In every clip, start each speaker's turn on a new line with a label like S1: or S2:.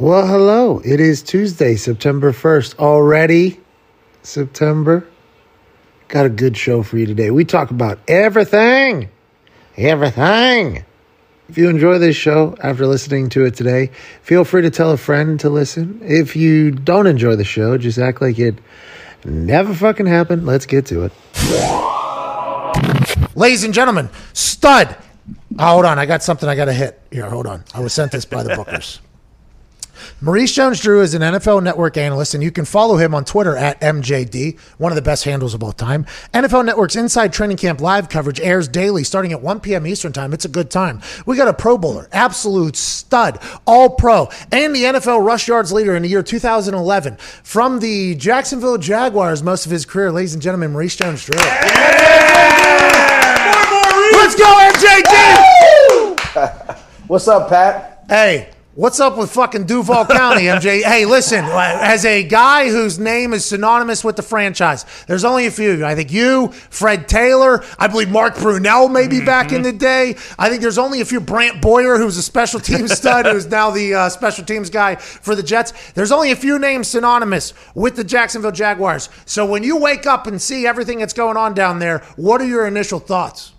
S1: Well, hello. It is Tuesday, September 1st. Already September. Got a good show for you today. We talk about everything. Everything. If you enjoy this show after listening to it today, feel free to tell a friend to listen. If you don't enjoy the show, just act like it never fucking happened. Let's get to it. Ladies and gentlemen, stud. Oh, hold on. I got something I got to hit. Here, hold on. I was sent this by the bookers. Maurice Jones Drew is an NFL Network analyst, and you can follow him on Twitter at MJD, one of the best handles of all time. NFL Network's Inside Training Camp live coverage airs daily starting at 1 p.m. Eastern Time. It's a good time. We got a Pro Bowler, absolute stud, all pro, and the NFL rush yards leader in the year 2011 from the Jacksonville Jaguars most of his career. Ladies and gentlemen, Maurice Jones Drew. Let's go, MJD!
S2: What's up, Pat?
S1: Hey, what's up with fucking Duval County, MJ? hey, listen, as a guy whose name is synonymous with the franchise, there's only a few. I think you, Fred Taylor, I believe Mark Brunell maybe back in the day. I think there's only a few. Brant Boyer, who's a special teams stud, who's now the uh, special teams guy for the Jets. There's only a few names synonymous with the Jacksonville Jaguars. So when you wake up and see everything that's going on down there, what are your initial thoughts?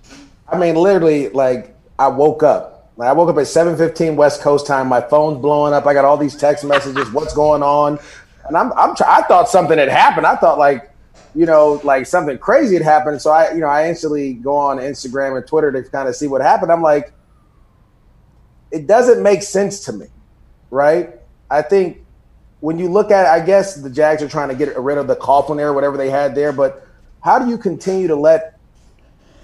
S2: I mean, literally, like I woke up. Like, I woke up at 7:15 West Coast time. My phone's blowing up. I got all these text messages. What's going on? And I'm, I'm, try- I thought something had happened. I thought like, you know, like something crazy had happened. So I, you know, I instantly go on Instagram and Twitter to kind of see what happened. I'm like, it doesn't make sense to me, right? I think when you look at, I guess the Jags are trying to get rid of the Coughlin era, whatever they had there. But how do you continue to let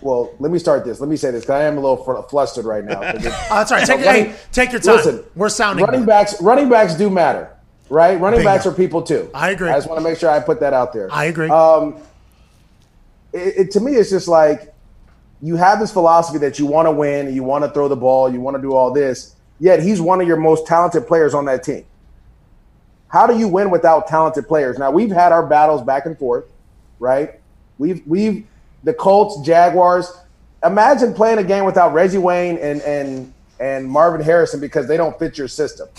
S2: well, let me start this. Let me say this because I am a little fl- flustered right now. it-
S1: Oh, that's all right. Take,
S2: Running-
S1: hey, take your time.
S2: Listen,
S1: We're sounding
S2: running
S1: good.
S2: backs. Running backs do matter, right? Running
S1: Bingo.
S2: backs are people too.
S1: I agree.
S2: I just want to make sure I put that out there.
S1: I agree.
S2: Um, it, it, to me, it's just like you have this philosophy that you want to win, you want to throw the ball, you want to do all this. Yet he's one of your most talented players on that team. How do you win without talented players? Now we've had our battles back and forth, right? We've we've the Colts, Jaguars. Imagine playing a game without Reggie Wayne and and and Marvin Harrison because they don't fit your system.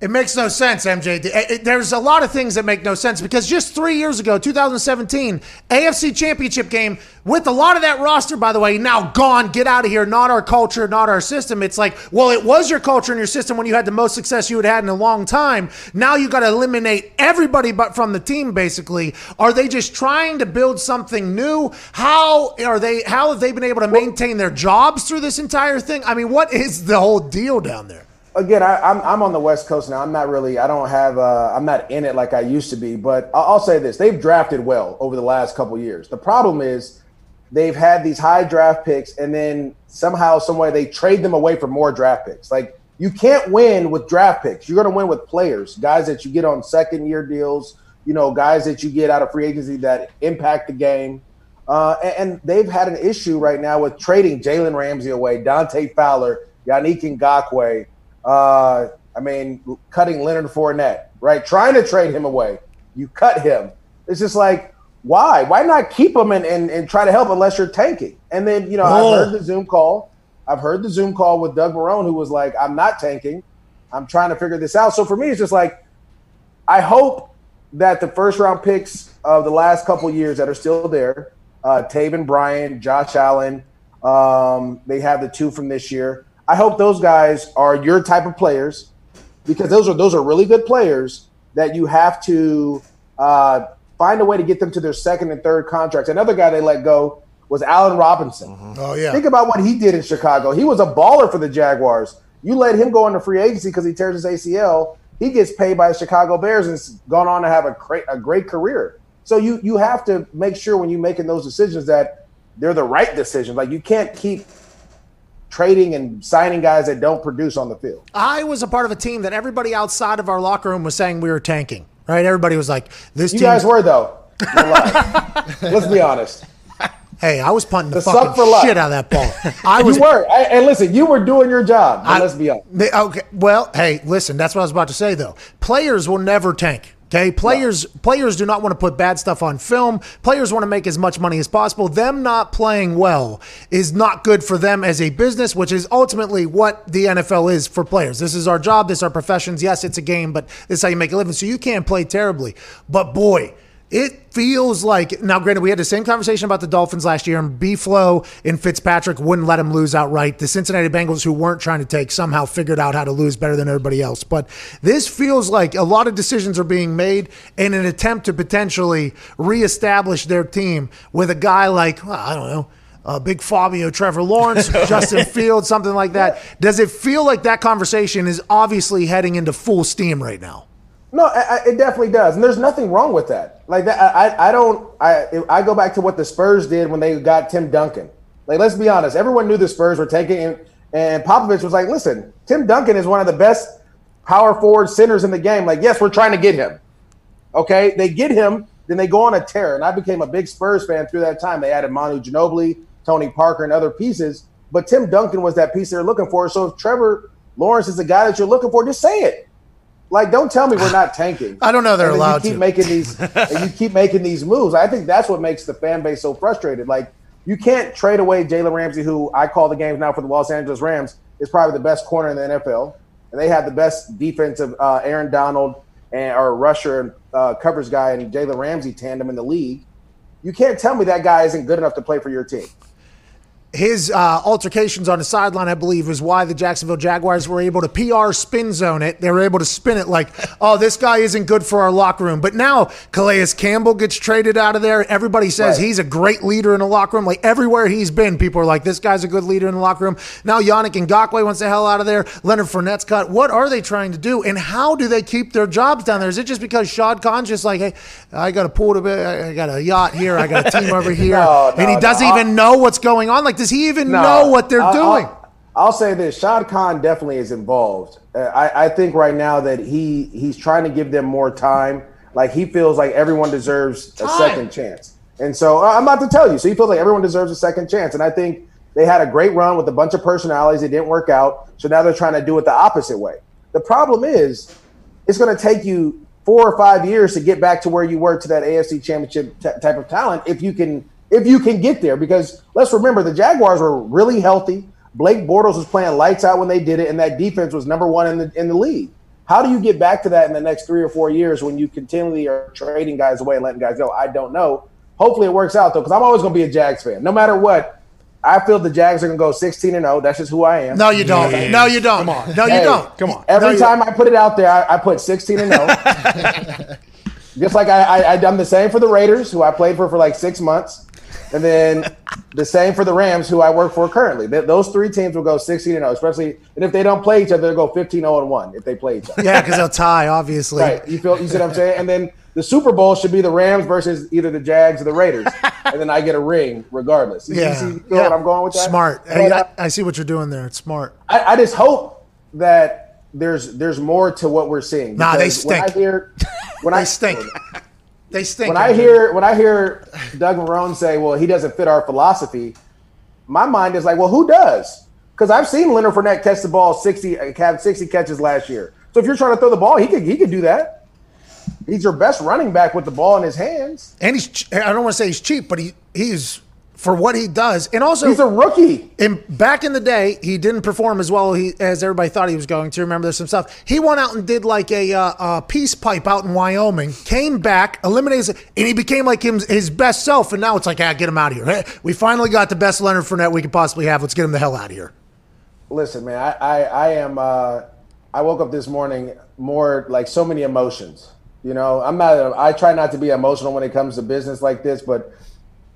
S1: It makes no sense, MJ. It- it- There's a lot of things that make no sense because just three years ago, 2017, AFC Championship game with a lot of that roster, by the way, now gone. Get out of here. Not our culture, not our system. It's like, well, it was your culture and your system when you had the most success you had had in a long time. Now you got to eliminate everybody but from the team. Basically, are they just trying to build something new? How are they? How have they been able to maintain their jobs through this entire thing? I mean, what is the whole deal down there?
S2: Again, I, I'm I'm on the West Coast now. I'm not really. I don't have. Uh, I'm not in it like I used to be. But I'll, I'll say this: they've drafted well over the last couple years. The problem is they've had these high draft picks, and then somehow, some way, they trade them away for more draft picks. Like you can't win with draft picks. You're going to win with players, guys that you get on second year deals. You know, guys that you get out of free agency that impact the game. Uh, and, and they've had an issue right now with trading Jalen Ramsey away, Dante Fowler, Yannick Ngakoue. Uh, I mean, cutting Leonard Fournette, right? Trying to trade him away. You cut him. It's just like, why? Why not keep him and, and, and try to help unless you're tanking? And then, you know,
S1: Oh.
S2: I've heard the Zoom call. I've heard the Zoom call with Doug Marrone, who was like, I'm not tanking. I'm trying to figure this out. So for me, it's just like, I hope that the first round picks of the last couple years that are still there, uh, Taven Bryan, Josh Allen, um, they have the two from this year. I hope those guys are your type of players because those are those are really good players that you have to uh, find a way to get them to their second and third contracts. Another guy they let go was Allen Robinson.
S1: Oh yeah.
S2: Think about what he did in Chicago. He was a baller for the Jaguars. You let him go into free agency because he tears his ACL. He gets paid by the Chicago Bears and has gone on to have a great, a great career. So you you have to make sure when you're making those decisions that they're the right decisions. Like you can't keep trading and signing guys that don't produce on the field.
S1: I was a part of a team that everybody outside of our locker room was saying we were tanking. Right? Everybody was like, "This
S2: You
S1: team."
S2: guys were though. Let's be honest.
S1: hey, I was punting the,
S2: The
S1: fucking shit out of that ball. I was.
S2: You were. I, and listen, you were doing your job.
S1: I-
S2: let's be honest.
S1: They- okay. Well, hey, listen. That's what I was about to say though. Players will never tank. Okay, players no. players do not want to put bad stuff on film. Players want to make as much money as possible. Them not playing well is not good for them as a business, which is ultimately what the NFL is for players. This is our job. This is our professions. Yes, it's a game, but this is how you make a living. So you can't play terribly. But boy, it feels like now. Granted, we had the same conversation about the Dolphins last year, and B. Flow and Fitzpatrick wouldn't let him lose outright. The Cincinnati Bengals, who weren't trying to take, somehow figured out how to lose better than everybody else. But this feels like a lot of decisions are being made in an attempt to potentially reestablish their team with a guy like well, I don't know. Uh, big Fabio, Trevor Lawrence, Justin Fields, something like that. Does it feel like that conversation is obviously heading into full steam right now?
S2: No, I, it definitely does, and there's nothing wrong with that. Like that, I, I don't. I, I go back to what the Spurs did when they got Tim Duncan. Like, let's be honest, everyone knew the Spurs were taking, and, and Popovich was like, "Listen, Tim Duncan is one of the best power forward centers in the game. Like, yes, we're trying to get him. Okay, they get him, then they go on a tear, and I became a big Spurs fan through that time. They added Manu Ginobili, Tony Parker, and other pieces, but Tim Duncan was that piece they're looking for. So if Trevor Lawrence is the guy that you're looking for, just say it. Like, don't tell me we're not tanking.
S1: I don't know they're allowed
S2: you keep
S1: to.
S2: making these. you keep making these moves. I think that's what makes the fan base so frustrated. Like, you can't trade away Jalen Ramsey, who I call the games now for the Los Angeles Rams is probably the best corner in the NFL, and they have the best defensive uh, Aaron Donald and or rusher and uh, covers guy and Jalen Ramsey tandem in the league. You can't tell me that guy isn't good enough to play for your team
S1: his uh, altercations on the sideline, I believe, is why the Jacksonville Jaguars were able to PR spin zone it. They were able to spin it like, oh, this guy isn't good for our locker room. But now Calais Campbell gets traded out of there. Everybody says right. he's a great leader in the locker room. Like everywhere he's been, people are like, this guy's a good leader in the locker room. Now Yannick Ngakoue wants the hell out of there. Leonard Fournette's cut. What are they trying to do? And how do they keep their jobs down there? Is it just because Shad Khan's just like, hey, I got a pool to, I got a yacht here, I got a team over here, no, no, and he doesn't no. even know what's going on? Like, does he even no, know what they're I'll, doing?
S2: I'll, I'll, say this: Shad Khan definitely is involved. Uh, I, I think right now that he he's trying to give them more time. Like he feels like everyone deserves a second chance, and so I'm about to tell you. So he feels like everyone deserves a second chance, and I think they had a great run with a bunch of personalities. It didn't work out, so now they're trying to do it the opposite way. The problem is, it's going to take you four or five years to get back to where you were to that AFC Championship t- type of talent if you can if you can get there. Because let's remember, the Jaguars were really healthy. Blake Bortles was playing lights out when they did it, and that defense was number one in the in the league. How do you get back to that in the next three or four years when you continually are trading guys away and letting guys go? I don't know. Hopefully, it works out though, because I'm always going to be a Jags fan, no matter what. I feel the Jags are going to go 16 and 0. That's just who I am.
S1: No, you don't. Yeah. No, you don't. Come on. No, you hey, don't.
S2: Come on. Every no, time I put it out there, I, I put 16 and 0. just like I, I, I done the same for the Raiders, who I played for for like six months. And then the same for the Rams, who I work for currently. Those three teams will go 16 and 0, especially and if they don't play each other, they'll go 15 0 and 1 if they play each other.
S1: Yeah, because they'll tie, obviously.
S2: Right. You feel you see what I'm saying? And then the Super Bowl should be the Rams versus either the Jags or the Raiders. and then I get a ring regardless. You,
S1: yeah.
S2: You see yeah. what I'm going with that?
S1: Smart. But, I, I, see what you're doing there. It's smart.
S2: I, I just hope that there's there's more to what we're seeing.
S1: Nah, they stink.
S2: When I hear when
S1: they
S2: I
S1: stink. They stink.
S2: When I hear when I hear Doug Marrone say, "Well, he doesn't fit our philosophy," my mind is like, "Well, who does?" Because I've seen Leonard Fournette catch the ball sixty, have sixty catches last year. So if you're trying to throw the ball, he could he could do that. He's your best running back with the ball in his hands.
S1: And he's I don't want to say he's cheap, but he he's for what he does. And also,
S2: he's a rookie.
S1: And back in the day, he didn't perform as well as everybody thought he was going to. Remember, there's some stuff. He went out and did like a, uh, a peace pipe out in Wyoming, came back, eliminated, and he became like him, his best self. And now it's like, ah, get him out of here. We finally got the best Leonard Fournette we could possibly have. Let's get him the hell out of here.
S2: Listen, man, I, I, I am. Uh, I woke up this morning more like so many emotions. You know, I'm not. I try not to be emotional when it comes to business like this, but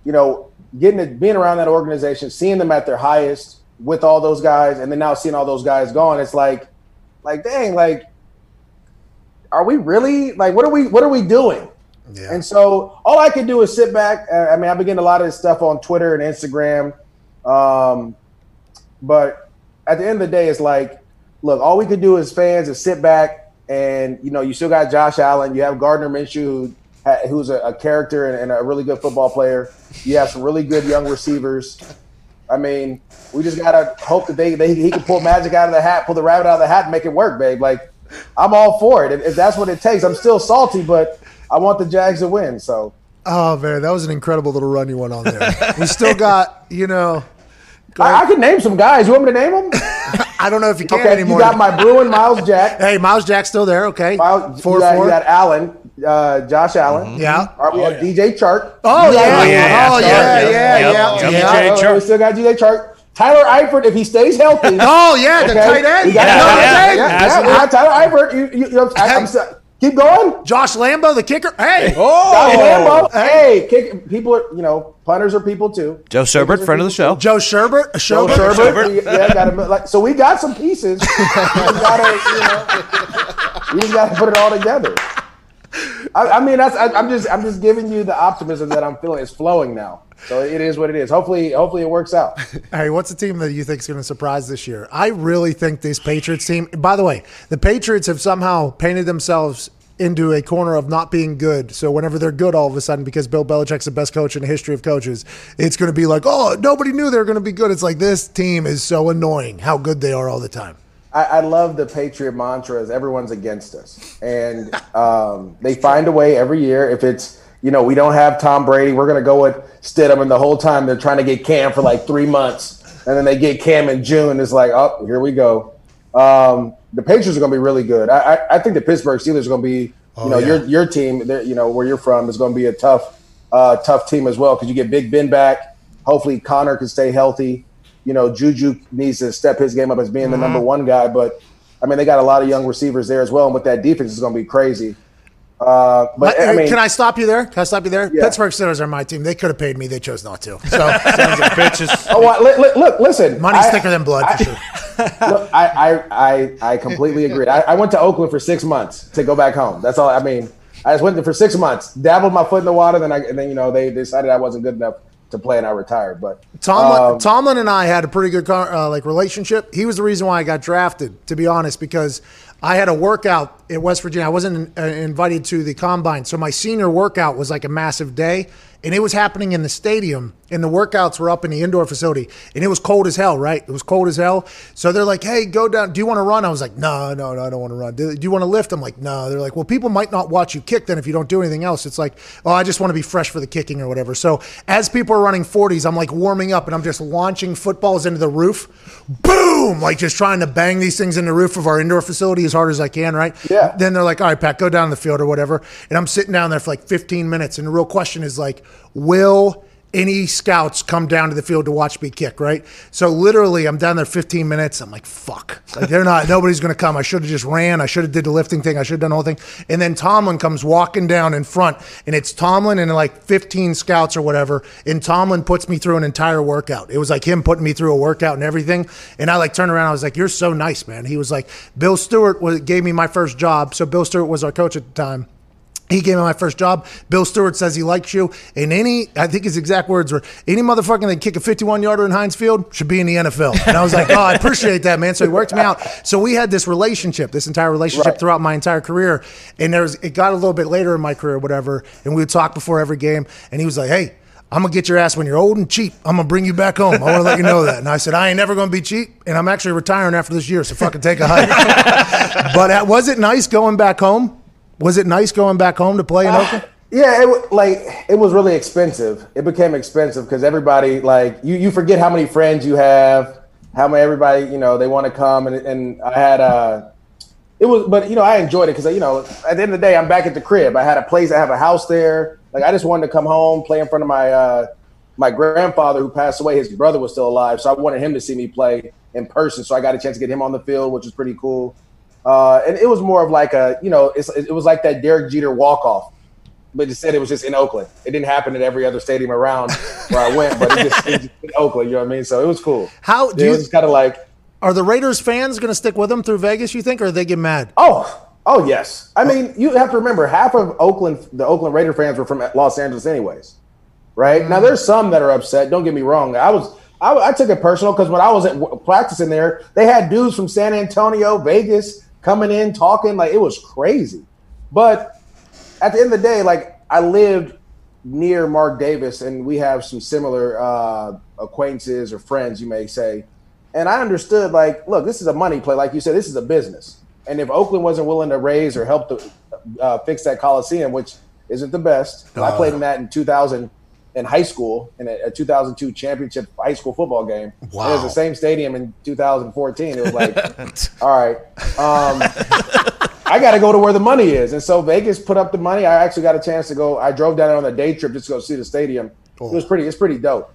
S2: you know, getting it, being around that organization, seeing them at their highest with all those guys, and then now seeing all those guys gone, it's like, like, dang, like, are we really like, what are we, what are we doing? Yeah. And so all I can do is sit back. I mean, I've been getting a lot of this stuff on Twitter and Instagram, um, but at the end of the day, it's like, look, all we can do as fans is sit back, and you know, you still got Josh Allen, you have Gardner Minshew, who who's a, a character and, and, a really good football player. You have some really good young receivers. I mean, we just gotta hope that they, they he can pull magic out of the hat, pull the rabbit out of the hat, and make it work, babe. Like I'm all for it. If, if that's what it takes, I'm still salty, but I want the Jags to win. So
S1: Oh man, that was an incredible little run you went on there. we still got, you know,
S2: I, I can name some guys. You want me to name them?
S1: I don't know if you can
S2: Okay,
S1: anymore.
S2: you got my Bruin Myles Jack.
S1: hey, Myles Jack's still there. Okay,
S2: Myles,
S1: four
S2: you, got,
S1: four.
S2: you got Allen, uh, Josh Allen.
S1: Yeah.
S2: All right, we got DJ Chark.
S1: Oh
S2: You got-
S1: yeah,
S3: yeah,
S1: oh
S3: yeah,
S1: yeah, yeah,
S3: yep,
S1: yeah,
S3: yep. DJ Chark.
S2: We still got DJ Chark. Tyler Eifert, if he stays healthy.
S1: Oh yeah, the
S2: okay?
S1: tight end.
S2: We got,
S1: You know
S3: yeah,
S2: yeah, yeah,
S3: That's
S2: we got Tyler Eifert. You, you, you know, I, I'm, so- keep going.
S1: Josh Lambo, the kicker. Hey,
S2: Josh
S3: Oh,
S2: Lambo. Hey, kick, people are, you know, punters are people too.
S3: Joe Schobert, friend of the show.
S1: Joe Schobert,
S2: Joe
S1: Schobert.
S2: Schobert. we- Yeah, got him, like, so we got some pieces. we just gotta, you know, we just gotta put it all together. I, I mean, that's I, I'm just I'm just giving you the optimism that I'm feeling is flowing now. So it is what it is. Hopefully, hopefully it works out.
S1: Hey, what's the team that you think is going to surprise this year? I really think this Patriots team. By the way, the Patriots have somehow painted themselves into a corner of not being good. So whenever they're good, all of a sudden, because Bill Belichick's the best coach in the history of coaches, it's going to be like, oh, nobody knew they were going to be good. It's like this team is so annoying how good they are all the time.
S2: I, I love the Patriot mantra is everyone's against us, and um, they find a way every year. If it's you know we don't have Tom Brady, we're going to go with Stidham, and the whole time they're trying to get Cam for like three months, and then they get Cam in June. It's like, oh, here we go. Um, the Patriots are going to be really good. I, I, I think the Pittsburgh Steelers are going to be, you know,
S1: yeah.
S2: your your team, you know, where you're from is going to be a tough, uh, tough team as well because you get Big Ben back. Hopefully, Conner can stay healthy. You know, Juju needs to step his game up as being the number one guy, but I mean, they got a lot of young receivers there as well, and with that defense, it's going to be crazy. Uh, but I mean,
S1: can I stop you there? Can I stop you there?
S2: Yeah.
S1: Pittsburgh Steelers are my team. They could have paid me. They chose not to. So
S3: Bitches.
S2: Oh, well, li- li- look, listen.
S1: money's
S2: I-
S1: thicker than blood
S2: I-
S1: for sure.
S2: Look, I, I, I, I completely agree. I, I went to Oakland for six months to go back home. That's all. I mean, I just went there for six months, dabbled my foot in the water, then I, and then you know they decided I wasn't good enough to play, and I retired. But
S1: Tomlin,
S2: um,
S1: Tomlin and I had a pretty good uh, like relationship. He was the reason why I got drafted, to be honest, because I had a workout in West Virginia. I wasn't uh, invited to the combine, so my senior workout was like a massive day, and it was happening in the stadium. And the workouts were up in the indoor facility, and it was cold as hell. Right, it was cold as hell. So they're like, "Hey, go down. Do you want to run?" I was like, "No, no, no, I don't want to run." Do, do you want to lift? I'm like, "No." They're like, "Well, people might not watch you kick then if you don't do anything else." It's like, "Oh, I just want to be fresh for the kicking or whatever." So as people are running 40s, I'm like warming up, and I'm just launching footballs into the roof. Boom! Like just trying to bang these things in the roof of our indoor facility as hard as I can. Right?
S2: Yeah.
S1: Then they're like, "All right, Pat, go down the field or whatever," and I'm sitting down there for like 15 minutes, and the real question is like, will any scouts come down to the field to watch me kick, right? So literally, I'm down there 15 minutes. I'm like, fuck. Like they're not. nobody's gonna come. I should have just ran. I should have did the lifting thing. I should have done the whole thing. And then Tomlin comes walking down in front, and it's Tomlin and like 15 scouts or whatever. And Tomlin puts me through an entire workout. It was like him putting me through a workout and everything. And I like turned around. I was like, "You're so nice, man." He was like, "Bill Stewart gave me my first job." So Bill Stewart was our coach at the time. He gave me my first job. Bill Stewart says he likes you. And any, I think his exact words were, any motherfucker that kick a 51 yarder in Heinz Field should be in the NFL. And I was like, oh, I appreciate that, man. So he worked me out. So we had this relationship, this entire relationship
S2: Right.
S1: throughout my entire career. And there was, it got a little bit later in my career, whatever. And we would talk before every game. And he was like, hey, I'm gonna get your ass when you're old and cheap. I'm gonna bring you back home. I want to let you know that. And I said, I ain't never gonna be cheap, and I'm actually retiring after this year, so fucking take a hike. but was it nice going back home? Was it nice going back home to play in Oakland?
S2: Yeah, it, like it was really expensive. It became expensive because everybody like you you forget how many friends you have, how many everybody you know they want to come and and I had uh it was but you know I enjoyed it because you know at the end of the day I'm back at the crib. I had a place, I have a house there. Like I just wanted to come home, play in front of my uh my grandfather who passed away. His brother was still alive, so I wanted him to see me play in person. So I got a chance to get him on the field, which was pretty cool. Uh, and it was more of like a you know it's, it was like that Derek Jeter walk off but it said it was just in Oakland. It didn't happen at every other stadium around where I went, but it just, it just in Oakland. You know what I mean? So it was cool.
S1: How do
S2: it
S1: you-
S2: kind of like,
S1: Are the Raiders fans going to stick with them through Vegas? You think, or they get mad?
S2: oh, oh yes. I mean, you have to remember half of Oakland, the Oakland Raider fans were from Los Angeles, anyways. Right now, there's some that are upset. Don't get me wrong. I was. I, I took it personal because when I was at, practicing there, they had dudes from San Antonio, Vegas coming in talking like it was crazy. But at the end of the day, like I lived near Mark Davis, and we have some similar uh, acquaintances or friends, you may say. And I understood, like, look, this is a money play. Like you said, this is a business. And if Oakland wasn't willing to raise or help to uh, fix that Coliseum, which isn't the best, I
S1: Uh.
S2: played in that in 2000 in high school in a, a 2002 championship high school football game. And It was the same stadium in 2014. It was like, all right, um, I got to go to where the money is. And so Vegas put up the money. I actually got a chance to go. I drove down there on a day trip just to go see the stadium. It was pretty. It's pretty dope.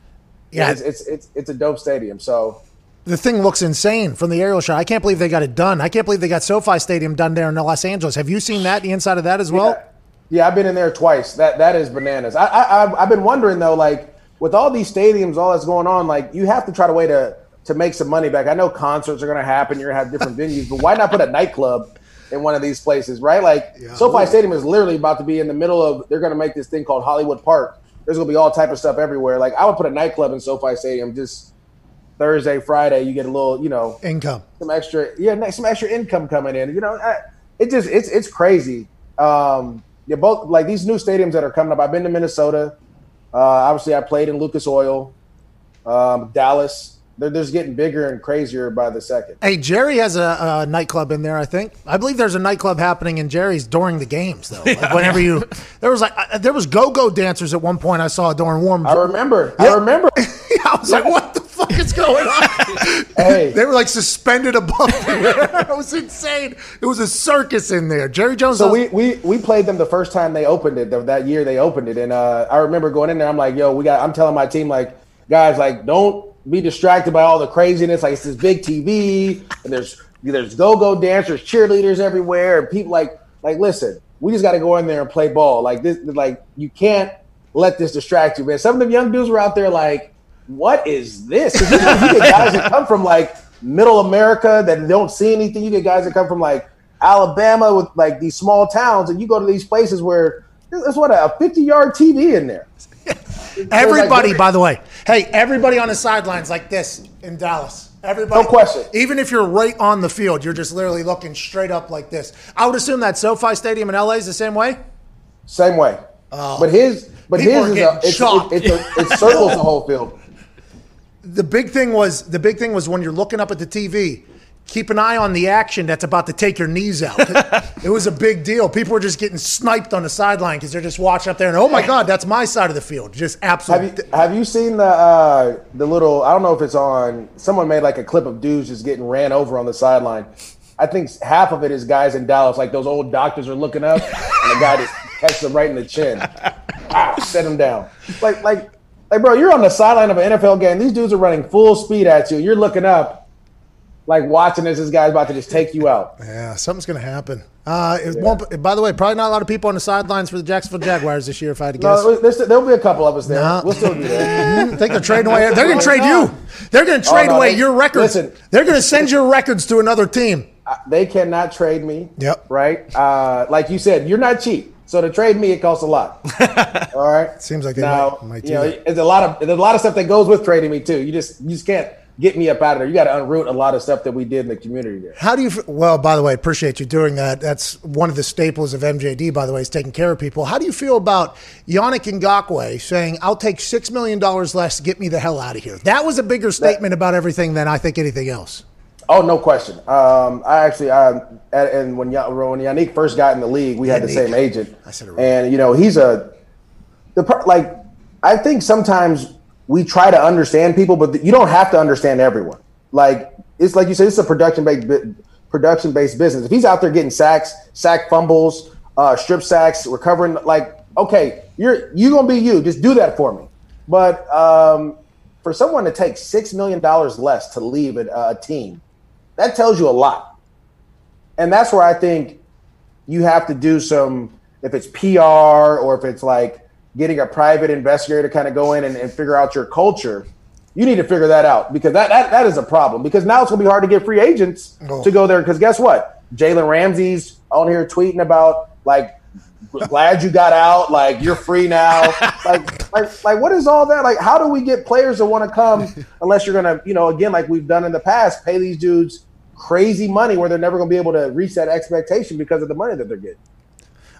S1: Yeah.
S2: it's it's it's, it's a dope stadium. So
S1: The thing looks insane from the aerial shot. I can't believe they got it done. I can't believe they got SoFi Stadium done there in Los Angeles. Have you seen that, the inside of that as well?
S2: Yeah. Yeah, I've been in there twice. That that is bananas. I, I I've- I've been wondering though, like with all these stadiums, all that's going on, like you have to try to way to to make some money back. I know concerts are going to happen. You're going to have different venues, but why not put a nightclub in one of these places, right? Like SoFi Stadium is literally about to be in the middle of. They're going to make this thing called Hollywood Park. There's going to be all type of stuff everywhere. Like I would put a nightclub in SoFi Stadium just Thursday, Friday. You get a little, you know,
S1: Income.
S2: some extra yeah some extra income coming in you know I, it just it's it's crazy um yeah both like these new stadiums that are coming up i've been to minnesota uh obviously i played in lucas oil um dallas they're, they're just getting bigger and crazier by the second
S1: Hey, Jerry has a, a nightclub in there. I think. I believe there's a nightclub happening in Jerry's during the games, though. Like whenever you, there was like there was go-go dancers at one point I saw during warm.
S2: i remember i remember
S1: I was like, what fuck is going on?
S2: hey
S1: they were like suspended above the air. It was insane. It was a circus in there. Jerry Jones.
S2: So
S1: does-
S2: we, we we played them the first time they opened it th- that year they opened it and uh, I remember going in there I'm like yo we got I'm telling my team like guys like don't be distracted by all the craziness like it's this big TV and there's there's go-go dancers cheerleaders everywhere and people like like listen we just got to go in there and play ball like this like you can't let this distract you man some of the young dudes were out there like what is this you, know, you get guys that come from like middle America that don't see anything you get guys that come from like Alabama with like these small towns, and you go to these places where there's what a 50 yard TV in there.
S1: Everybody,
S2: like-
S1: by the way, hey, everybody on the sidelines like this in Dallas. Everybody,
S2: No question.
S1: Even if you're right on the field, you're just literally looking straight up like this. I would assume that SoFi Stadium in LA is the same way.
S2: Same way. Oh. but his, but
S1: Oh.
S2: His is a, it's, it, it's a, it circles the whole field.
S1: The big thing was the big thing was when you're looking up at the TV. Keep an eye on the action that's about to take your knees out. it was a big deal. People were just getting sniped on the sideline because they're just watching up there and oh my god, that's my side of the field. Just absolutely.
S2: Have you have you seen the uh, the little? I don't know if it's on. Someone made like a clip of dudes just getting ran over on the sideline. I think half of it is guys in Dallas, like those old doctors are looking up, and the guy just catches them right in the chin. Ah, set him down. Like like like, bro, you're on the sideline of an NFL game. These dudes are running full speed at you. You're looking up, like watching as this guy's about to just take you out.
S1: Yeah, something's going to happen. Uh, it won't, by the way, probably not a lot of people on the sidelines for the Jacksonville Jaguars this year, if I had to guess.
S2: No, there's, there'll be a couple of us there.
S1: No.
S2: We'll still be there.
S1: I think they're trading away. They're going to trade you. They're going to trade
S2: Oh, no,
S1: away
S2: they-
S1: your records.
S2: listen.
S1: they're going to send your records to another team.
S2: they cannot trade me.
S1: Yep.
S2: Right. Uh, like you said, you're not cheap. So to trade me, it costs a lot. All right.
S1: Seems like they
S2: now,
S1: might- might do
S2: you know,
S1: that.
S2: there's a lot of there's a lot of stuff that goes with trading me too. You just you just can't get me up out of there. You got to unroot a lot of stuff that we did in the community there.
S1: How do you? Well, by the way, appreciate you doing that. That's one of the staples of MJD. By the way, is taking care of people. How do you feel about Yannick Ngakoue saying, "I'll take six million dollars less, get me the hell out of here"? That was a bigger statement about everything than I think anything else.
S2: Oh, no question. Um, I actually, I, and when, Ya- when Yannick first got in the league, we had the same agent.
S1: I said it right.
S2: And you know, he's a the per- like. I think sometimes we try to understand people, but you don't have to understand everyone. Like it's like you said, it's a production based production based business. If he's out there getting sacks, sack fumbles, uh, strip sacks, recovering, like okay, you're you gonna be you. Just do that for me. But um, for someone to take six million dollars less to leave a, a team, that tells you a lot. And that's where I think you have to do some, if it's PR or if it's like getting a private investigator to kind of go in and, and figure out your culture, you need to figure that out because that, that, that is a problem. Because now it's going to be hard to get free agents
S1: Oh.
S2: to go there. Because guess what? Jalen Ramsey's on here tweeting about like, glad you got out. Like you're free now. like, like, like, what is all that? Like, how do we get players to want to come unless you're gonna, you know, again, like we've done in the past, pay these dudes crazy money where they're never gonna be able to reach that expectation because of the money that they're getting.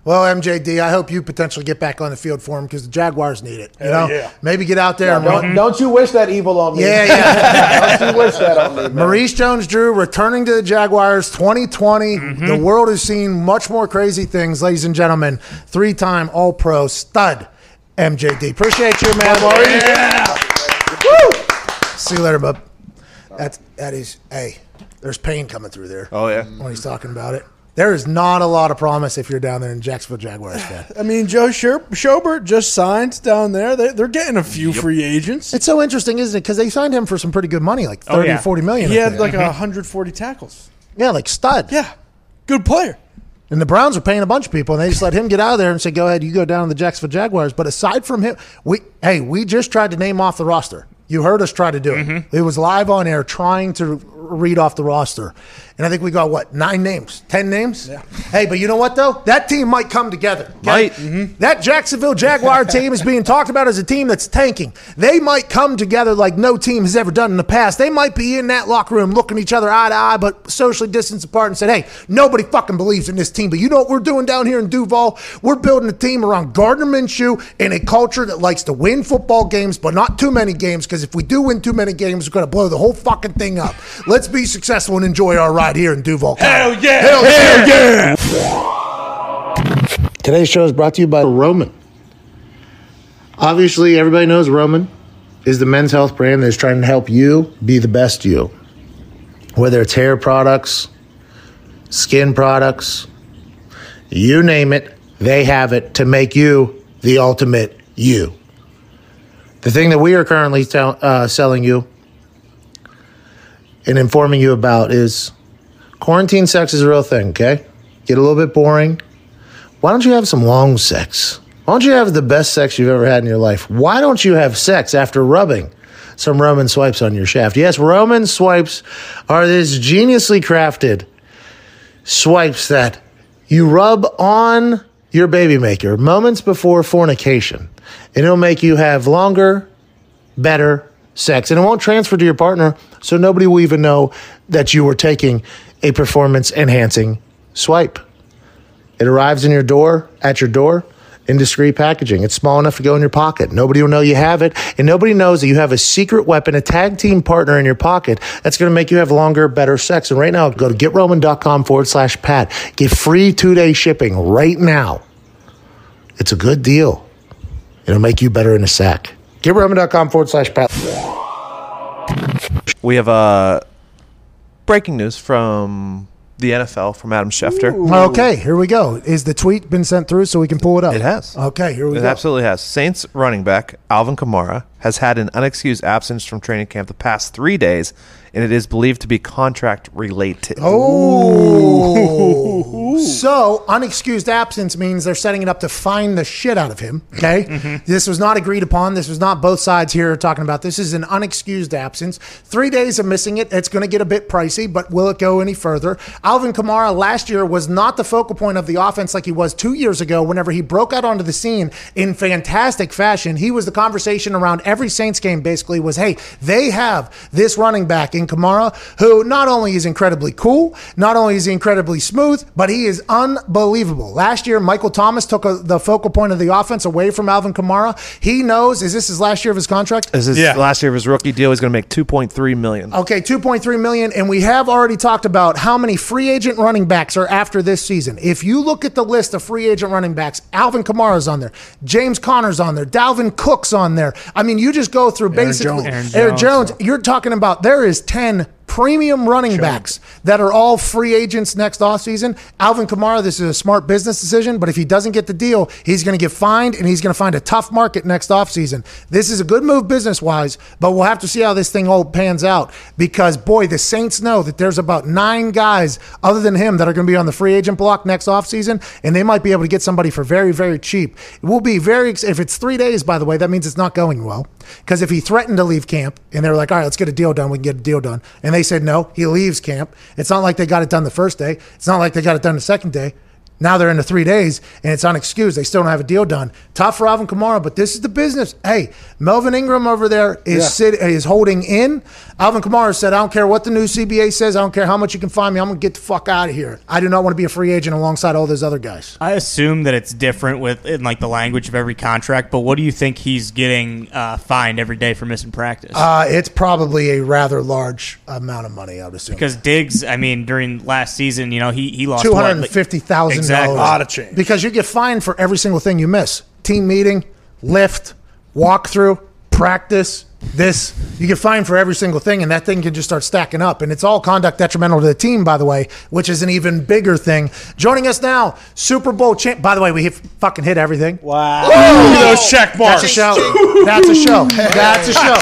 S1: Well, MJD, I hope you potentially get back on the field for him because the Jaguars need it. You
S4: Hell
S1: know,
S4: yeah.
S1: maybe get out there and
S2: Don't,
S1: run.
S2: don't you wish that evil on me?
S1: Yeah, yeah.
S2: don't you wish that on me, man.
S1: Maurice Jones-Drew returning to the Jaguars 2020.
S4: Mm-hmm.
S1: The world has seen much more crazy things, ladies and gentlemen. Three-time All-Pro stud MJD. Appreciate you, man. Maurice. Yeah. Woo! See you later, bub. That's that is. Hey, there's pain coming through there
S3: Oh yeah.
S1: when he's talking about it. There is not a lot of promise if you're down there in Jacksonville Jaguars fan.
S4: I mean, Joe Scher- Schobert just signed down there. They, they're getting a few free agents.
S1: It's so interesting, isn't it? Because they signed him for some pretty good money, like 30,
S5: Oh, yeah.
S1: 40 million.
S4: He
S1: I
S4: had
S1: think.
S4: like 140 mm-hmm. tackles.
S1: yeah, like stud.
S4: Yeah, good player.
S1: And the Browns are paying a bunch of people, and they just let him get out of there and say, "Go ahead, you go down to the Jacksonville Jaguars." But aside from him, we hey, we just tried to name off the roster. You heard us try to do it. Mm-hmm. It was live on air, trying to read off the roster, and I think we got what nine names, ten names. Yeah. Hey, but you know what though? That team might come together. okay?
S3: Might. Mm-hmm.
S1: That Jacksonville Jaguar team is being talked about as a team that's tanking. They might come together like no team has ever done in the past. They might be in that locker room looking each other eye to eye, but socially distanced apart and said, hey, nobody fucking believes in this team. But you know what we're doing down here in Duval? We're building a team around Gardner Minshew and a culture that likes to win football games, but not too many games, because if we do win too many games, we're going to blow the whole fucking thing up. Let's be successful and enjoy our ride here in Duval. Hell
S4: yeah!
S1: Hell yeah! Today's show is brought to you by Roman. Obviously, everybody knows Roman is the men's health brand that is trying to help you be the best you. Whether it's hair products, skin products, you name it, they have it to make you the ultimate you. The thing that we are currently tell, uh, selling you and informing you about is quarantine sex is a real thing, okay? Get a little bit boring. Why don't you have some long sex? Why don't you have the best sex you've ever had in your life? Why don't you have sex after rubbing some Roman swipes on your shaft? Yes, Roman swipes are this geniusly crafted swipes that you rub on your baby maker moments before fornication, and it'll make you have longer, better sex. And it won't transfer to your partner, so nobody will even know that you were taking a performance enhancing swipe. It arrives in your door, at your door, in discreet packaging. It's small enough to go in your pocket. Nobody will know you have it, and nobody knows that you have a secret weapon, a tag team partner in your pocket that's going to make you have longer, better sex. And right now, go to getroman.com forward slash Pat. Get free two day shipping right now. It's a good deal. It'll make you better in a sack. GetRoman.com forward slash Pat.
S3: We have uh, breaking news from the NFL from Adam Schefter.
S1: Okay, here we go. Is the tweet been sent through so we can pull it up?
S3: It has.
S1: Okay, here we
S3: It
S1: go.
S3: absolutely has. Saints running back Alvin Kamara has had an unexcused absence from training camp the past three days, and it is believed to be contract related.
S1: Oh. so, unexcused absence means they're setting it up to fine the shit out of him. Okay. Mm-hmm. This was not agreed upon. This was not both sides here talking about. This is an unexcused absence. Three days of missing it. It's going to get a bit pricey, but will it go any further? Alvin Kamara last year was not the focal point of the offense like he was two years ago whenever he broke out onto the scene in fantastic fashion. He was the conversation around every Saints game basically was, hey, they have this running back in Kamara who not only is incredibly cool, not only is he incredibly smooth, but he is unbelievable. Last year, Michael Thomas took a, the focal point of the offense away from Alvin Kamara. He knows, is this his last year of his contract?
S3: This is
S4: Yeah.
S3: last year of his rookie deal. He's going to make two point three million.
S1: Okay, 2.3 million and we have already talked about how many free agent running backs are after this season. If you look at the list of free agent running backs, Alvin Kamara's on there, James Conner's on there, Dalvin Cook's on there. I mean, you just go through basically
S4: Jones.
S1: Aaron
S5: Aaron
S1: Jones.
S5: Jones.
S1: You're talking about there is 10 premium running backs that are all free agents next offseason. Alvin Kamara, this is a smart business decision, but if he doesn't get the deal, he's going to get fined and he's going to find a tough market next offseason. This is a good move business wise, but we'll have to see how this thing all pans out because, boy, the Saints know that there's about nine guys other than him that are going to be on the free agent block next offseason, and they might be able to get somebody for very, very cheap. It will be very, if it's three days, by the way, that means it's not going well because if he threatened to leave camp and they were like, all right, let's get a deal done, we can get a deal done, and they said no, he leaves camp. It's not like they got it done the first day. It's not like they got it done the second day. Now they're into three days and it's unexcused. They still don't have a deal done. Tough for Alvin Kamara, but this is the business. Hey, Melvin Ingram over there is
S4: Yeah.
S1: sit, is holding in. Alvin Kamara said, "I don't care what the new CBA says. I don't care how much you can find me. I'm gonna get the fuck out of here. I do not want to be a free agent alongside all those other guys."
S5: I assume that it's different with in like the language of every contract, but what do you think he's getting uh, fined every day for missing practice?
S1: Uh, it's probably a rather large amount of money, I would assume.
S5: because Diggs, I mean, during last season, you know, he he lost
S1: two
S5: what,
S1: hundred
S5: like-
S1: and fifty thousand
S4: Lot of change.
S1: Because you get fined for every single thing you miss: team meeting, lift, walkthrough, practice. This you get fined for every single thing, and that thing can just start stacking up. And it's all conduct detrimental to the team, by the way, which is an even bigger thing. Joining us now, Super Bowl champ. By the way, we hit, fucking hit everything.
S4: Wow. Look at those check marks That's
S1: a show. That's a show. That's a show.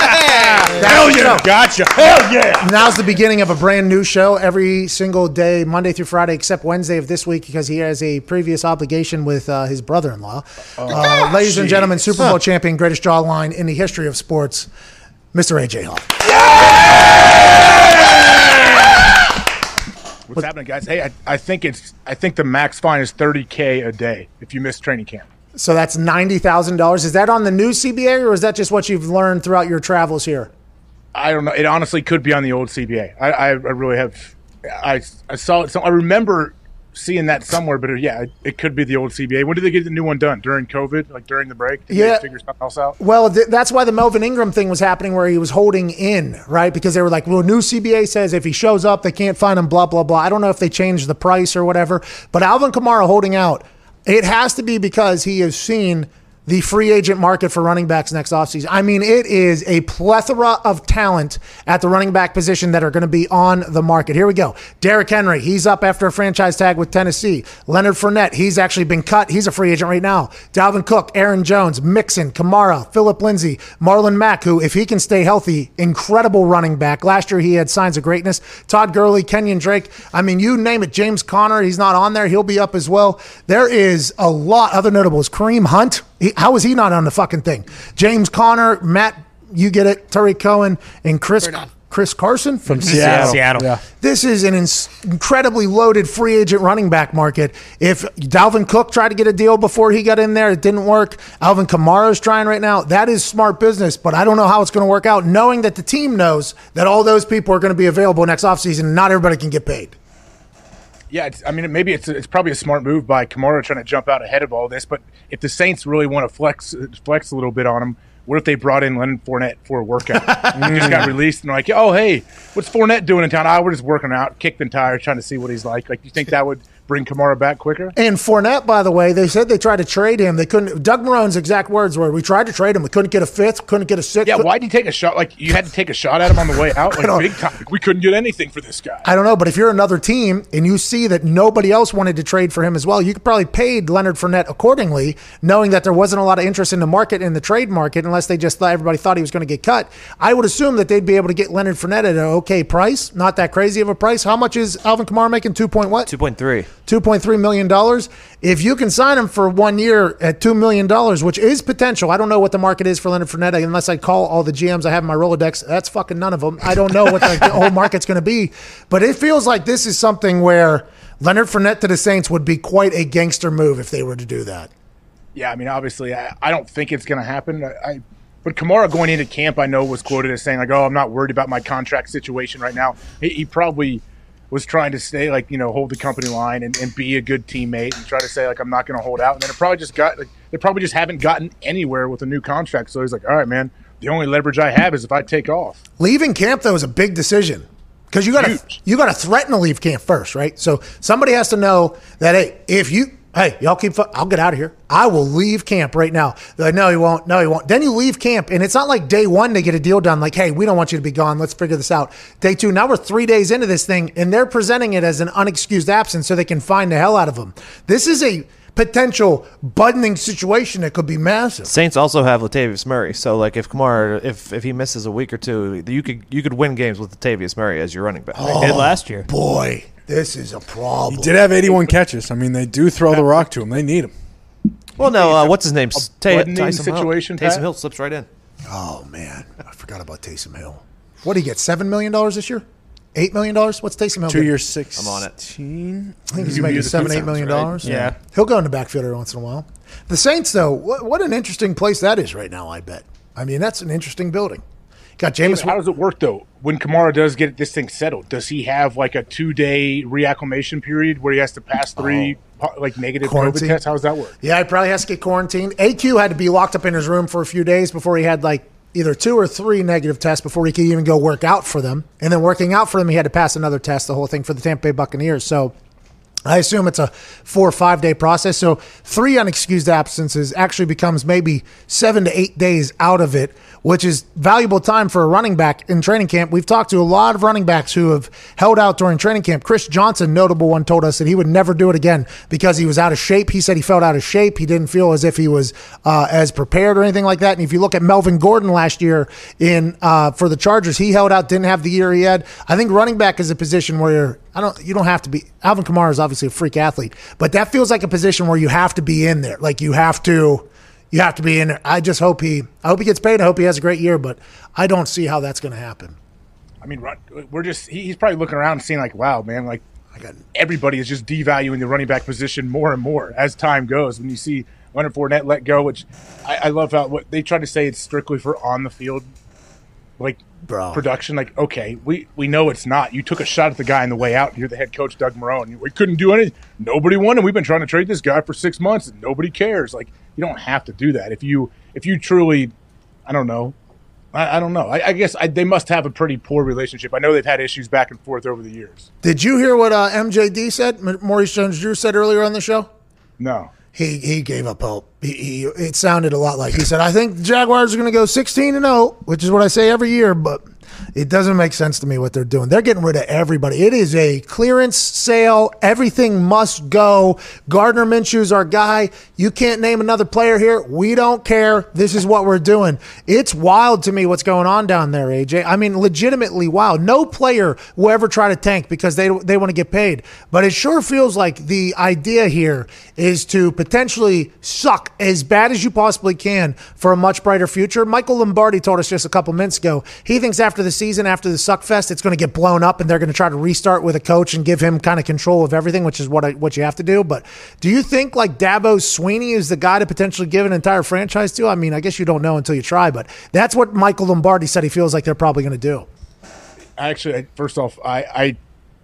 S1: That's
S4: Hell
S1: a
S4: yeah.
S1: show.
S4: Gotcha. Hell yeah.
S1: Now's the beginning of a brand new show every single day, Monday through Friday, except Wednesday of this week because he has a previous obligation with uh, his brother-in-law. uh, ladies and gentlemen, Super Bowl champion, greatest jawline in the history of sports, Mr. AJ Hawk.
S6: What's happening, guys? Hey, I, I think it's I think the max fine is thirty k a day if you miss training camp.
S1: So that's ninety thousand dollars. Is that on the new CBA or is that just what you've learned throughout your travels here?
S6: I don't know. It honestly could be on the old CBA. I, I, I really have. I, I saw it. So I remember seeing that somewhere, but uh, yeah, it, it could be the old CBA. When did they get the new one done? During COVID, like during the break? Did
S1: Yeah.
S6: they figure something else out.
S1: Well, th- that's why the Melvin Ingram thing was happening, where he was holding in, right? Because they were like, well, new CBA says if he shows up, they can't find him, blah, blah, blah. I don't know if they changed the price or whatever, but Alvin Kamara holding out, it has to be because he has seen the free agent market for running backs next offseason. I mean, it is a plethora of talent at the running back position that are going to be on the market. Here we go. Derrick Henry, he's up after a franchise tag with Tennessee. Leonard Fournette, he's actually been cut. He's a free agent right now. Dalvin Cook, Aaron Jones, Mixon, Kamara, Phillip Lindsay, Marlon Mack, who, if he can stay healthy, incredible running back. Last year, he had signs of greatness. Todd Gurley, Kenyon Drake. I mean, you name it. James Conner, he's not on there. He'll be up as well. There is a lot. Other notables, Kareem Hunt. He, how is he not on the fucking thing? James Conner, Matt, you get it, Tarik Cohen, and Chris Chris Carson from
S4: Seattle.
S5: Seattle.
S4: Yeah.
S1: this is an ins- incredibly loaded free agent running back market. If Dalvin Cook tried to get a deal before he got in there, it didn't work. Alvin Kamara's trying right now. That is smart business, but I don't know how it's going to work out, knowing that the team knows that all those people are going to be available next offseason and not everybody can get paid.
S6: Yeah, it's, I mean, maybe it's it's probably a smart move by Kamara trying to jump out ahead of all this. But if the Saints really want to flex flex a little bit on him, what if they brought in Leonard Fournette for a workout? he just got released and like, oh hey, what's Fournette doing in town? Ah, we're just working out, kicked the tires, trying to see what he's like. Like, do you think that would bring Kamara back quicker?
S1: And Fournette, by the way, they said they tried to trade him. They couldn't. Doug Marrone's exact words were, "We tried to trade him. We couldn't get a fifth. Couldn't get a sixth.
S6: Yeah, why'd you take a shot? Like, you had to take a shot at him on the way out, like big time. We couldn't get anything for this guy.
S1: I don't know, but if you're another team and you see that nobody else wanted to trade for him as well, you could probably paid Leonard Fournette accordingly, knowing that there wasn't a lot of interest in the market in the trade market, unless they just thought everybody thought he was going to get cut. I would assume that they'd be able to get Leonard Fournette at an okay price, not that crazy of a price. How much is Alvin Kamara making? Two point what?
S3: Two point three.
S1: Two point three million dollars. If you can sign him for one year at two million dollars, which is potential, I don't know what the market is for Leonard Fournette unless I call all the GMs I have in my Rolodex. That's fucking none of them. I don't know what the, the whole market's going to be, but it feels like this is something where Leonard Fournette to the Saints would be quite a gangster move if they were to do that.
S6: Yeah, I mean, obviously, I, I don't think it's going to happen. I, I, but Kamara going into camp, I know was quoted as saying like, "Oh, I'm not worried about my contract situation right now." He, he probably was trying to stay like you know hold the company line and, and be a good teammate and try to say like I'm not going to hold out. And then it probably just got like they probably just haven't gotten anywhere with a new contract. So he's like, "All right, man, the only leverage I have is if I take off."
S1: Leaving camp though is a big decision because you got to you got to threaten to leave camp first, right? So somebody has to know that hey, if you hey y'all keep, fu- I'll get out of here. I will leave camp right now. They're like, no, he won't. No, he won't. Then you leave camp, and it's not like day one they get a deal done. Like, hey, we don't want you to be gone. Let's figure this out. Day two, now we're three days into this thing, and they're presenting it as an unexcused absence so they can find the hell out of them. This is a potential buttoning situation that could be massive.
S3: Saints also have Latavius Murray, so like if Kamara, if if he misses a week or two, you could you could win games with Latavius Murray as your running back.
S5: Did last year.
S1: Oh, boy, this is a problem.
S4: He did have 81 catches. I mean, they do throw the rock to him. They need him.
S3: Well, no, uh, what's his name? Ta-
S6: bludgeoning
S3: Taysom Hill.
S6: situation,
S3: Taysom Hill slips right in.
S1: Oh man, I forgot about Taysom Hill. What did he get? Seven million dollars this year? eight million dollars. What's Taysom Hill?
S4: Two years, six.
S3: I'm on it.
S1: I think he's making seven, eight million dollars.
S6: right?
S5: Yeah.
S1: he'll go in the backfield every once in a while. The Saints, though, what, what an interesting place that is right now. I bet. I mean, that's an interesting building. Got Jameis.
S6: How does it work though? When Kamara does get this thing settled, does he have like a two day reacclimation period where he has to pass three oh. like negative
S1: Quarantine.
S6: COVID tests? How does that work?
S1: Yeah, he probably has to get quarantined. AQ had to be locked up in his room for a few days before he had like either two or three negative tests before he could even go work out for them. And then working out for them, he had to pass another test, the whole thing for the Tampa Bay Buccaneers. So I assume it's a four or five day process. So three unexcused absences actually becomes maybe seven to eight days out of it, which is valuable time for a running back in training camp. We've talked to a lot of running backs who have held out during training camp. Chris Johnson, notable one, told us that he would never do it again because he was out of shape. He said he felt out of shape. He didn't feel as if he was uh, as prepared or anything like that. And if you look at Melvin Gordon last year in uh, for the Chargers, he held out, didn't have the year he had. I think running back is a position where I don't, you don't have to be. Alvin Kamara is obviously a freak athlete, but that feels like a position where you have to be in there. Like you have to, you have to be in there. I just hope he, I hope he gets paid. I hope he has a great year, but I don't see how that's going to happen.
S6: I mean, we're just, he's probably looking around and seeing like, wow, man, like everybody is just devaluing the running back position more and more as time goes. When you see Leonard Fournette let go, which I, I love how what they try to say it's strictly for on the field, like
S1: Bro.
S6: production. Like, okay, we we know it's not. You took a shot at the guy on the way out. and You're the head coach, Doug Marrone. We couldn't do anything. Nobody won, and we've been trying to trade this guy for six months, and nobody cares. Like, you don't have to do that if you if you truly, I don't know. I, I don't know. I, I guess I, they must have a pretty poor relationship. I know they've had issues back and forth over the years.
S1: Did you hear what uh, MJD said? Maurice Jones-Drew said earlier on the show.
S6: No.
S1: He he gave up hope. He, he it sounded a lot like he said, "I think the Jaguars are going to go 16 and 0, which is what I say every year, but it doesn't make sense to me what they're doing. They're getting rid of everybody. It is a clearance sale. Everything must go. Gardner Minshew's our guy. You can't name another player here. We don't care. This is what we're doing. It's wild to me what's going on down there, AJ. I mean, legitimately wild. No player will ever try to tank because they they want to get paid. But it sure feels like the idea here is to potentially suck as bad as you possibly can for a much brighter future. Michael Lombardi told us just a couple minutes ago he thinks after the season, after the suck fest, it's going to get blown up and they're going to try to restart with a coach and give him kind of control of everything, which is what I, what you have to do. But do you think like Dabo Swinney is the guy to potentially give an entire franchise to? I mean, I guess you don't know until you try, but that's what Michael Lombardi said he feels like they're probably going to do.
S6: Actually, first off, I, I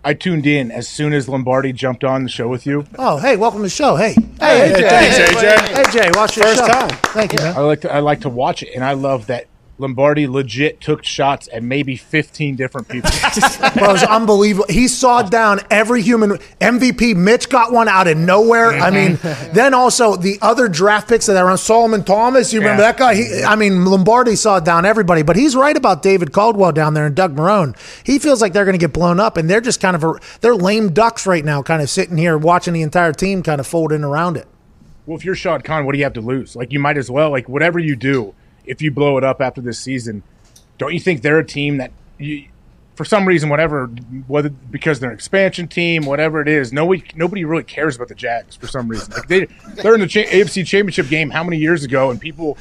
S6: I tuned in as soon as Lombardi jumped on the show with you.
S1: Oh, hey, welcome to the show. Hey, hey,
S4: Hey, thanks, AJ.
S1: Hey, Jay, watch your
S4: First
S1: show.
S4: time.
S1: Thank you, man.
S6: I like to I like to watch it, and I love that Lombardi legit took shots at maybe fifteen different people.
S1: Bro, it was unbelievable. He sawed down every human MVP. Mitch got one out of nowhere. I mean, mm-hmm. then also the other draft picks that are around Solomon Thomas. You remember
S6: Yeah.
S1: that guy? He, mm-hmm. I mean, Lombardi sawed down everybody, but he's right about David Caldwell down there and Doug Marrone. He feels like they're going to get blown up, and they're just kind of a, they're lame ducks right now, kind of sitting here watching the entire team kind of folding around it.
S6: well, if you're Sean Khan, what do you have to lose? Like you might as well like whatever you do. If you blow it up after this season, don't you think they're a team that you, for some reason, whatever, whether because they're an expansion team, whatever it is, nobody nobody really cares about the Jags for some reason. Like they they're in the cha- AFC Championship game how many years ago, and people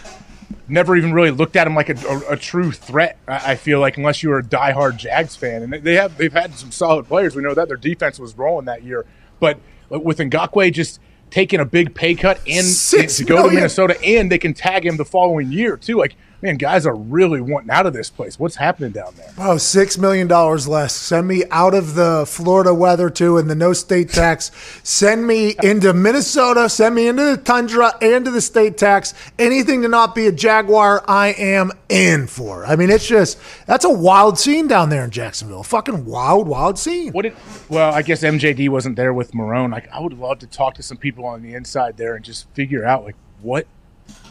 S6: never even really looked at them like a, a, a true threat. I, I feel like unless you were a diehard Jags fan, and they have they've had some solid players. We know that their defense was rolling that year, but with Ngakoue just taking a big pay cut and to go to. Minnesota, and they can tag him the following year too. Like man, guys are really wanting out of this place. What's happening down there?
S1: Oh, six million dollars less. Send me out of the Florida weather too, and the no state tax. Send me into Minnesota. Send me into the tundra and to the state tax. Anything to not be a Jaguar, I am in for. I mean, it's just that's a wild scene down there in Jacksonville. Fucking wild, wild scene.
S6: What did? Well, I guess MJD wasn't there with Marrone. Like, I would love to talk to some people on the inside there and just figure out like what,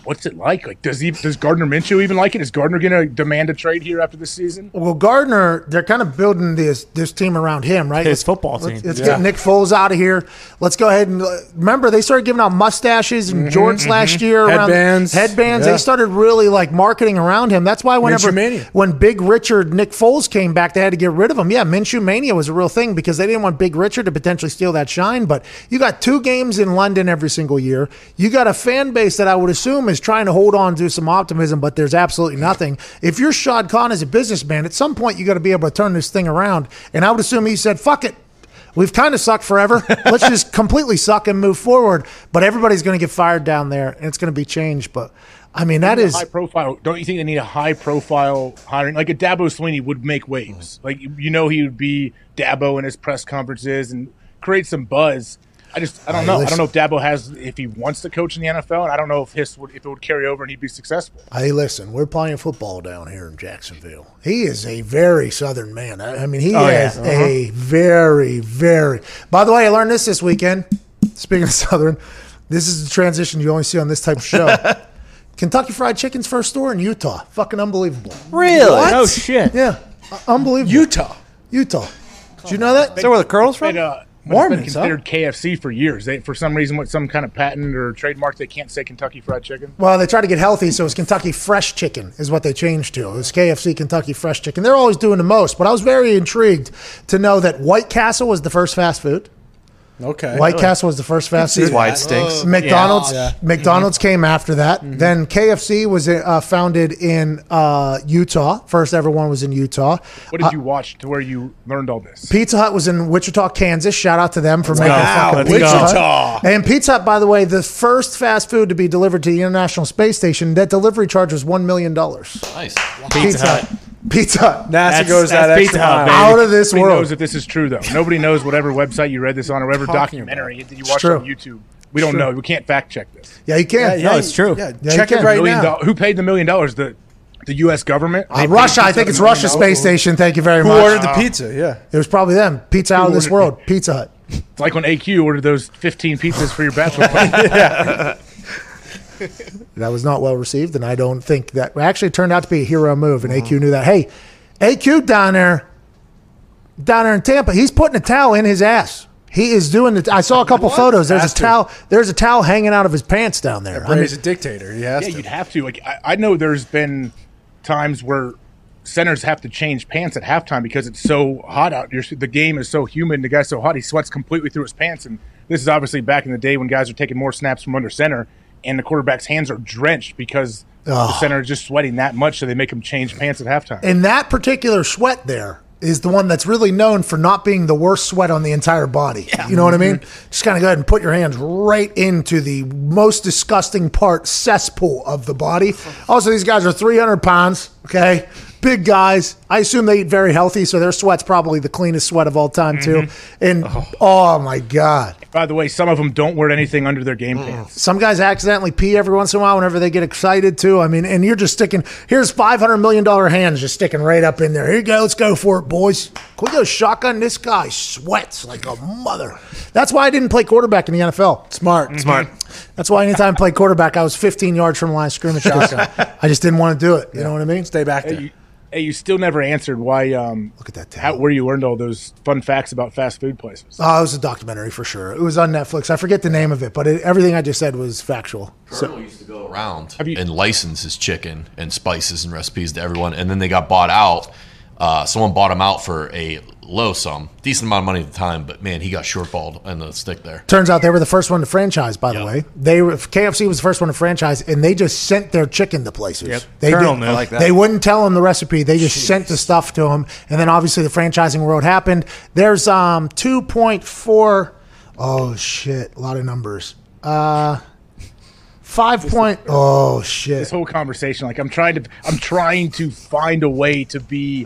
S6: what's it like? Like, does he does Gardner Minshew even like it? Is Gardner going to demand a trade here after the season?
S1: Well, Gardner, they're kind of building this this team around him, right?
S5: His football team.
S1: Let's, let's get Nick Foles out of here. Let's go ahead and uh, remember they started giving out mustaches and jorts last year. around-
S4: Headbands.
S1: headbands.
S4: Yeah.
S1: They started really like marketing around him. That's why whenever when Big Richard Nick Foles came back, they had to get rid of him. Yeah, Minshew Mania was a real thing because they didn't want Big Richard to potentially steal that shine. But you got two games in London every single year. You got a fan base that I would assume is trying to hold on to some optimism, but there's absolutely nothing. If you're Shad Khan as a businessman, at some point you got to be able to turn this thing around. And I would assume he said, "Fuck it." We've kind of sucked forever. Let's just completely suck and move forward. But everybody's going to get fired down there, and it's going to be changed. But I mean, that is
S6: high profile. Don't you think they need a high profile hiring? Like a Dabo Swinney would make waves. Like you know, he would be Dabo in his press conferences and create some buzz. I just I don't
S1: Hey,
S6: know. I
S1: listen.
S6: don't know if Dabo has if he wants to coach in the NFL, and I don't know if his would if it would carry over and he'd be successful.
S1: Hey, listen, we're playing football down here in Jacksonville. He is a very southern man. I, I mean, he
S5: Oh, yeah.
S1: is a very, very. By the way, I learned this this weekend. Speaking of southern, this is the transition you only see on this type of show. Kentucky Fried Chicken's first store in Utah. Fucking unbelievable.
S3: Really?
S5: Oh shit!
S1: Yeah, uh, unbelievable.
S4: Utah.
S1: Utah. Did you know that?
S3: Is that where the colonel's from?
S6: And, uh, but it's been
S4: Mormons, huh?
S6: considered KFC for years. They, for some reason, with some kind of patent or trademark, they can't say Kentucky Fried Chicken.
S1: Well, they tried to get healthy, so it was Kentucky Fresh Chicken, is what they changed to. It was KFC Kentucky Fresh Chicken. They're always doing the most, but I was very intrigued to know that White Castle was the first fast food.
S4: Okay.
S1: White Castle was the first fast food.
S3: White stinks.
S1: McDonald's
S4: Yeah.
S1: McDonald's came after that. Then KFC was uh, founded in uh, Utah. First ever one was in Utah.
S6: What did you watch to where you learned all this?
S1: Pizza Hut was in Wichita, Kansas. Shout out to them for making
S4: Wow,
S1: fucking
S4: Wichita.
S1: Pizza Hut. And Pizza Hut, by the way, the first fast food to be delivered to the International Space Station. That delivery charge was one million dollars.
S7: Nice.
S5: Pizza Hut.
S1: Pizza
S4: NASA
S5: That's-
S4: goes that extra
S5: Pizza Hut,
S4: mile.
S1: Out of this
S6: Nobody
S1: world.
S6: knows if this is true, though. Nobody knows whatever website you read this on or whatever
S4: Talking
S6: documentary that you watched on YouTube. We don't know. We can't fact check this.
S1: Yeah, you can.
S4: Yeah, yeah,
S5: it's true.
S4: Yeah,
S1: Yeah,
S4: check it right now.
S6: doll- who paid the million dollars? The the U.S. government.
S1: Uh, Russia, I think it's
S6: a million
S1: Russia
S6: dollars?
S1: Space Station. Thank you very
S4: Who
S1: much.
S4: Who ordered the pizza? Yeah.
S1: It was probably them. Pizza out of this world. Pizza Hut.
S6: It's like when AQ ordered those 15 pizzas for your bachelor party.
S1: That was not well received, and I don't think that actually it turned out to be a hero move. And AQ uh-huh. knew that. Hey, AQ down there, down there in Tampa, he's putting a towel in his ass. He is doing it. I saw a couple photos. There's
S4: Has
S1: a
S4: to.
S1: towel. There's a towel hanging out of his pants down there. I mean,
S4: Bray's a dictator. He has
S6: yeah,
S4: to.
S6: you'd have to. Like I, I know there's been times where centers have to change pants at halftime because it's so hot out. You're, the game is so humid. The guy's so hot, he sweats completely through his pants. And this is obviously back in the day when guys are taking more snaps from under center, and the quarterback's hands are drenched because the center is just sweating that much, so they make him change pants at halftime.
S1: and that particular sweat there is the one that's really known for not being the worst sweat on the entire body. You know what I mean? Mm-hmm. Just kind of go ahead and put your hands right into the most disgusting part, cesspool of the body. Also, these guys are 300 pounds, okay? Big guys. I assume they eat very healthy, so their sweat's probably the cleanest sweat of all time, too. Mm-hmm. And oh. oh my God.
S6: By the way, some of them don't wear anything under their game mm. pants.
S1: Some guys accidentally pee every once in a while whenever they get excited too. I mean, and you're just sticking. Here's five hundred million dollar hands just sticking right up in there. Here you go. Let's go for it, boys. Can we go shotgun? This guy sweats like a mother. That's why I didn't play quarterback in the NFL.
S4: Smart. Mm-hmm.
S3: Smart.
S1: That's why anytime I played quarterback, I was 15 yards from the line of scrimmage. I just didn't want to do it. You know what I mean?
S4: Stay back
S6: Hey,
S4: there.
S6: you, hey, you still never answered why. Um,
S1: Look at that
S6: how, where you learned all those fun facts about fast food places.
S1: Oh, it was a documentary for sure. It was on Netflix. I forget the name of it, but it, everything I just said was factual.
S7: Colonel used to go around
S6: you-
S7: and license his chicken and spices and recipes to everyone, and then they got bought out. Uh, someone bought him out for a low sum, decent amount of money at the time, but man, he got shortballed in the stick there.
S1: Turns out they were the first one to franchise. By the way, they were KFC was the first one to franchise, and they just sent their chicken to places.
S5: Yep.
S1: They
S5: Colonel
S1: did-
S5: knew. I like
S3: that.
S1: They wouldn't tell them the recipe. They just sent the stuff to them, and then obviously the franchising world happened. There's um two point four. Oh shit! A lot of numbers. Uh, five point. Oh shit!
S6: this whole conversation like i'm trying to i'm trying to find a way to be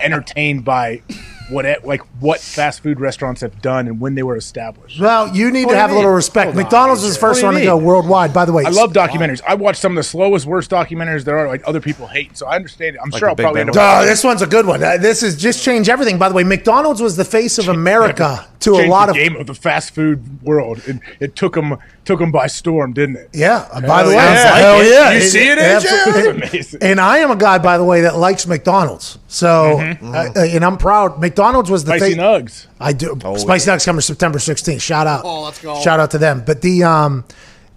S6: entertained by what it- like what fast food restaurants have done and when they were established
S1: Well, you need
S3: What
S1: to
S3: do
S1: have a little respect.
S3: Hold on,
S1: McDonald's was the first one to go worldwide. By the way,
S6: i love documentaries i watch some of the slowest worst documentaries there are like other people hate so i understand it i'm
S3: Like
S6: sure i'll probably
S3: Bang
S6: end up
S1: Duh, this one's a good one. Uh, This is just change everything. By the way, McDonald's was the face of America to a lot
S6: the
S1: of
S6: game of the fast food world and it took them took them by storm didn't it
S1: Yeah. uh, by the way,
S6: yeah. Sounds
S1: hell
S6: like it.
S1: yeah.
S6: You see it, AJ?
S1: absolutely.
S6: Amazing.
S1: And I am a guy, by the way, that likes McDonald's. So, uh, uh, and I'm proud. McDonald's was the
S6: spicy
S1: fa-
S6: nugs
S1: I do. Spicy nugs coming September 16th. Shout out.
S7: Oh, let's go.
S1: Shout out to them. But the um,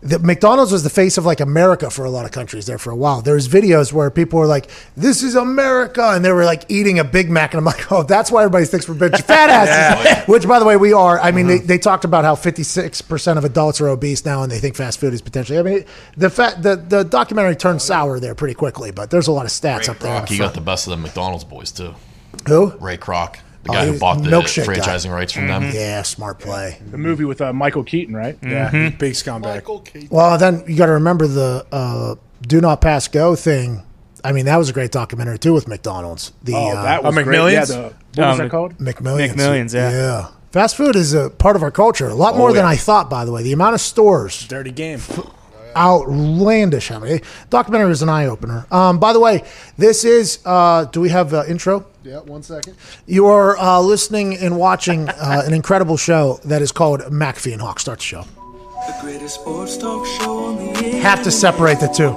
S1: the McDonald's was the face of like America for a lot of countries there for a while. There's videos where people were like, "This is America," and they were like eating a Big Mac, and I'm like, "Oh, that's why everybody thinks we're bitch fat asses." Which, by the way, we are. I mean, mm-hmm. they, they talked about how 56 percent of adults are obese now, and they think fast food is potentially. I mean, the fat the the documentary turned sour there pretty quickly, but there's a lot of stats up there. in
S7: Kroc,
S1: the
S7: he got the best of the McDonald's boys too.
S1: Who?
S7: Ray Kroc, the
S1: Oh,
S7: guy who bought the
S1: milkshake guy.
S7: franchising rights from them.
S1: Yeah, smart play.
S6: The movie with uh, Michael Keaton, right?
S4: Yeah, big scumbag.
S1: Well, then you got to remember the uh, "Do Not Pass Go" thing. I mean, that was a great documentary too with McDonald's. The
S6: Oh,
S1: uh,
S6: that was
S4: Oh,
S6: great. Yeah, the, what was
S5: Um,
S6: that called?
S1: McMillions.
S5: McMillions, yeah.
S1: Yeah. Fast food is a part of our culture. A lot more than I thought, by the way. The amount of stores,
S4: Dirty game.
S1: Outlandish. How many? Documentary is an eye opener. Um, by the way, this is. Uh, do we have uh, intro?
S8: Yeah, one second.
S1: You are uh, listening and watching uh, an incredible show that is called McAfee and Hawk. Start the show.
S9: The greatest sports talk show on the air.
S1: Have to separate the 2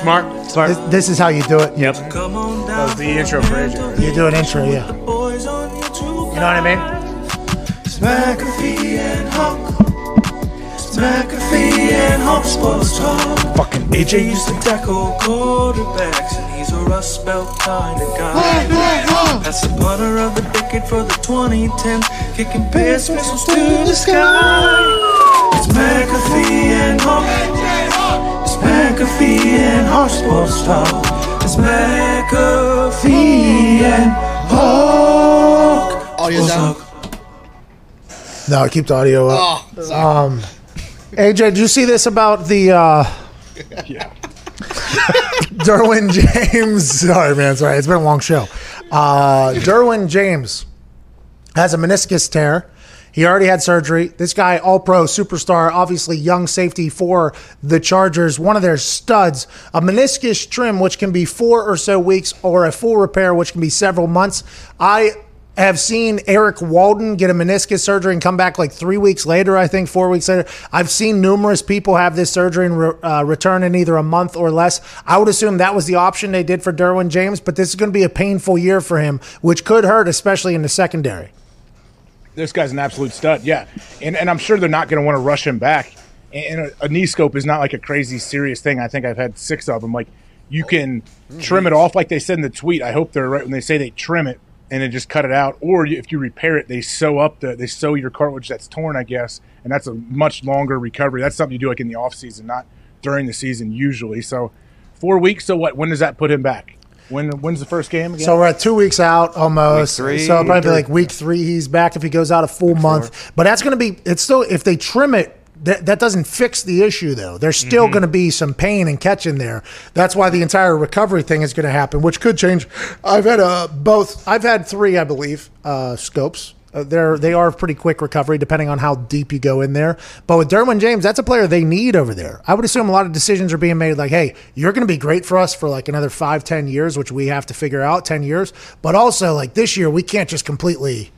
S5: Smart. Smart.
S1: This, this is how you do it.
S5: Yep.
S9: Come on
S4: That
S9: down.
S4: was the intro for AJ. right?
S1: You do an intro, yeah.
S9: The boys on YouTube.
S1: You know what I mean?
S9: McAfee and Hawk. McAfee and Hawk Sports Talk.
S4: Fucking
S9: AJ
S4: AJ.
S9: used to tackle quarterbacks, and he's a Rust Belt kind of guy. That's the punter of the decade for the 2010s, kicking pass missiles to the sky. It's McAfee and Hawk. It's McAfee and Hawk Sports Talk. It's McAfee and Hawk.
S8: Audio's
S9: Sports
S8: out.
S9: Talk.
S1: No, keep the audio up.
S8: Oh, sorry.
S1: Um, AJ, did you see this about the uh,
S6: Yeah.
S1: Derwin James? Sorry, man. Sorry, it's been a long show. Uh, Derwin James has a meniscus tear. He already had surgery. This guy, all pro superstar, obviously young safety for the Chargers, one of their studs. A meniscus trim, which can be four or so weeks, or a full repair, which can be several months. I have seen Erik Walden get a meniscus surgery and come back like three weeks later, I think, four weeks later. I've seen numerous people have this surgery and re- uh, return in either a month or less. I would assume that was the option they did for Derwin James, but this is going to be a painful year for him, which could hurt, especially in the secondary.
S6: this guy's an absolute stud. Yeah, and and I'm sure they're not going to want to rush him back. And a, a knee scope is not like a crazy serious thing. I think I've had six of them. Like you can trim it off, like they said in the tweet. I hope they're right when they say they trim it and then just cut it out. Or if you repair it, they sew up the they sew your cartilage that's torn, I guess, and that's a much longer recovery. That's something you do like in the off season, not during the season usually. So four weeks. So what? When does that put him back? When when's the first game again?
S1: So we're at two weeks out almost.
S3: Week three.
S1: so probably like week three, he's back if he goes out a full month. But that's going to be. It's still if they trim it. That, that doesn't fix the issue though. There's still going to be some pain and catch in there. That's why the entire recovery thing is going to happen, which could change. I've had uh, both. I've had three, I believe, uh, scopes. Uh, they're they are pretty quick recovery depending on how deep you go in there. But with Derwin James, that's a player they need over there. I would assume a lot of decisions are being made like, hey, you're going to be great for us for like another five, ten years, which we have to figure out ten years. But also like this year, we can't just completely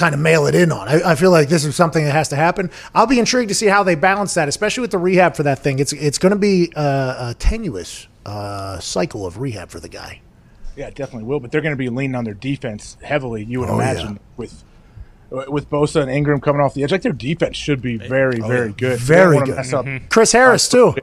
S1: kind of mail it in on. I, I feel like this is something that has to happen. I'll be intrigued to see how they balance that, especially with the rehab for that thing. It's it's going to be a, a tenuous uh, cycle of rehab for the guy.
S6: Yeah, it definitely will. But they're going to be leaning on their defense heavily. You would
S1: Oh,
S6: imagine
S1: yeah.
S6: with with Bosa and Ingram coming off the edge. Like their defense should be very, very good.
S1: Very good.
S6: Mess up.
S1: Chris Harris too.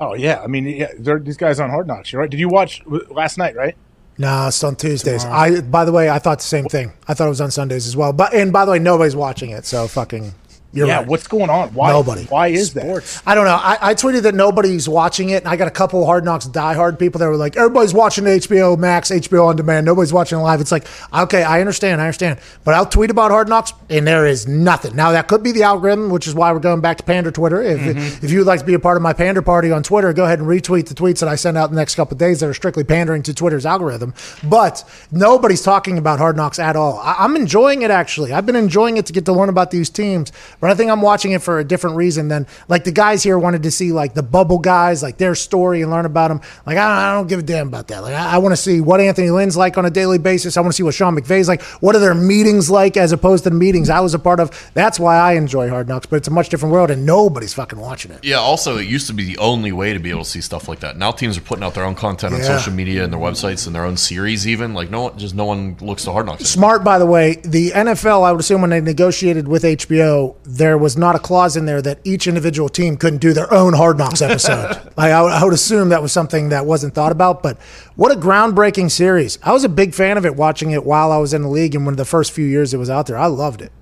S6: Oh yeah, I mean, yeah, these guys on Hard Knocks, You're right? Did you watch last night? Right?
S1: No, it's on Tuesdays. I by the way, I thought the same thing. I thought it was on Sundays as well. But and by the way, nobody's watching it, so fucking you're
S6: yeah.
S1: right.
S6: What's going on? Why?
S1: Nobody.
S6: Why is that?
S1: I don't know. I, I tweeted that nobody's watching it, and I got a couple Hard Knocks diehard people that were like, "Everybody's watching HBO Max, HBO on demand. Nobody's watching it live." It's like, okay, I understand, I understand, but I'll tweet about Hard Knocks, and there is nothing. Now that could be the algorithm, which is why we're going back to Pander Twitter. If mm-hmm. if you would like to be a part of my Pander party on Twitter, go ahead and retweet the tweets that I send out the next couple of days that are strictly pandering to Twitter's algorithm. But nobody's talking about Hard Knocks at all. I, I'm enjoying it actually. I've been enjoying it to get to learn about these teams, but I think I'm watching it for a different reason than like the guys here wanted to see like the bubble guys, like their story and learn about them. Like I don't, I don't give a damn about that. Like I, I want to see what Anthony Lynn's like on a daily basis. I want to see what Sean McVay's like. What are their meetings like as opposed to the meetings I was a part of? That's why I enjoy Hard Knocks. But it's a much different world, and nobody's fucking watching it.
S7: Yeah. Also, it used to be the only way to be able to see stuff like that. Now teams are putting out their own content on
S1: Yeah.
S7: social media and their websites and their own series. Even like no one, just no one looks to Hard Knocks. anymore.
S1: Smart, by the way. The NFL, I would assume when they negotiated with HBO, there was not a clause in there that each individual team couldn't do their own Hard Knocks episode. I, I would- would assume that was something that wasn't thought about, but what a groundbreaking series. I was a big fan of it watching it while I was in the league and one of the first few years it was out there. I loved it.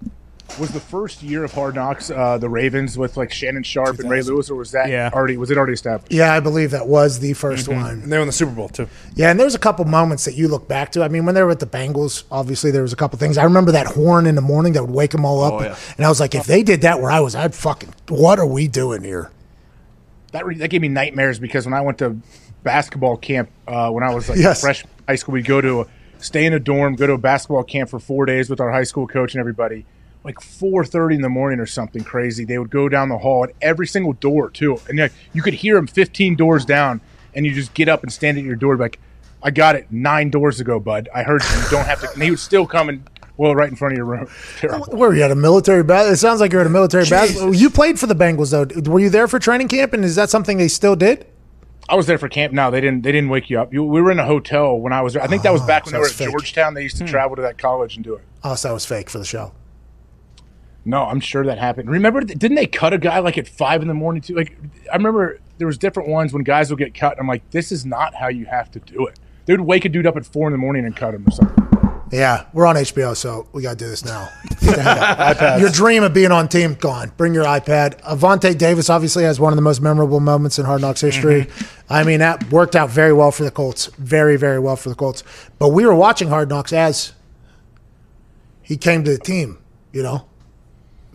S6: Was the first year of Hard Knocks uh, the Ravens with like Shannon Sharpe and Ray Lewis, or was that
S5: Yeah.
S6: already was it already established?
S1: Yeah, I believe that was the 1st one.
S4: And they won the Super Bowl too.
S1: Yeah, and there was a couple moments that you look back to. I mean, when they were with the Bengals, obviously there was a couple things. I remember that horn in the morning that would wake them all up,
S7: yeah.
S1: and I was like, if they did that where I was, I'd fucking. What are we doing here?
S6: That re- that gave me nightmares because when I went to basketball camp uh, when I was like
S1: Yes.
S6: a fresh high school, we'd go to a, stay in a dorm, go to a basketball camp for four days with our high school coach and everybody. Like four thirty in the morning or something crazy. They would go down the hall at every single door too, and like, you could hear them fifteen doors down, and you just get up and stand at your door like, "I got it nine doors ago, bud. I heard you. You don't have to." And he would still come and well right in front of your room. Terrible.
S1: Where were you at a military base? It sounds like you're at a military base. You played for the Bengals though. Were you there for training camp? And is that something they still did?
S6: I was there for camp. No, they didn't. They didn't wake you up. You, we were in a hotel when I was there. I think that was oh, back when they were at
S1: fake.
S6: Georgetown. They used to hmm. travel to that college and do it.
S1: Oh, so that was fake for the show.
S6: No, I'm sure that happened. Remember, didn't they cut a guy like at five in the morning too? Like, I remember there was different ones when guys would get cut. I'm like, this is not how you have to do it. They would wake a dude up at four in the morning and cut him or something.
S1: Yeah, we're on HBO, so we got to do this now. Get the heck out. Your dream of being on team gone. Bring your iPad. Vontae Davis obviously has one of the most memorable moments in Hard Knocks history. Mm-hmm. I mean, that worked out very well for the Colts. Very, very well for the Colts. But we were watching Hard Knocks as he came to the team. You know, it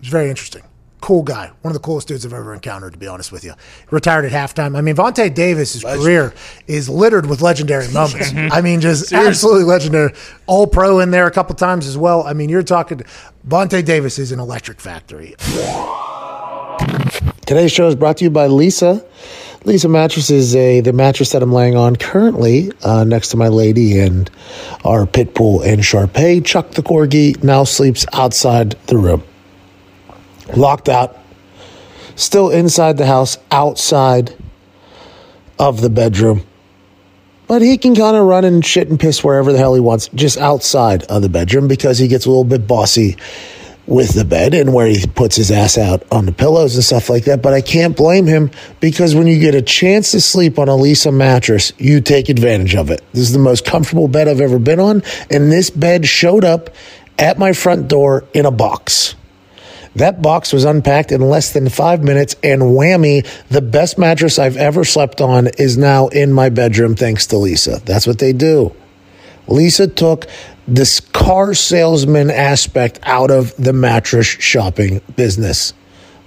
S1: was very interesting. Cool guy. One of the coolest dudes I've ever encountered, to be honest with you. Retired at halftime. I mean, Vontae Davis' career is littered with legendary moments. I mean, just absolutely legendary. All pro in there a couple times as well. I mean, you're talking, Vontae Davis is an electric factory.
S8: Today's show is brought to you by Leesa. Leesa mattress is a the mattress that I'm laying on currently uh, next to my lady and our pit bull and Sharpei. Chuck the corgi now sleeps outside the room, locked out, still inside the house, outside of the bedroom. But he can kind of run and shit and piss wherever the hell he wants, just outside of the bedroom because he gets a little bit bossy with the bed and where he puts his ass out on the pillows and stuff like that. But I can't blame him because when you get a chance to sleep on a Leesa mattress, you take advantage of it. This is the most comfortable bed I've ever been on. And this bed showed up at my front door in a box. That box was unpacked in less than five minutes, and whammy, the best mattress I've ever slept on is now in my bedroom thanks to Leesa. That's what they do. Leesa took this car salesman aspect out of the mattress shopping business.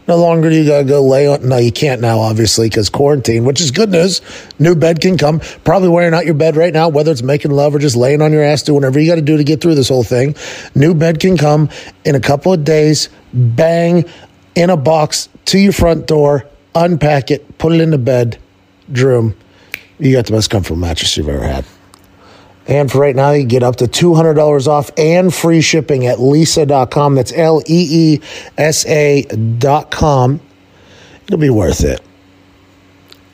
S8: No longer do you gotta go lay on. No, you can't now, obviously, because quarantine, which is good news. New bed can come. Probably wearing out your bed right now, whether it's making love or just laying on your ass, doing whatever you got to do to get through this whole thing. New bed can come in a couple of days. Bang, in a box to your front door. Unpack it, put it in the bed, room. You got the most comfortable mattress you've ever had. And for right now, you get up to $200 off and free shipping at leesa.com. That's L E E S A.com. It'll be worth it.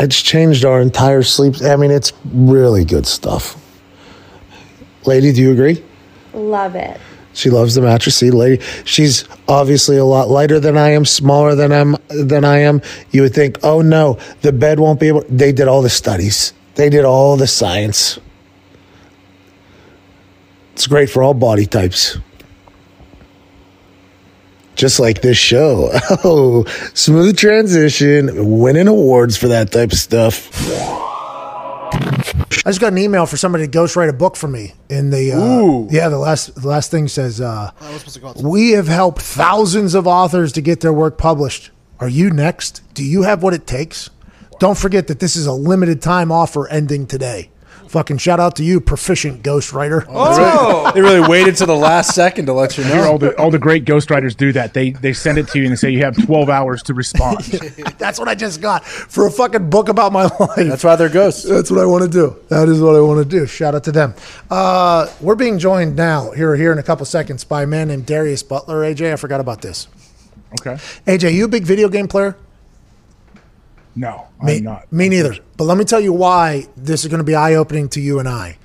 S8: It's changed our entire sleep. I mean, it's really good stuff. Lady, do you agree?
S10: Love it.
S8: She loves the mattress. See, lady, she's obviously a lot lighter than I am, smaller than I'm than I am. You would think, oh no, the bed won't be able. They did all the studies. They did all the science. It's great for all body types. Just like this show. Oh, smooth transition, winning awards for that type of stuff.
S1: I just got an email for somebody to ghostwrite a book for me. In the uh, yeah, the last the last thing says, uh, "We have helped thousands of authors to get their work published. Are you next? Do you have what it takes? Don't forget that this is a limited time offer ending today. Fucking shout out to you, proficient ghostwriter.
S4: They really waited to the last second to let you
S6: Here, all
S4: know.
S6: the all the great ghostwriters do that. They they send it to you and they say you have 12 hours to respond.
S1: That's what I just got for a fucking book about my life.
S4: That's why they're ghosts.
S1: That's what I want to do. That is what I want to do. Shout out to them. Uh, we're being joined now here here in a couple seconds by a man named Darius Butler. AJ, I forgot about this.
S6: Okay.
S1: AJ, you a big video game player?
S6: No,
S1: Me,
S6: I'm not.
S1: me neither. But let me tell you why this is going to be eye opening to you and I.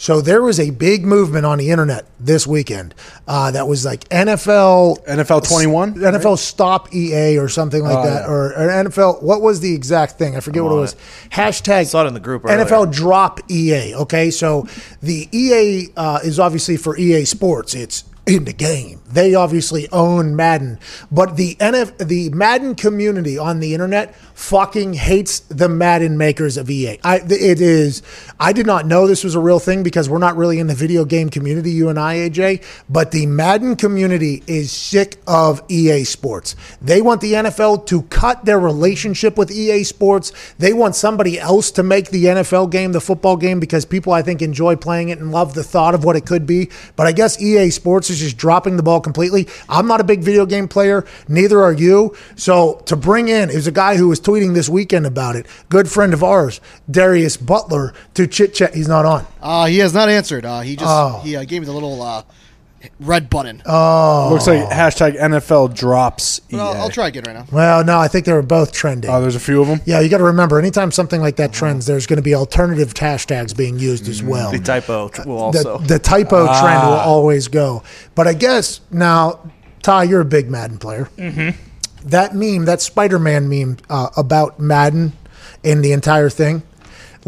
S1: So there was a big movement on the internet this weekend uh, that was like NFL
S4: NFL 21?
S1: NFL Stop EA or something like
S4: Oh,
S1: that,
S4: yeah.
S1: or, or NFL. What was the exact thing? I forget what it was.
S3: it.
S1: Hashtag
S3: Saw it in the group
S1: NFL. Drop EA. Okay, so the EA uh, is obviously for EA Sports. It's in the game. They obviously own Madden, but the NF the Madden community on the internet fucking hates the Madden makers of EA. I it is. I did not know this was a real thing because we're not really in the video game community. You and I, AJ, but the Madden community is sick of EA Sports. They want the NFL to cut their relationship with EA Sports. They want somebody else to make the NFL game, the football game, because people I think enjoy playing it and love the thought of what it could be. But I guess EA Sports is just dropping the ball completely. I'm not a big video game player, neither are you. So to bring in is a guy who was tweeting this weekend about it, good friend of ours, Darius Butler, to chit chat. He's not on.
S10: Uh, he has not answered. Uh, he just
S1: Oh.
S10: he uh, gave me the little uh, red button.
S4: Oh, Looks like hashtag NFL drops. EA.
S10: But I'll, I'll try again right now.
S1: Well, no, I think they were both trending.
S4: Oh, there's a few of them.
S1: Yeah, you got to remember, anytime something like that trends, there's going to be alternative hashtags being used as well.
S3: The typo tr- will
S1: The,
S3: also.
S1: the typo trend will always go. But I guess now, Ty, you're a big Madden player. Mm-hmm. That meme, that Spider Man meme uh, about Madden and the entire thing,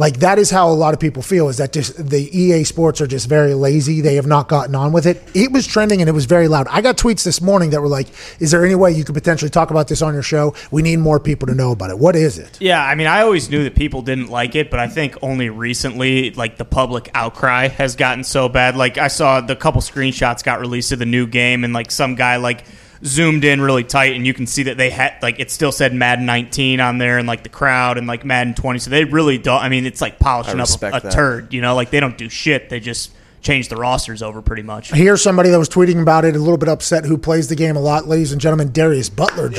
S1: like that is how a lot of people feel is that just the EA Sports are just very lazy. They have not gotten on with it. It was trending and it was very loud. I got tweets this morning that were like, "Is there any way you could potentially talk about this on your show? We need more people to know about it. What is it?"
S5: Yeah, I mean, I always knew that people didn't like it, but I think only recently, like the public outcry has gotten so bad. Like I saw the couple screenshots got released of the new game, and like some guy like zoomed in really tight, and you can see that they had like it still said Madden 19 on there, and like the crowd, and like Madden 20. So they really don't. I mean, it's like polishing up a, a turd. You know, like they don't do shit. They just change the rosters over pretty much.
S1: Here's somebody that was tweeting about it, a little bit upset, who plays the game a lot, ladies and gentlemen. Darius Butler.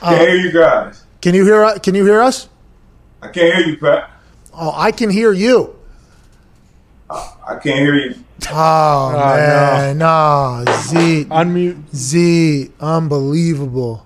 S11: Can't hear you guys.
S1: Can you hear? Uh, can you hear us?
S11: I can't hear you, Pat.
S1: Oh, I can hear you.
S11: I can't hear you.
S1: Oh, oh man, no. Z,
S4: Unmute.
S1: Z, unbelievable.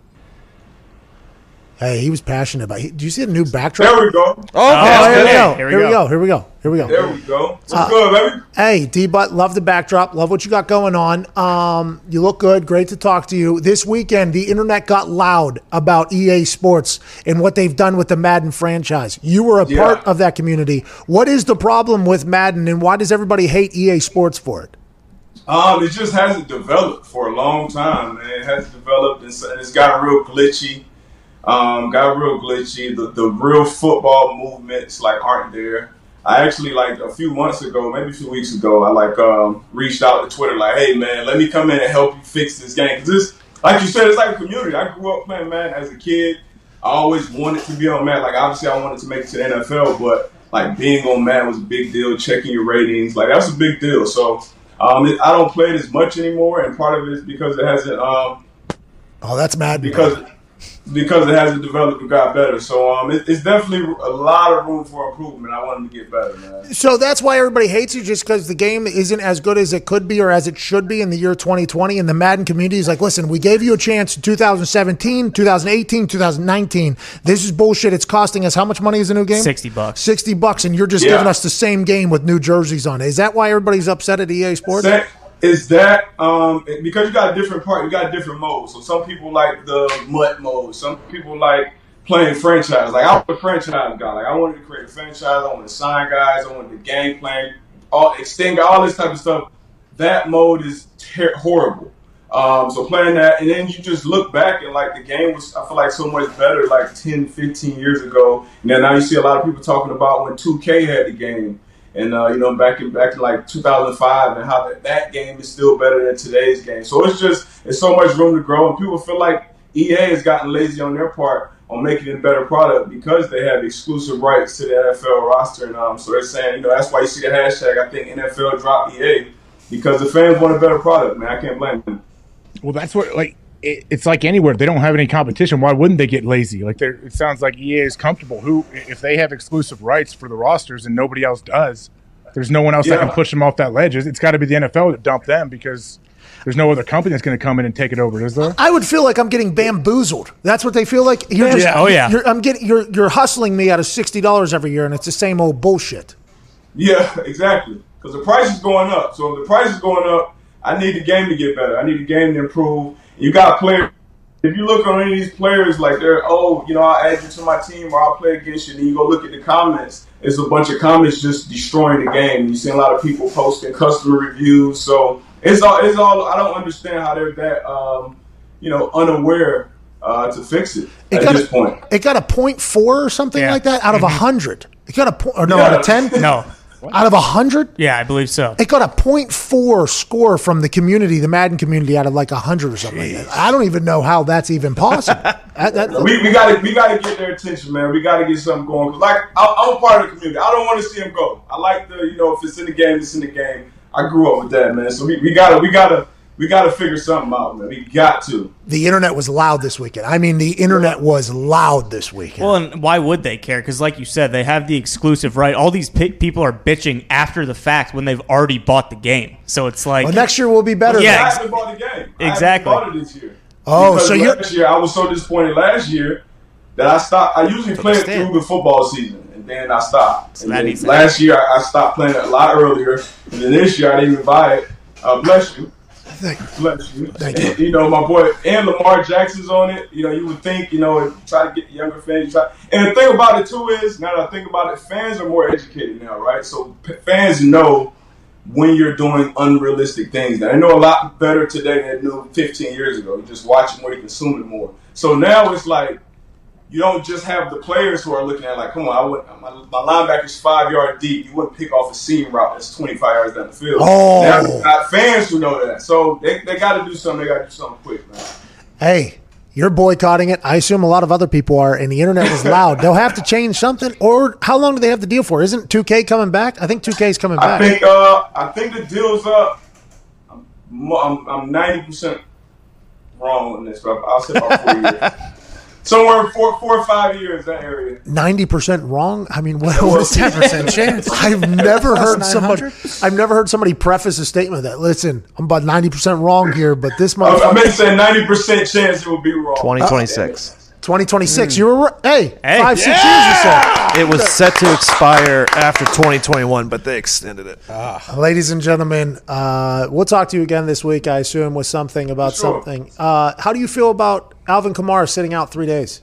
S1: Hey, he was passionate about. He, do you see the new backdrop?
S11: There we go.
S1: Oh, here we go.
S5: Here
S1: Here
S5: we
S1: we
S5: go.
S1: go. Here we go. Here we go.
S11: There we go. What's
S1: Uh,
S11: good, baby?
S1: Hey, D Butt, love the backdrop. Love what you got going on. Um, you look good. Great to talk to you. This weekend, the internet got loud about EA Sports and what they've done with the Madden franchise. You were a
S11: Yeah.
S1: part of that community. What is the problem with Madden and why does everybody hate EA Sports for it?
S11: Um, it just hasn't developed for a long time, man. It hasn't developed, and so- and it's gotten real glitchy. Um, got real glitchy. The the real football movements like aren't there. I actually like a few months ago, maybe a few weeks ago, I like um, reached out to Twitter like, "Hey man, let me come in and help you fix this game." Because this, like you said, it's like a community. I grew up playing man as a kid. I always wanted to be on Madden. Like obviously, I wanted to make it to the NFL, but like being on Madden was a big deal. Checking your ratings, like that's a big deal. So um, it, I don't play it as much anymore, and part of it is because it hasn't um,
S1: Oh, that's Madden.
S11: because because it hasn't developed and got better. So um, it, it's definitely a lot of room for improvement. I want him to get better, man.
S1: So that's why everybody hates you, just because the game isn't as good as it could be or as it should be in the year 2020. And the Madden community is like, listen, we gave you a chance in 2017, 2018, 2019. This is bullshit. It's costing us how much money is a new game?
S5: 60 bucks.
S1: 60 bucks, and you're just
S11: Yeah.
S1: giving us the same game with new jerseys on it. Is that why everybody's upset at EA Sports?
S11: That, is that um, because you got a different part, you got different modes. So some people like the MUT mode. Some people like playing franchise. Like I was a franchise guy. Like I wanted to create a franchise. I wanted to sign guys. I wanted the game plan, all extend all this type of stuff. That mode is ter- horrible. Um, so playing that, and then you just look back and like the game was, I feel like so much better like 10, 15 years ago. And then now you see a lot of people talking about when 2K had the game. And uh, you know, back in back in like 2005, and how that, that game is still better than today's game. So it's just it's so much room to grow, and people feel like EA has gotten lazy on their part on making it a better product because they have exclusive rights to the NFL roster, and um, so they're saying, you know, that's why you see the hashtag. I think NFL drop EA because the fans want a better product. Man, I can't blame them.
S6: Well, that's what like it, it's like anywhere. They don't have any competition. Why wouldn't they get lazy? Like they're, it sounds like EA is comfortable. Who if they have exclusive rights for the rosters and nobody else does? There's no one else that can push them off that ledge. It's got to be the NFL to dump them because there's no other company that's going to come in and take it over, is there?
S1: I would feel like I'm getting bamboozled. That's what they feel like. You're just,
S5: Yeah, oh, yeah.
S1: You're, I'm getting. You're you're hustling me out of sixty dollars every year, and it's the same old bullshit.
S11: Yeah, exactly. Because the price is going up. So if the price is going up, I need the game to get better. I need the game to improve. You got players. If you look on any of these players, like they're, oh, you know, I'll add you to my team or I'll play against you. Then you go look at the comments. It's a bunch of comments just destroying the game. You see a lot of people posting customer reviews. So it's all, it's all. I don't understand how they're that, um, you know, unaware uh, to fix it,
S1: It
S11: at
S1: got
S11: this
S1: a,
S11: point.
S1: It got a point four or something
S5: Yeah.
S1: like that out of a hundred. It got a point, or no,
S11: Yeah.
S1: out of ten.
S5: No.
S1: Out of a hundred.
S5: Yeah, I believe so.
S1: It got a point four score from the community, the Madden community, out of like a hundred or something. Like that. I don't even know how that's even possible. That- that-
S11: We, we gotta we gotta get their attention, man. We gotta get something going. like I, I'm part of the community. I don't want to see him go. I like the you know if it's in the game, it's in the game. I grew up with that, man. So we, we gotta we gotta we gotta figure something out, man. We got to.
S1: the internet was loud this weekend. I mean, the internet was loud this weekend.
S5: Well, and why would they care? Because, like you said, they have the exclusive right. All these pi people are bitching after the fact when they've already bought the game. So it's like,
S1: well, next year will be better.
S5: Yeah,
S11: I haven't bought the game.
S5: Exactly.
S11: I bought it this year.
S1: Oh,
S11: Because
S1: so
S11: last year I was so disappointed last year that I stopped. I usually play it through the football season, and then I stopped.
S5: So
S11: And
S5: that
S11: then
S5: needs to
S11: last year I, I stopped playing it a lot earlier, and then this year I didn't even buy it. Uh, bless you. Bless you.
S1: Thank
S11: And, you know, my boy and Lamar Jackson's on it. You know, you would think, you know, if you try to get the younger fans. you Try, and the thing about it too is, now that I think about it, fans are more educated now, right? So p- fans know when you're doing unrealistic things. Now, they know a lot better today than they knew 15 years ago. You just watch it more, you consume it more. So now it's like you don't just have the players who are looking at like, come on, I would, my, my linebacker's five yard deep. You wouldn't pick off a seam route that's 25 yards down the field.
S1: Oh.
S11: Now you got fans who know that. So they, they got to do something. They got to do something quick, man.
S1: hey, you're boycotting it. I assume a lot of other people are, and the internet was loud. They'll have to change something. Or how long do they have the deal for? Isn't 2K coming back? I think 2K is coming
S11: I
S1: back.
S11: think uh, I think the deal's up. I'm I'm, I'm 90% wrong on this, but I'll say about four years. Somewhere four, four or five years, that area.
S1: Ninety percent wrong. I mean, what, what is
S4: Ten percent chance.
S1: I've never heard
S4: 900?
S1: somebody. I've never heard somebody preface a statement that listen, I'm about ninety percent wrong here, but this
S11: I, I
S1: motherfucker,
S11: meant to say 90% chance it will be wrong.
S3: 2026.
S1: 2026. You were right. hey,
S5: Hey.
S1: five six years or so.
S3: It was set to expire after 2021, but they extended it.
S1: Ladies and gentlemen, uh, we'll talk to you again this week. I assume with something about
S11: Sure.
S1: something. Uh, how do you feel about Alvin Kamara sitting out three days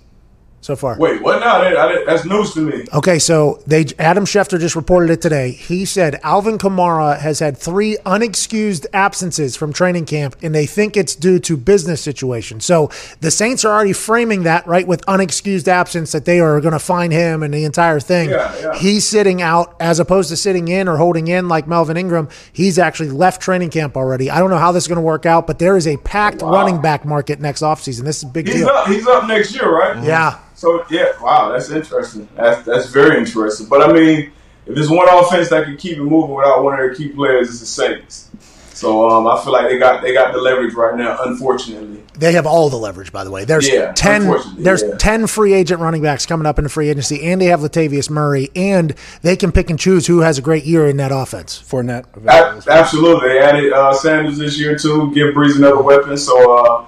S1: so far?
S11: Wait, what now? That- that- That's news to me.
S1: Okay, so they Adam Schefter just reported it today. He said Alvin Kamara has had three unexcused absences from training camp, and they think it's due to business situation. So the Saints are already framing that right with unexcused absence that they are going to fine him and the entire thing.
S11: Yeah, yeah.
S1: He's sitting out as opposed to sitting in or holding in like Melvin Ingram. He's actually left training camp already. I don't know how this is going to work out, but there is a packed running back market next offseason. This is a big
S11: He's
S1: deal.
S11: up. He's up next year, right?
S1: Yeah.
S11: So yeah, wow, that's interesting. That's that's very interesting. But I mean, if there's one offense that can keep it moving without one of their key players, it's the Saints. So um, I feel like they got they got the leverage right now. Unfortunately,
S1: They have all the leverage, by the way. There's
S11: Yeah,
S1: ten. There's
S11: yeah.
S1: ten free agent running backs coming up into free agency, and they have Latavius Murray, and they can pick and choose who has a great year in that offense.
S4: Fournette. available.
S11: A- absolutely. They added uh, Sanders this year too. Give Brees another weapon. So uh,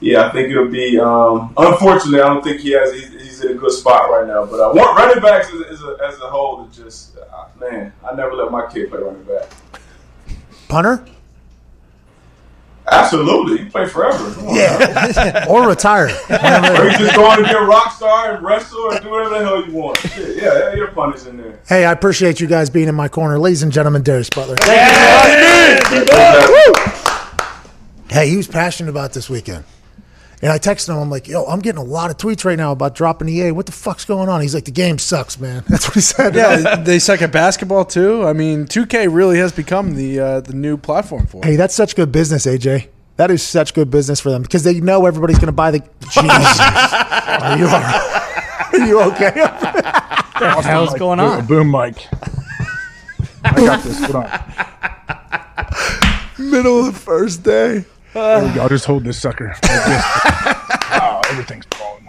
S11: yeah, I think it'll be. Um, unfortunately, I don't think he has. He's, he's in a good spot right now. But I want running backs as, as, a, as a whole, to just uh, man, I never let my kid play running back.
S1: Punter,
S11: Absolutely, he play forever. On.
S1: yeah, or retire.
S11: Or you just go on and get rock star and wrestle or do whatever the hell you want. Shit, yeah, yeah, your pun is in there.
S1: Hey, I appreciate you guys being in my corner, ladies and gentlemen. Darius Butler. Hey, he was passionate about this weekend. And I texted him, I'm like, yo, I'm getting a lot of tweets right now about dropping EA. What the fuck's going on? He's like, the game sucks, man. That's what he said.
S4: Yeah, they suck at basketball too. I mean, 2K really has become the uh, the new platform for. it.
S1: Hey, that's such good business, AJ. That is such good business for them because they know everybody's going to buy the. Jeez. Are you all right? Are you okay?
S5: What the hell's going
S6: Boom-
S5: on?
S6: Boom mic. I got this. Hold on.
S1: Middle of the first day.
S6: There we go. I'll just hold this sucker. Like this. oh, everything's falling.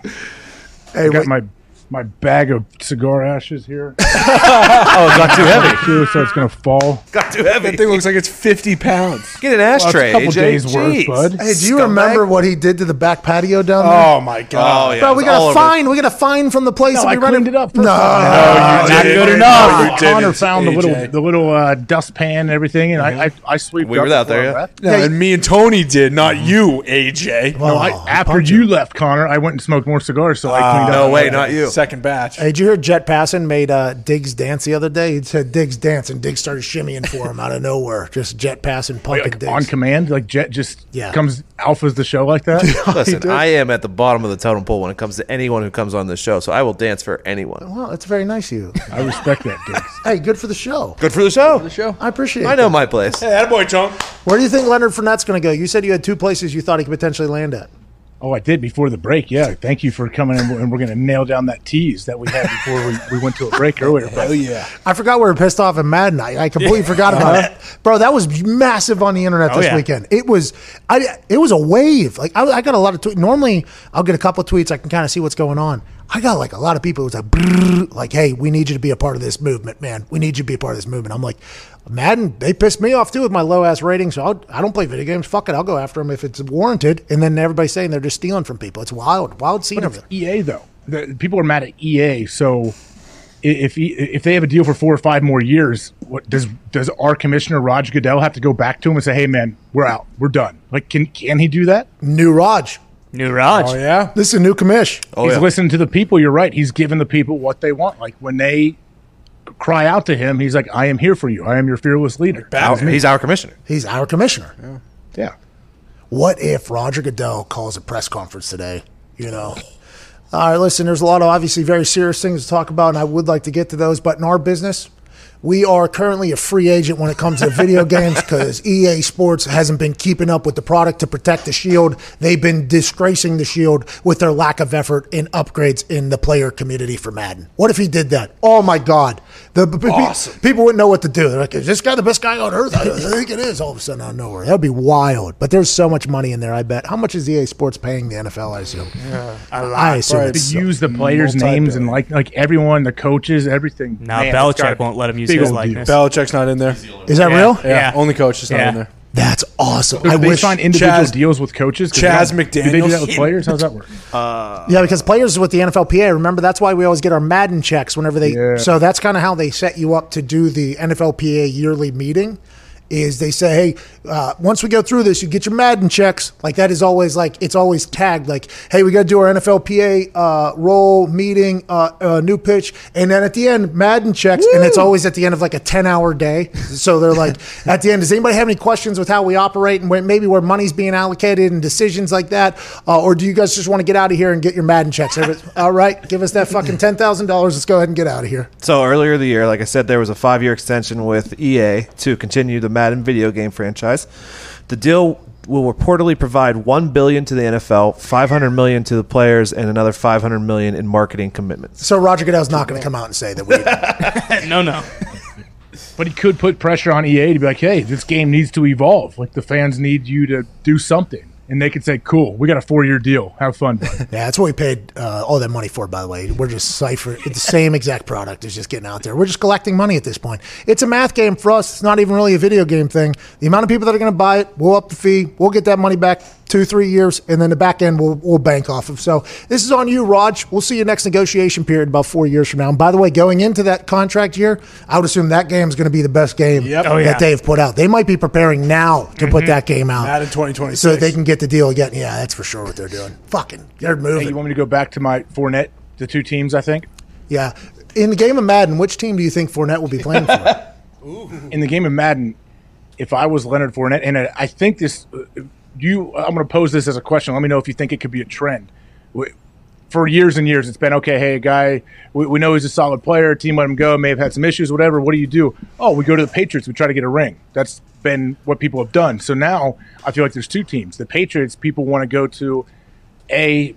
S1: Hey,
S6: I got
S1: wait,
S6: my my bag of cigar ashes here.
S3: oh, it got too heavy.
S6: Too, so it's gonna fall.
S3: Got too heavy.
S4: That thing looks like it's 50 pounds.
S3: Get an
S6: Well, a
S3: ashtray,
S6: couple
S3: AJ.
S6: days worth, bud.
S1: Hey, do you remember what he did to the back patio down there?
S4: Oh, my God.
S3: Oh, yeah.
S1: Bro, we got a fine. We got a fine from the place.
S6: No,
S1: that
S6: I
S1: we rented-
S6: cleaned it up.
S1: No,
S6: first time.
S4: you
S6: not
S4: didn't.
S6: good
S4: No,
S6: enough.
S4: you didn't,
S6: Connor found the little the little uh, dustpan and everything, and I uh-huh. I, I swept.
S3: We were out there, yeah.
S4: No, and me and Tony did, not mm. you, AJ.
S6: No, I,
S1: Oh,
S6: after you left, Connor, I went and smoked more cigars, so I ah, cleaned up.
S3: No
S6: up.
S3: way, not you.
S4: Second batch.
S1: Hey, did you hear Jet Passon made uh, Diggs dance the other day? He said Diggs dance, and Diggs started shimmying for him out of nowhere. Just Jet Passon pumping
S6: Like
S1: Diggs.
S6: on command, like Jet just
S1: Yeah.
S6: comes alphas the show like that.
S3: Listen, I am at the bottom of the totem pole when it comes to anyone who comes on this show, so I will dance for anyone.
S1: well, that's very nice of you.
S6: I respect that, Diggs.
S1: hey, good for the show.
S3: Good for the show.
S4: The show.
S1: I appreciate it.
S3: I know my place.
S4: Hey, boy, Chunk.
S1: Where do you think Leonard Fournette's going to go? You said you had two places you thought he could potentially land at.
S6: Oh, I did before the break. Yeah, thank you for coming, in, and we're going to nail down that tease that we had before we, we went to a break earlier.
S4: Hell yeah.
S1: I forgot we were pissed off at Madden. I, I completely forgot about uh-huh. it, bro. That was massive on the internet
S5: Oh,
S1: this
S5: yeah.
S1: weekend. It was, I, it was a wave. Like I, I got a lot of tweets. Normally, I'll get a couple of tweets. I can kind of see what's going on. I got like a lot of people. Was like, like, hey, we need you to be a part of this movement, man. We need you to be a part of this movement. I'm like, Madden, they pissed me off too with my low ass rating. So I'll, I don't play video games. Fuck it, I'll go after them if it's warranted. And then everybody's saying they're just stealing from people. It's wild, wild scene
S6: it's
S1: it.
S6: EA though. The, people are mad at EA. So if if they have a deal for four or five more years, what does does our commissioner Roger Goodell have to go back to him and say, "Hey, man, we're out, we're done"? Like, can can he do that?
S1: New Raj.
S5: New Raj.
S4: Oh, yeah?
S1: This is a new commish.
S3: Oh,
S6: He's
S3: yeah.
S6: listening to the people. You're right. He's giving the people what they want. Like when they cry out to him, he's like, "I am here for you. I am your fearless leader."
S3: Our- he's our commissioner.
S1: He's our commissioner.
S6: Yeah.
S1: What if Roger Goodell calls a press conference today? You know. All right, listen, there's a lot of obviously very serious things to talk about, and I would like to get to those. But in our business, we are currently a free agent when it comes to video games because EA Sports hasn't been keeping up with the product to protect the shield. They've been disgracing the shield with their lack of effort in upgrades in the player community for Madden. What if he did that? Oh my God. The, p- p-
S4: Awesome.
S1: people wouldn't know what to do. They're like, is this guy the best guy on earth? I think it is all of a sudden out of nowhere. That'd be wild. But there's so much money in there, I bet. How much is EA Sports paying the NFL, I assume? I assume
S6: to
S1: it's
S6: use the players' names and like like everyone, the coaches, everything.
S5: No,
S6: Man,
S5: Belichick won't let him use his
S6: old
S5: likeness.
S4: Belichick's not in there.
S1: Is that
S5: Yeah.
S1: real?
S4: Yeah,
S5: Yeah.
S4: only coach is not in there.
S1: That's awesome.
S6: deal.
S1: I
S6: Do they
S1: wish.
S6: sign individual
S4: Chaz-
S6: deals with coaches. 'Cause
S4: Chaz
S6: they don't- they do that with players? How does that work?
S1: Uh, yeah, because players with the NFLPA. Remember, that's why we always get our Madden checks whenever they.
S6: Yeah.
S1: So that's kind of how they set you up to do the NFLPA yearly meeting. Is they say, hey, uh, once we go through this, you get your Madden checks. Like that is always like it's always tagged. Like, hey, we got to do our NFLPA uh, roll meeting, uh, uh, new pitch, and then at the end, Madden checks, and it's always at the end of like a ten-hour day. So they're like, at the end, does anybody have any questions with how we operate and where, maybe where money's being allocated and decisions like that, uh, or do you guys just want to get out of here and get your Madden checks? All right, give us that fucking ten thousand dollars. Let's go ahead and get out of here.
S3: So earlier in the year, like I said, there was a five-year extension with EA to continue the Madden video game franchise. The deal will reportedly provide one billion to the NFL, five hundred million to the players, and another five hundred million in marketing commitments.
S1: So Roger Goodell's not going to come out and say that we.
S5: no, no.
S6: But he could put pressure on EA to be like, "Hey, this game needs to evolve. Like the fans need you to do something." And they could say, "Cool, we got a four-year deal. Have fun." bud."
S1: Yeah, that's what we paid uh, all that money for. By the way, we're just cipher. It's the same exact product. It's just getting out there. We're just collecting money at this point. It's a math game for us. It's not even really a video game thing. The amount of people that are going to buy it, we'll up the fee. We'll get that money back two, three years, and then the back end we'll, we'll bank off of. So this is on you, Raj. We'll see you next negotiation period about four years from now. And by the way, going into that contract year, I would assume that game is going to be the best game
S4: Yep.
S5: Oh,
S1: that
S5: yeah.
S1: they've put out. They might be preparing now to put mm-hmm. that game out.
S4: in 2026.
S1: So that they can get the deal again. Yeah, that's for sure what they're doing. Fucking, they're moving.
S6: hey,
S1: moving.
S6: you want me to go back to my Fournette? The two teams, I think.
S1: Yeah. In the game of Madden, which team do you think Fournette will be playing for?
S6: in the game of Madden, if I was Leonard Fournette, and I I think this, uh, you, I'm going to pose this as a question. Let me know if you think it could be a trend. For years and years, it's been okay. Hey, a guy, we, we know he's a solid player. Team let him go. May have had some issues, whatever. What do you do? Oh, we go to the Patriots. We try to get a ring. That's been what people have done. So now I feel like there's two teams. The Patriots, people want to go to a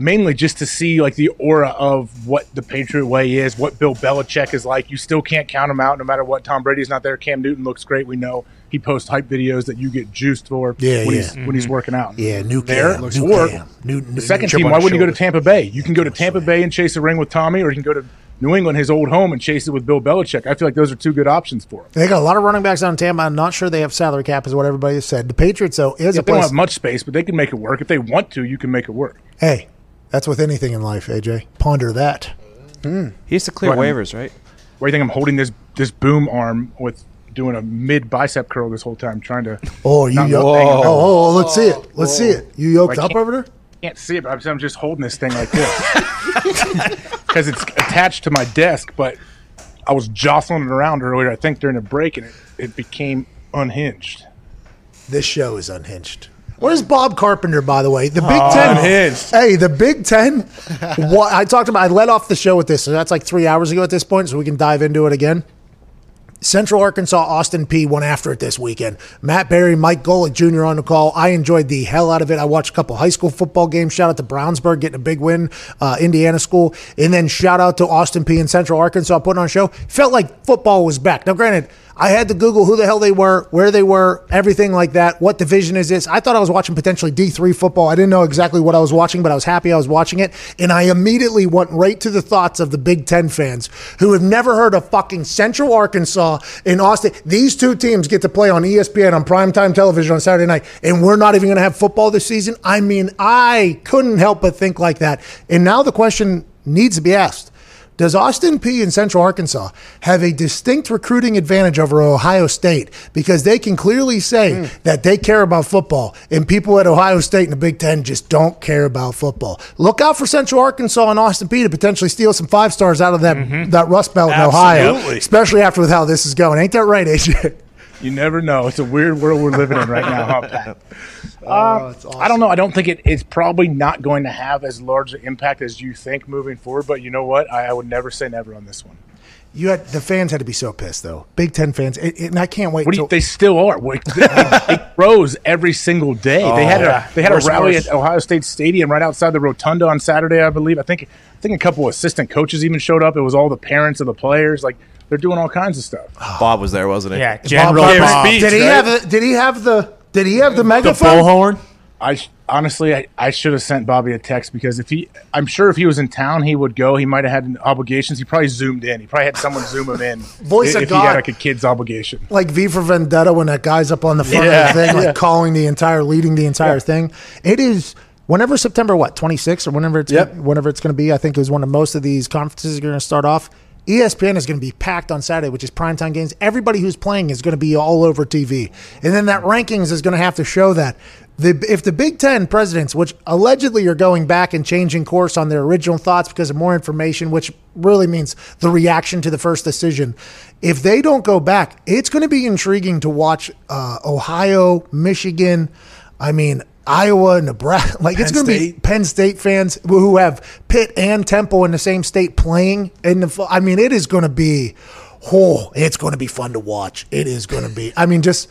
S6: mainly just to see like the aura of what the Patriot way is, what Bill Belichick is like. You still can't count him out no matter what. Tom Brady's not there. Cam Newton looks great. We know he posts hype videos that you get juiced for
S1: Yeah,
S6: when
S1: yeah.
S6: he's when he's mm-hmm. working out.
S1: Yeah, new
S6: there.
S1: Cam, new
S6: or
S1: Cam, new- new-
S6: the second
S1: chip
S6: team, why wouldn't you go to. Tampa Bay? You can go to Tampa Bay and chase a ring with Tommy, or you can go to New England, his old home, and chase it with Bill Belichick. I feel like those are two good options for him.
S1: They got a lot of running backs down in Tampa. I'm not sure they have salary cap, is what everybody has said. The Patriots, though, is
S6: Yeah,
S1: a
S6: they don't have much space, but they can make it work. If they want to, you can make it work.
S1: hey, that's with anything in life, AJ. Ponder that. Mm.
S3: He used to clear
S6: Right.
S3: waivers, right?
S6: Why do you think I'm holding this this boom arm with doing a mid bicep curl this whole time, trying to?
S1: Oh, you
S6: not
S1: yoked? Oh, oh, oh, let's see it. Let's see it. You yoked
S6: I
S1: up over there?
S6: can't see it, but I'm- I'm just holding this thing like this because it's attached to my desk. But I was jostling it around earlier, I think during a break, and it, it became unhinged.
S1: This show is unhinged. Where's Bob Carpenter, by the way? The Big
S4: Oh,
S1: Ten.
S4: unhinged.
S1: Hey, the Big Ten. what I talked about, I led off the show with this, so that's like three hours ago at this point, so we can dive into it again. Central Arkansas, Austin Peay went after it this weekend. Matt Barrie, Mike Golic Jr. on the call. I enjoyed the hell out of it. I watched a couple high school football games. Shout out to Brownsburg getting a big win, uh, Indiana school, and then shout out to Austin Peay and Central Arkansas putting on a show. Felt like football was back. Now, granted, I had to Google who the hell they were, where they were, everything like that. What division is this? I thought I was watching potentially D3 football. I didn't know exactly what I was watching, but I was happy I was watching it. And I immediately went right to the thoughts of the Big Ten fans who have never heard of fucking Central Arkansas in Austin. These two teams get to play on ESPN on primetime television on Saturday night, and we're not even going to have football this season. I mean, I couldn't help but think like that. And now the question needs to be asked. Does Austin Peay in Central Arkansas have a distinct recruiting advantage over Ohio State because they can clearly say hmm. that they care about football and people at Ohio State and the Big Ten just don't care about football? Look out for Central Arkansas and Austin Peay to potentially steal some five stars out of that mm-hmm. that Rust Belt in Ohio, especially after with how this is going. Ain't that right, AJ?
S6: You never know. It's a weird world we're living in right now, huh?
S1: Oh,
S6: Uh, I don't know. I don't think it, it's probably not going to have as large an impact as you think moving forward. But you know what? I, I would never say never on this one.
S1: You had the fans had to be so pissed though. Big Ten fans, it, it- and I can't wait.
S6: What do you, they still are. What- It grows every single day. they had a they had
S4: Worse
S6: a rally
S4: worse.
S6: at Ohio State Stadium right outside the rotunda on Saturday, I believe. I think I think a couple assistant coaches even showed up. It was all the parents of the players. Like they're doing all kinds of stuff.
S3: Bob was there, wasn't he?
S5: Yeah, General
S1: Carpenter-
S5: Bob.
S4: speech,
S1: did he
S4: right?
S1: have the, Did he have the? Did he have the
S5: The
S1: megaphone?
S5: bullhorn.
S6: I sh- honestly, I, I should have sent Bobby a text because if he, I'm sure if he was in town, he would go. He might have had obligations. He probably zoomed in. He probably had someone zoom him in.
S1: Voice
S6: if
S1: of
S6: he had
S1: God.
S6: like a kid's obligation.
S1: like V for Vendetta when that guy's up on the front
S6: Yeah,
S1: of the thing, like
S6: yeah.
S1: calling the entire, leading the entire thing. It is whenever September what twenty sixth or whenever it's
S4: Yep.
S1: whenever it's going to be. I think is when most of these conferences are going to start off. ESPN is going to be packed on Saturday, which is primetime games. Everybody who's playing is going to be all over TV, and then that rankings is going to have to show that. The, if the Big Ten presidents, which allegedly are going back and changing course on their original thoughts because of more information, which really means the reaction to the first decision, if they don't go back, it's going to be intriguing to watch uh, Ohio, Michigan, I mean, Iowa, Nebraska. Like it's going to be Penn State fans who have Pitt and Temple in the same state playing. In the, I mean, it is going to be, oh, it's going to be fun to watch. It is going to be. I mean, just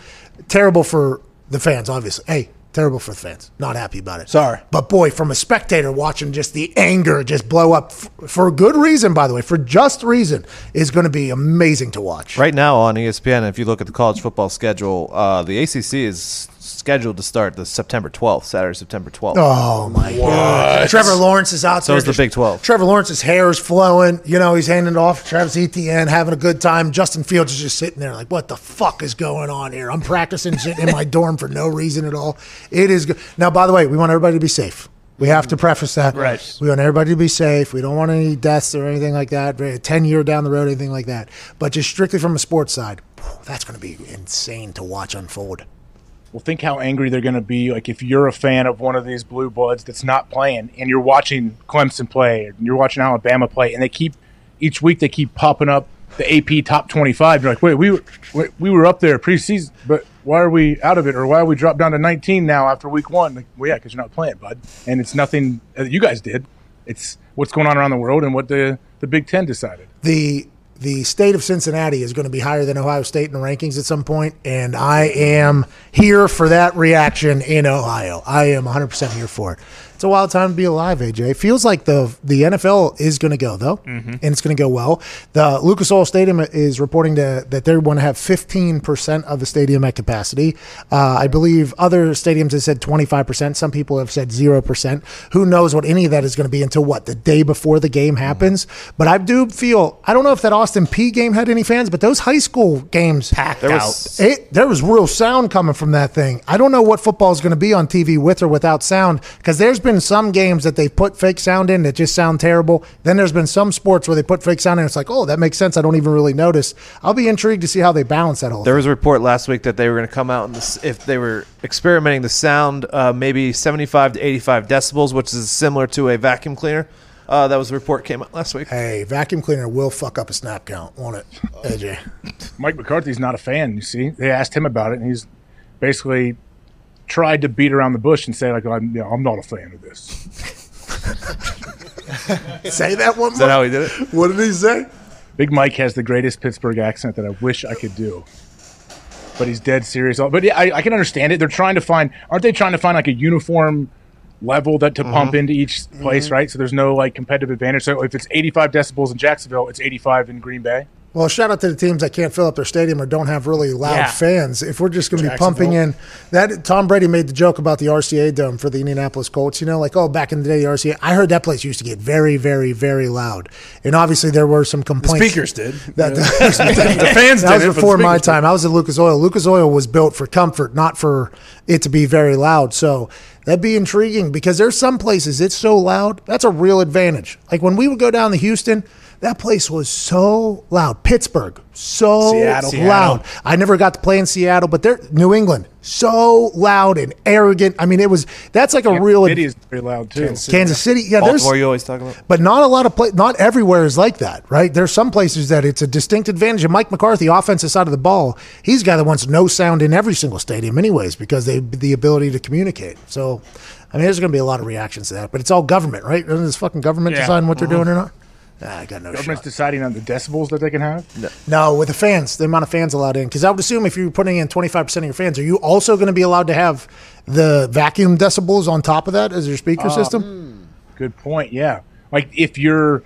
S1: terrible for the fans, obviously. Hey, terrible for the fans. Not happy about it.
S4: Sorry.
S1: but boy, from a spectator watching just the anger just blow up f- for good reason, by the way, for just reason, is going to be amazing to watch.
S3: Right now on ESPN, if you look at the college football schedule, uh, the ACC is scheduled to start the September 12th, Saturday, September 12th.
S1: Oh my god! Trevor Lawrence is out
S3: So
S1: there.
S3: is the Big 12.
S1: Trevor Lawrence's hair is flowing. You know, he's handing it off to Travis Etienne, having a good time. Justin Fields is just sitting there like, "What the fuck is going on here?" I'm practicing sitting in my dorm for no reason at all. It is good. Now, by the way, we want everybody to be safe. We have to preface that.
S5: Right.
S1: We want everybody to be safe. We don't want any deaths or anything like that. Very- Ten year down the road, anything like that. But just strictly from a sports side, that's going to be insane to watch unfold.
S6: Well, think how angry they're going to be. Like if you're a fan of one of these blue bloods that's not playing, and you're watching Clemson play, and you're watching Alabama play, and they keep each week they keep popping up the AP top 25. You're like, wait, we were we- we were up there preseason, but why are we out of it, or why are we dropped down to 19 now after week one? Like, well, yeah, because you're not playing, bud, and it's nothing that you guys did. It's what's going on around the world and what the the Big Ten decided.
S1: the the state of Cincinnati is going to be higher than Ohio State in the rankings at some point, and I am here for that reaction in Ohio. I am 100% here for it. It's a wild time to be alive, AJ. It feels like the the NFL is going to go though, and it's going to go well. The Lucas Oil Stadium is reporting to, that they want to have 15 percent of the stadium at capacity. Uh, I believe other stadiums have said 25 percent. Some people have said zero percent. Who knows what any of that is going to be until what the day before the game happens? But I do feel I don't know if that Austin Peay game had any fans, but those high school games
S5: Packed
S3: There
S5: out.
S3: was-
S1: it, there was real sound coming from that thing. I don't know what football is going to be on TV with or without sound because there's been some games that they put fake sound in that just sound terrible. Then there's been some sports where they put fake sound in. It's like, oh, that makes sense. I don't even really notice. I'll be intrigued to see how they balance that whole.
S3: There
S1: thing.
S3: was a report last week that they were going to come out and this, if they were experimenting the sound, uh, maybe 75 to 85 decibels, which is similar to a vacuum cleaner. Uh, that was a report came out last week.
S1: Hey, vacuum cleaner will fuck up a snap count, won't it, AJ?
S6: Mike McCarthy's not a fan. You see, they asked him about it, and he's basically tried to beat around the bush and say like, "I'm, you know, I'm not a fan of this."
S1: say that one.
S3: Is that how he did it?
S1: What did he say?
S6: Big Mike has the greatest Pittsburgh accent that I wish I could do. But he's dead serious. But yeah, I, I can understand it. They're trying to find, aren't they trying to find like a uniform level that to pump mm-hmm. into each place, mm-hmm. right? So there's no like competitive advantage. So if it's 85 decibels in Jacksonville, it's 85 in Green Bay.
S1: Well, shout out to the teams that can't fill up their stadium or don't have really loud
S5: Yeah.
S1: fans. If we're just going to be pumping in that, Tom Brady made the joke about the RCA dome for the Indianapolis Colts. You know, like oh, back in the day, the RCA. I heard that place used to get very, very, very loud, and obviously there were some
S4: The
S1: complaints.
S4: speakers did.
S1: That,
S4: the fans
S1: that was
S4: did it, but
S1: before my
S4: speakers did.
S1: time. I was at Lucas Oil. Lucas Oil was built for comfort, not for it to be very loud. So that'd be intriguing because there's some places it's so loud. That's a real advantage. Like when we would go down to Houston, that place was so loud. Pittsburgh, so
S4: Seattle.
S1: loud. I never got to play in Seattle, but they're New England, so loud and arrogant. I mean, it was that's like a real
S6: City is very loud too.
S1: Kansas City. Yeah, there's
S3: Baltimore, you always talk about.
S1: but not a lot of play. Not everywhere is like that, right? There's some places that it's a distinct advantage. And Mike McCarthy, offensive side of the ball, he's a guy that wants no sound in every single stadium, anyways, because they the ability to communicate. So, I mean, there's going to be a lot of reactions to that. But it's all government, right? Isn't this fucking government
S5: Yeah.
S1: deciding what they're mm-hmm. doing or not? Ah, I got no
S6: Government's
S1: shot.
S6: deciding on the decibels that they can have.
S1: No, no, with the fans, the amount of fans allowed in. Because I would assume if you're putting in 25% of your fans, are you also going to be allowed to have the vacuum decibels on top of that as your speaker system?
S6: Good point. Yeah, like if you're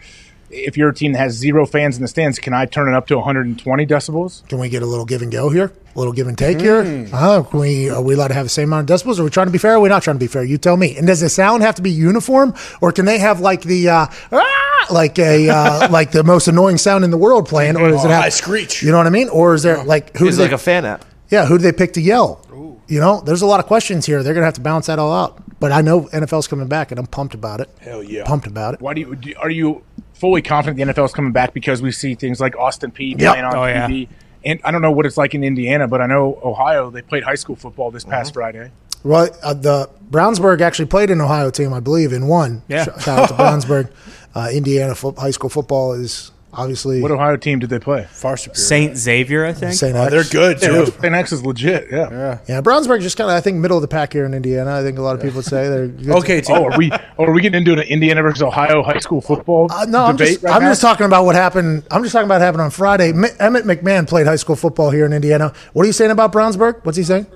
S6: if you're a team that has zero fans in the stands, can I turn it up to 120 decibels?
S1: Can we get a little give and go here? A little give and take here? Uh, can we, are we allowed to have the same amount of decibels? Are we trying to be fair? Or are we not trying to be fair? You tell me. And does the sound have to be uniform, or can they have like the uh, ah, like a uh, like the most annoying sound in the world playing, or does it have
S4: high screech.
S1: You know what I mean? Or is there like who's
S3: like
S1: they,
S3: a fan app.
S1: yeah who do they pick to yell? You know, there's a lot of questions here. They're gonna have to balance that all out. But I know NFL's coming back, and I'm pumped about it.
S4: Hell yeah.
S1: Pumped about it.
S6: Why do you do, are you fully confident the NFL is coming back because we see things like Austin Peay
S1: Yep.
S6: playing on
S5: Oh, yeah.
S6: TV? And I don't know what it's like in Indiana, but I know Ohio they played high school football this
S1: Mm-hmm.
S6: past Friday.
S1: Well, uh, the Brownsburg actually played an Ohio team, I believe, and won.
S5: Yeah.
S1: Shout out to Brownsburg. Uh, Indiana fo- high school football is obviously
S6: What Ohio team did they play?
S4: Far superior.
S5: Saint Xavier, I think.
S1: St.
S4: Oh,
S1: X.
S4: they're good too.
S6: St. X is legit. Yeah.
S1: Yeah, yeah Brownsburg just kind of I think middle of the pack here in Indiana. I think a lot of people would say they're good.
S4: Okay, team.
S6: Oh, are we oh, are we getting into an Indiana versus Ohio high school football
S1: Uh, no, I'm just,
S6: right
S1: I'm
S6: now?
S1: just talking about what happened. I'm just talking about what happened on Friday. M- Emmett McMahon played high school football here in Indiana. What are you saying about Brownsburg? What's he saying?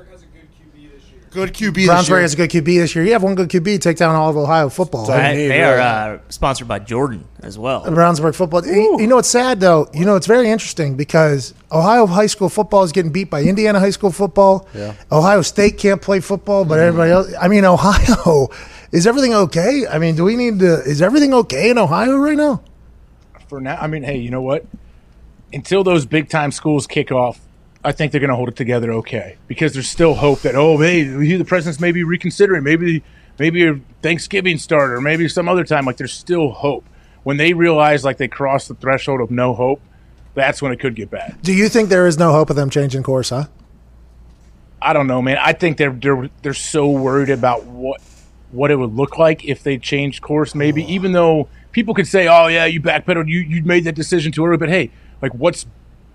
S10: Good QB this
S1: Brownsburg
S10: year.
S1: has a good QB this year. You have one good QB, take down all of Ohio football.
S4: Sorry.
S5: They,
S4: need,
S5: they are uh, sponsored by Jordan as well.
S1: Brownsburg football. You you know what's sad though? You know it's very interesting because Ohio high school football is getting beat by Indiana high school football.
S4: Yeah.
S1: Ohio State can't play football, but everybody else. I mean, Ohio. Is everything okay? I mean, do we need to? Is everything okay in Ohio right now?
S6: for now. I mean, hey, you know what? Until those big time schools kick off, I think they're going to hold it together okay because there's still hope that oh, hey, the president's maybe reconsidering, maybe maybe a Thanksgiving start or maybe some other time. Like there's still hope. When they realize like they cross the threshold of no hope, that's when it could get bad.
S1: Do you think there is no hope of them changing course? Huh?
S6: I don't know, man. I think they're they're they're so worried about what what it would look like if they changed course. Maybe oh. even though people could say, "Oh yeah, you backpedaled, you you made that decision too early," but hey, like what's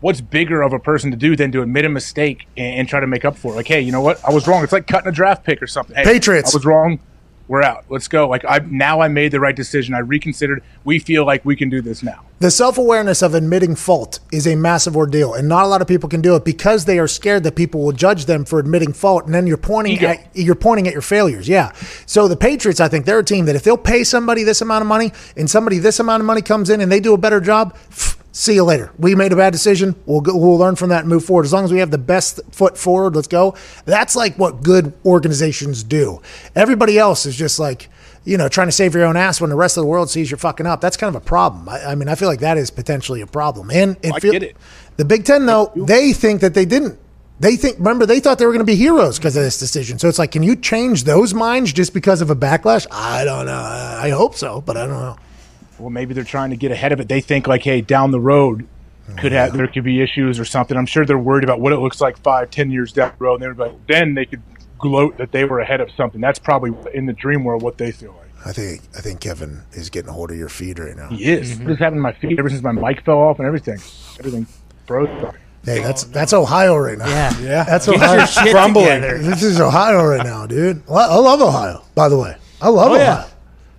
S6: what's bigger of a person to do than to admit a mistake and, and try to make up for it? Like, hey, you know what? I was wrong. It's like cutting a draft pick or something. Hey,
S1: Patriots.
S6: I was wrong. we're out. Let's go. Like I now I made the right decision. I reconsidered. We feel like we can do this now.
S1: The self awareness of admitting fault is a massive ordeal, and not a lot of people can do it because they are scared that people will judge them for admitting fault, and then you're pointing
S6: Ego.
S1: at you're pointing at your failures. Yeah. So the Patriots, I think they're a team that if they'll pay somebody this amount of money, and somebody this amount of money comes in and they do a better job. pff, See you later. We made a bad decision. We'll go, we'll learn from that and move forward. As long as we have the best foot forward, let's go. That's like what good organizations do. Everybody else is just like, you know, trying to save your own ass when the rest of the world sees you're fucking up. That's kind of a problem. I, I mean, I feel like that is potentially a problem. And it
S6: I
S1: feel-
S6: get it.
S1: The Big Ten, though, they think that they didn't. They think, remember, they thought they were going to be heroes because of this decision. So it's like, can you change those minds just because of a backlash? I don't know. I hope so, but I don't know.
S6: Well, maybe they're trying to get ahead of it. They think like, hey, down the road could have there could be issues or something. I'm sure they're worried about what it looks like five, ten years down the road. And they're like, then they could gloat that they were ahead of something. That's probably in the dream world what they feel like.
S1: I think I think Kevin is getting a hold of your feed right now.
S6: He is. What is happening to my feet ever since my mic fell off and everything? Everything broke.
S1: Hey, that's that's Ohio right now.
S5: Yeah.
S4: Yeah.
S1: That's Ohio.
S4: Crumbling.
S5: together.
S1: This is Ohio right now, dude. I I love Ohio, by the way. I love
S5: Oh,
S1: Ohio.
S5: yeah.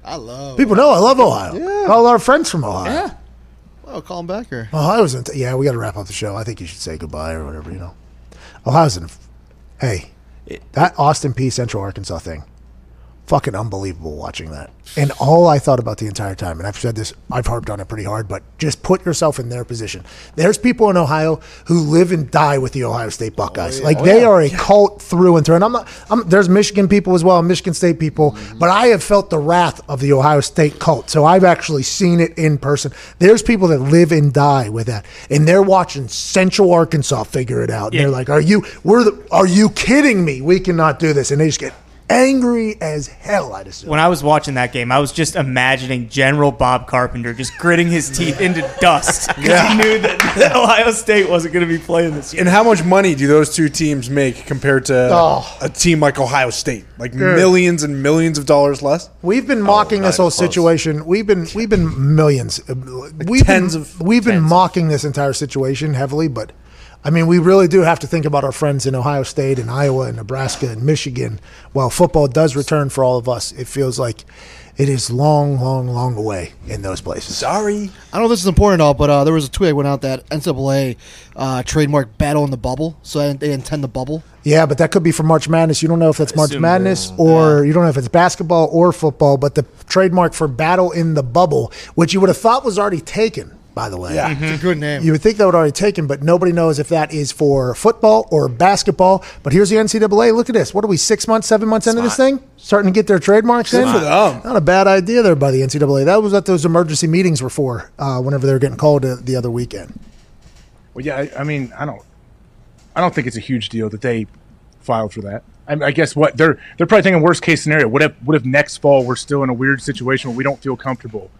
S12: I love.
S1: People know I love Ohio.
S12: Yeah.
S1: Got a lot of friends from Ohio.
S12: Yeah. Well, call him back here.
S1: Ohio's in. yeah, we got to wrap up the show. I think you should say goodbye or whatever. You know, Ohio's in. Hey, that Austin Peay Central Arkansas thing, fucking unbelievable watching that. And all I thought about the entire time, and I've said this, I've harped on it pretty hard, but just put yourself in their position. There's people in Ohio who live and die with the Ohio State Buckeyes. Oh, like oh, they are a cult through and through. And I'm not. I'm, there's Michigan people as well, Michigan State people, mm-hmm. but I have felt the wrath of the Ohio State cult. So I've actually seen it in person. There's people that live and die with that, and they're watching Central Arkansas figure it out. And
S5: Yeah.
S1: They're like, "Are you? We're the? Are you kidding me? We cannot do this." And they just get angry as hell. I'd assume.
S5: When I was watching that game, I was just imagining General Bob Carpenter just gritting his teeth into dust because he knew that, that Ohio State wasn't going to be playing this year.
S4: And how much money do those two teams make compared to
S1: Oh.
S4: a team like Ohio State? Like millions and millions of dollars less?
S1: We've been mocking
S7: not
S1: this whole
S7: close.
S1: situation. We've been we've been millions. uh, we've
S4: tens
S1: been,
S4: of-
S1: we've been
S4: tens of-
S1: mocking this entire situation heavily, but I mean, we really do have to think about our friends in Ohio State and Iowa and Nebraska and Michigan. While football does return for all of us, it feels like it is long, long, long away in those places.
S4: Sorry.
S12: I don't know if this is important at all, but uh, there was a tweet that went out that NCAA uh, trademark battle in the bubble, so they intend the bubble.
S1: Yeah, but that could be for March Madness. You don't know if that's March
S5: assume
S1: Madness or you don't know if it's basketball or football. But the trademark for battle in the bubble, which you would have thought was already taken, by the way.
S4: Yeah.
S12: It's a good name.
S1: You would think that would already taken, but nobody knows if that is for football or basketball. But here's the NCAA. Look at this. What are we, six months, seven months into this thing? Starting to get their trademarks in?
S4: for them.
S1: Not a bad idea there by the NCAA. That was what those emergency meetings were for uh, whenever they were getting called uh, the other weekend.
S6: Well, yeah, I, I mean, I don't, I don't think it's a huge deal that they filed for that. I, mean, I guess what they're they're probably thinking worst case scenario. What if what if next fall we're still in a weird situation where we don't feel comfortable?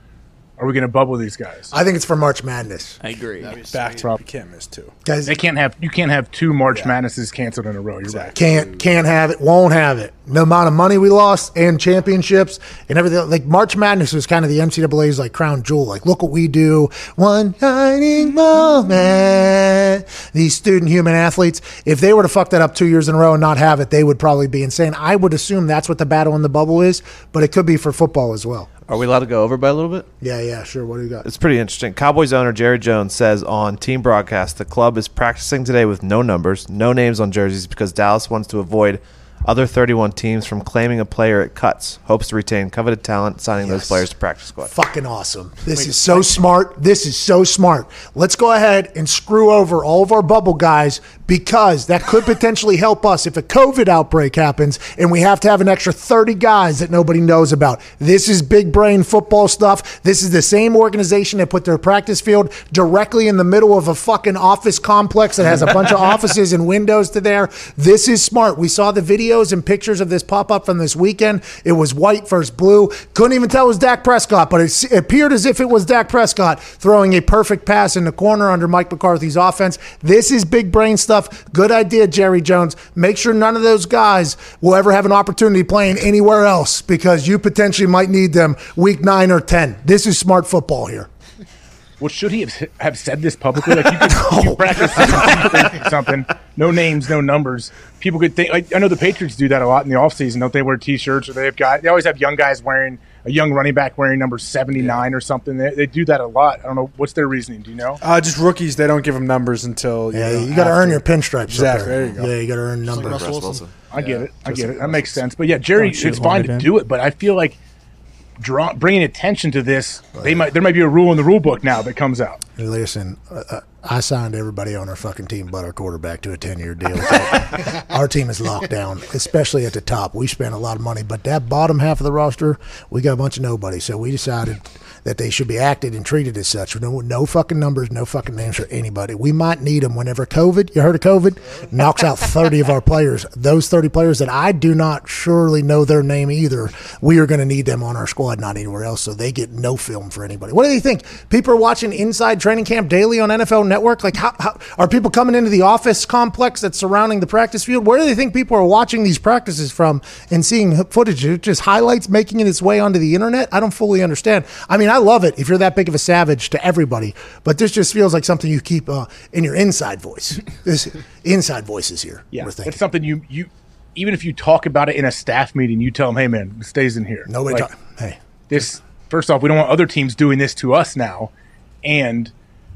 S6: Are we going to bubble these guys?
S1: I think it's for March Madness.
S5: I agree.
S4: Back to you can't miss two.
S1: Guys,
S6: They can't have you can't have two March Madnesses canceled in a row. You're right.
S1: Can't can't have it. Won't have it. The amount of money we lost and championships and everything. Like March Madness was kind of the NCAA's like crown jewel. Like look what we do. One shining moment. These student human athletes. If they were to fuck that up two years in a row and not have it, they would probably be insane. I would assume that's what the battle in the bubble is, but it could be for football as well.
S3: Are we allowed to go over by a little bit?
S1: Yeah, yeah, sure. What do you got?
S3: It's pretty interesting. Cowboys owner Jerry Jones says on team broadcast the club is practicing today with no numbers, no names on jerseys because Dallas wants to avoid other 31 teams from claiming a player it cuts. Hopes to retain coveted talent, signing those players to practice squad.
S1: fucking awesome. This is so smart. This is so smart. Let's go ahead and screw over all of our bubble guys because that could potentially help us if a COVID outbreak happens and we have to have an extra 30 guys that nobody knows about. This is big brain football stuff. This is the same organization that put their practice field directly in the middle of a fucking office complex that has a bunch of offices and windows to there. This is smart. We saw the videos and pictures of this pop up from this weekend. It was white versus blue. Couldn't even tell it was Dak Prescott, but it it appeared as if it was Dak Prescott throwing a perfect pass in the corner under Mike McCarthy's offense. This is big brain stuff. Good idea, Jerry Jones. Make sure none of those guys will ever have an opportunity playing anywhere else because you potentially might need them week nine or 10. This is smart football here.
S6: Well, should he have, have said this publicly? Like you could you practice this something, no names, no numbers. People could think. Like I know the Patriots do that a lot in the offseason. Don't they wear T-shirts or they have guys? They always have young guys wearing a young running back wearing number seventy nine or something. They, they do that a lot. I don't know what's their reasoning. Do you know?
S4: Uh, just rookies, they don't give them numbers until
S1: Yeah,
S4: know,
S1: you got to earn your pinstripes. up
S4: Exactly. There you go.
S1: Yeah, you got to earn numbers.
S12: Russell Wilson.
S6: I get it. I get it. That makes sense. But yeah, Jerry, it's fine to do it, but I feel like draw, bringing attention to this, they might there might be a rule in the rule book now that comes out.
S1: Listen, uh, uh, I signed everybody on our fucking team but our quarterback to a 10 year deal. our team is locked down, especially at the top. We spent a lot of money, but that bottom half of the roster, we got a bunch of nobody. So we decided that they should be acted and treated as such. No, no fucking numbers, no fucking names for anybody. We might need them whenever COVID, you heard of COVID, knocks out 30 of our players. Those 30 players that I do not surely know their name either, we are going to need them on our squad, not anywhere else. So they get no film for anybody. What do they think? People are watching Inside Training Camp daily on NFL Network. Like, how, how are people coming into the office complex that's surrounding the practice field? Where do they think people are watching these practices from and seeing footage? It's just highlights making it its way onto the internet. I don't fully understand. I mean, I love it if you're that big of a savage to everybody, but this just feels like something you keep uh, in your inside voice. This inside voices here.
S6: Yeah,
S1: we're thinking.
S6: it's something you you even if you talk about it in a staff meeting, you tell them, "Hey, man, it stays in here."
S1: Nobody.
S6: Like,
S1: talk, hey,
S6: this first off, we don't want other teams doing this to us now, and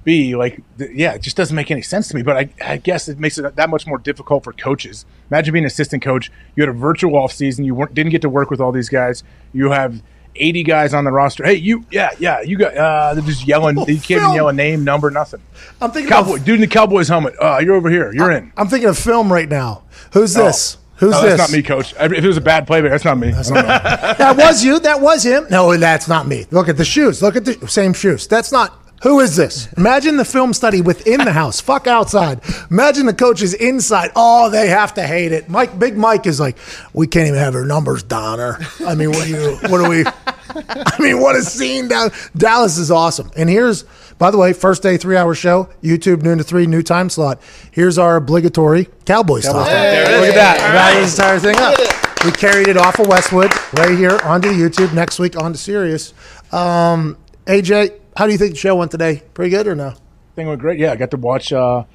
S6: B, like, th- yeah, it just doesn't make any sense to me. But I, I guess it makes it that much more difficult for coaches. Imagine being an assistant coach. You had a virtual off season. You weren't, didn't get to work with all these guys. You have 80 guys on the roster. Hey, you, yeah, yeah, you got, uh, they're just yelling. you can't even yell a name, number, nothing.
S1: I'm thinking
S6: Cowboy,
S1: of,
S6: dude in the Cowboys helmet. Uh, you're over here. You're in.
S1: I'm thinking of film right now. Who's this? Who's
S6: No,
S1: this?
S6: That's not me, coach. If it was a bad play, that's not me. That's not me.
S1: that was you. That was him. No, that's not me. Look at the shoes. Look at the same shoes. That's not. Who is this? Imagine the film study within the house. Fuck outside. Imagine the coaches inside. Oh, they have to hate it. Mike, Big Mike is like, we can't even have her numbers, Donner. I mean, what do you? What do we? I mean, what a scene down. Dallas is awesome. And here's, by the way, first day three hour show. YouTube noon to three, new time slot. Here's our obligatory Cowboys talk. Look at that. Wrap this entire thing up. We carried it off of Westwood right here onto YouTube. Next week onto Sirius. Um, AJ, how do you think the show went today? Pretty good or no?
S6: thing went great. Yeah, I got to watch uh,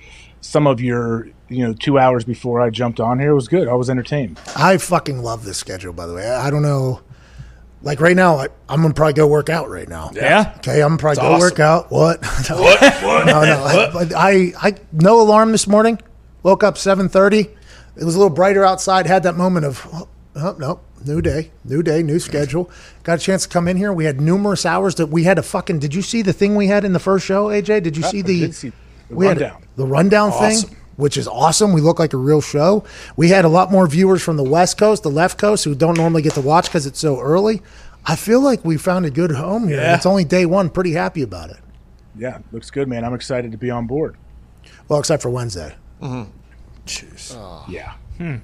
S6: some of your, you know, two hours before I jumped on here. It was good. I was entertained.
S1: I fucking love this schedule, by the way. I, I don't know. Like right now, I, I'm gonna probably go work out right now.
S5: Yeah.
S1: Okay, I'm gonna probably go
S4: awesome.
S1: work out. What? no. What? No, no. I, I, I, no alarm this morning. Woke up 7:30. It was a little brighter outside. Had that moment of, oh, oh no, new day, new day, new schedule. Got a chance to come in here. We had numerous hours that we had to fucking. Did you see the thing we had in the first show, AJ? Did you see the?
S6: did see the
S1: we had
S6: rundown.
S1: the rundown
S4: Awesome.
S1: thing, which is awesome. We look like a real show. We had a lot more viewers from the West Coast, the left coast, who don't normally get to watch because it's so early. I feel like we found a good home here.
S4: Yeah.
S1: It's only day one. Pretty happy about it.
S6: Yeah, looks good, man. I'm excited to be on board.
S1: Well, except for Wednesday. Mm-hmm. Jeez.
S6: Yeah. Hmm.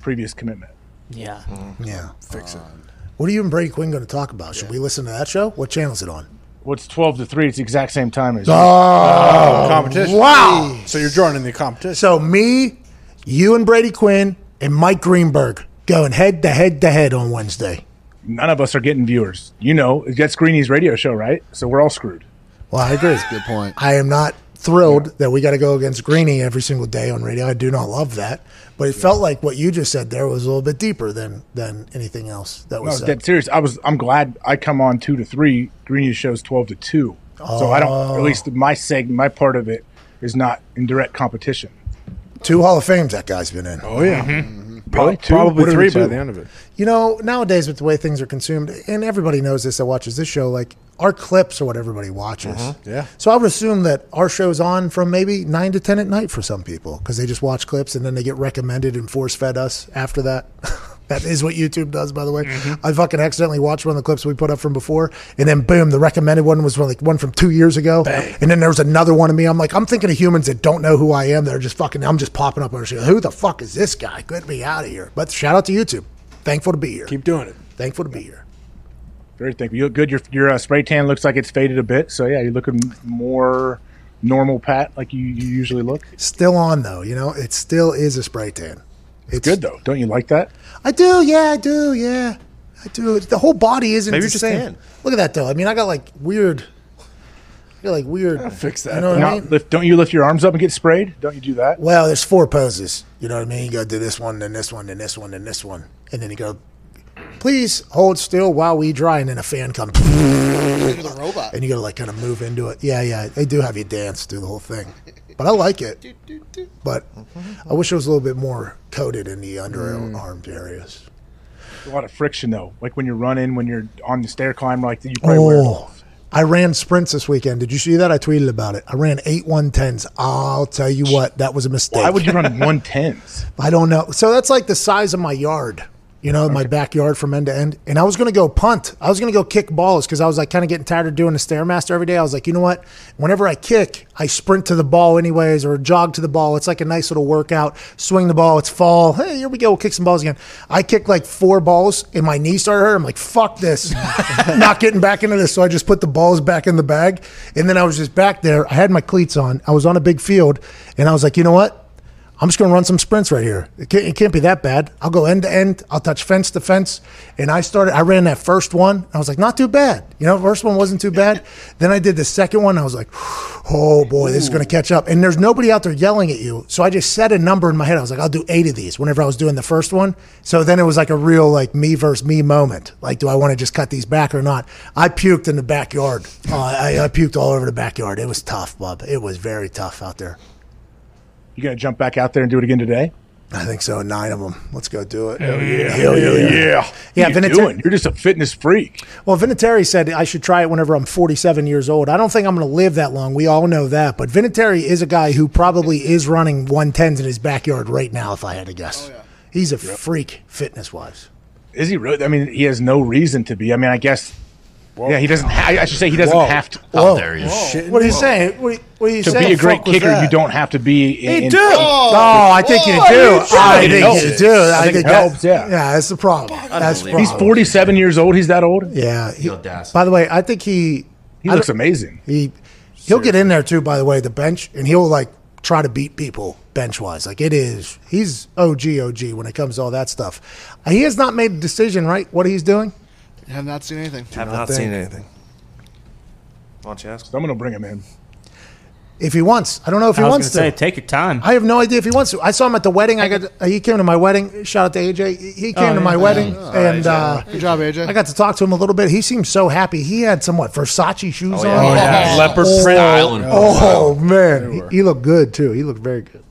S6: Previous commitment.
S5: Yeah. Mm-hmm.
S1: Yeah, fix it. Um, what are you and Brady Quinn going to talk about? Should we listen to that show? What channel is it on?
S6: What's 12 to 3? It's the exact same time as
S1: Oh, oh
S4: competition.
S1: Wow.
S4: So you're joining the competition.
S1: So me, you and Brady Quinn and Mike Greenberg going head to head to head on Wednesday.
S6: None of us are getting viewers. You know, it gets Greeny's radio show, right? So we're all screwed.
S1: Well, I agree.
S12: Good point.
S1: I am not thrilled that we got to go against Greeny every single day on radio. I do not love that, but it felt like what you just said there was a little bit deeper than than anything else that was
S6: I was
S1: said.
S6: dead serious. I was. I'm glad I come on two to three. Greeny's show's 12 to two. So I don't. At least oh. my segment, my part of it, is not in direct competition.
S1: Two Hall of Fames that guy's been in.
S4: Oh yeah, mm-hmm.
S6: Really? Two?
S4: probably
S6: What
S4: three
S6: the
S4: by the end of it.
S1: You know, nowadays with the way things are consumed, and everybody knows this that watches this show, like our clips are what everybody watches. Mm-hmm.
S4: Yeah.
S1: So I would assume that our show's on from maybe nine to ten at night for some people because they just watch clips and then they get recommended and force fed us after that. that is what YouTube does, by the way. I fucking accidentally watched one of the clips we put up from before, and then boom, the recommended one was like one from two years ago, and then there was another one of me. I'm like, I'm thinking of humans that don't know who I am. They're just fucking. I'm just popping up on the. Who the fuck is this guy? Get me out of here. But shout out to YouTube. Thankful to be here.
S4: Keep doing it.
S1: Thankful to be here.
S6: Very thankful. You look good. Your your uh, spray tan looks like it's faded a bit. So yeah, you're looking more normal, Pat, like you, you usually look.
S1: Still on though, you know, it still is a spray tan. It's
S6: Good though, don't you like that?
S1: I do, yeah, I do, yeah, I do. The whole body isn't
S3: Maybe
S1: the
S3: just
S1: same.
S3: tan.
S1: Look at that though. I mean, I got like weird. You're like weird.
S4: I'll fix that.
S1: You know what I mean?
S6: lift, don't you lift your arms up and get sprayed? Don't you do that?
S1: Well, there's four poses. You know what I mean? You go do this one, then this one, then this one, then this one, and then you go. Please hold still while we dry, and then a fan comes.
S12: You're the robot.
S1: and you gotta like kind of move into it. Yeah, yeah, they do have you dance through the whole thing, but I like it. But I wish it was a little bit more coated in the underarm mm. areas.
S6: A lot of friction though. Like when you're running, when you're on the stair climb, like you probably wear.
S1: Oh, I ran sprints this weekend. Did you see that? I tweeted about it. I ran eight one tens. I'll tell you what, that was a mistake.
S6: Why would you run one tens?
S1: I don't know. So that's like the size of my yard, you know, my backyard from end to end. And I was going to go punt. I was going to go kick balls because I was like kind of getting tired of doing the Stairmaster every day. I was like, you know what? Whenever I kick, I sprint to the ball anyways or jog to the ball. It's like a nice little workout. Swing the ball. It's fall. Hey, here we go. We'll kick some balls again. I kicked like four balls and my knee started hurt. I'm like, fuck this. Not getting back into this. So I just put the balls back in the bag. And then I was just back there. I had my cleats on. I was on a big field. And I was like, you know what? I'm just going to run some sprints right here. It can't, it can't be that bad. I'll go end to end. I'll touch fence to fence. And I started, I ran that first one. I was like, not too bad. You know, first one wasn't too bad. then I did the second one. I was like, oh boy, this is going to catch up. And there's nobody out there yelling at you. So I just set a number in my head. I was like, I'll do eight of these whenever I was doing the first one. So then it was like a real like me versus me moment. Like, do I want to just cut these back or not? I puked in the backyard. Uh, I, I puked all over the backyard. It was tough, bub. It was very tough out there.
S6: You gonna jump back out there and do it again today?
S1: I think so. Nine of them. Let's go do it.
S6: Hell yeah!
S1: Hell yeah!
S6: yeah!
S1: Yeah,
S6: What are you
S1: Vinatieri-
S6: doing? You're just a fitness freak.
S1: Well, Vinatieri said I should try it whenever I'm 47 years old. I don't think I'm going to live that long. We all know that. But Vinatieri is a guy who probably is running 110s in his backyard right now, if I had to guess. Oh, He's a freak fitness wise.
S6: Is he really? I mean, he has no reason to be. I mean, I guess. Yeah, he doesn't. Ha- I should say he doesn't
S1: Whoa.
S6: have to.
S1: Whoa.
S7: there he is.
S1: What are you saying? What are you, what are you
S6: To
S1: saying?
S6: be a great kicker, you don't have to be. In, in-
S1: oh, oh, I think you do. I think
S6: It
S1: you do.
S6: I
S1: I
S6: think
S1: think
S6: it helps, yeah.
S1: yeah, that's the problem. That's the
S6: He's 47 years old. He's that old.
S1: Yeah. He, by the way, I think he
S6: He
S1: I
S6: looks amazing.
S1: He he'll get in there too. By the way, the bench, and he'll like try to beat people bench wise. Like it is, he's OG OG when it comes to all that stuff. He has not made a decision, right? What he's doing.
S12: Have not seen anything.
S3: Have
S1: not
S3: not seen anything. Why don't you ask?
S6: Someone will bring him in.
S1: If he wants, I don't know if he
S5: I was
S1: wants
S5: gonna say, take your time.
S1: I have no idea if he wants to. I saw him at the wedding. I got uh, he came to my wedding. Shout out to AJ. He came
S5: Oh,
S1: to my
S5: yeah.
S1: wedding,
S12: Oh,
S1: and uh,
S12: Good job, AJ.
S1: I got to talk to him a little bit. He seemed so happy. He had some what Versace shoes
S7: yeah.
S1: on.
S7: Oh, yeah.
S4: Leopard
S1: Oh,
S4: print.
S7: Style
S1: Oh man, he, he looked good too. He looked very good.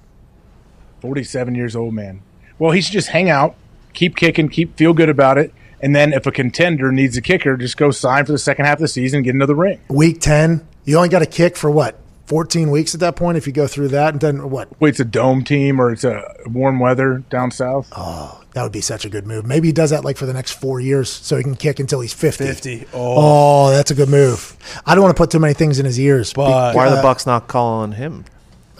S6: 47 years old, man. Well, he should just hang out, keep kicking, keep feel good about it, and then if a contender needs a kicker, just go sign for the second half of the season, and get another ring.
S1: Week ten, you only got to kick for what? Fourteen weeks at that point. If you go through that, and then what?
S6: Wait, it's a dome team or it's a warm weather down south.
S1: Oh, that would be such a good move. Maybe he does that like for the next four years, so he can kick until he's fifty.
S4: 50. Oh.
S1: Oh, that's a good move. I don't want to put too many things in his ears.
S4: But-
S3: Why are the Bucks not calling him?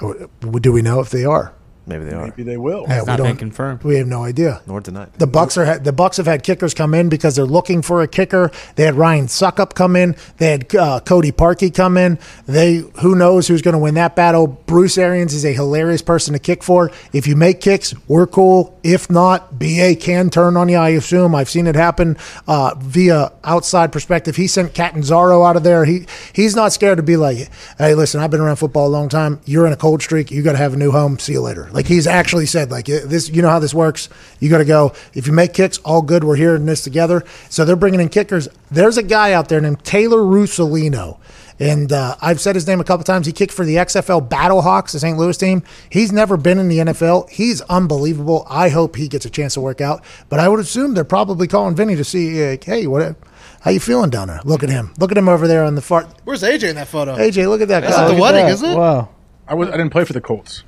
S1: Oh, do we know if they are?
S3: Maybe they are.
S6: Maybe they will.
S1: Yeah,
S5: It's
S1: we
S5: not
S1: don't-
S5: been confirmed.
S1: We have no idea.
S3: Nor denied.
S1: The Bucks are the Bucks have had kickers come in because they're looking for a kicker. They had Ryan Succop come in. They had uh, Cody Parkey come in. They who knows who's going to win that battle. Bruce Arians is a hilarious person to kick for. If you make kicks, we're cool. If not, BA can turn on you. I assume I've seen it happen uh, via outside perspective. He sent Catanzaro out of there. He he's not scared to be like, hey, listen, I've been around football a long time. You're in a cold streak. You got to have a new home. See you later. Like he's actually said, like this. You know how this works. You got to go. If you make kicks, all good. We're here in this together. So they're bringing in kickers. There's a guy out there named Taylor Russolino. And uh, I've said his name a couple times. He kicked for the XFL Battlehawks, the St. Louis team. He's never been in the NFL. He's unbelievable. I hope he gets a chance to work out. But I would assume they're probably calling Vinny to see, uh, hey, what, how you feeling down there? Look at him. Look at him over there on the far.
S12: Where's AJ in that photo?
S1: AJ, look at that
S12: That's
S1: guy.
S12: at the
S1: Look
S12: wedding,
S1: that.
S12: isn't it?
S4: Wow.
S6: I was. I didn't play for the Colts.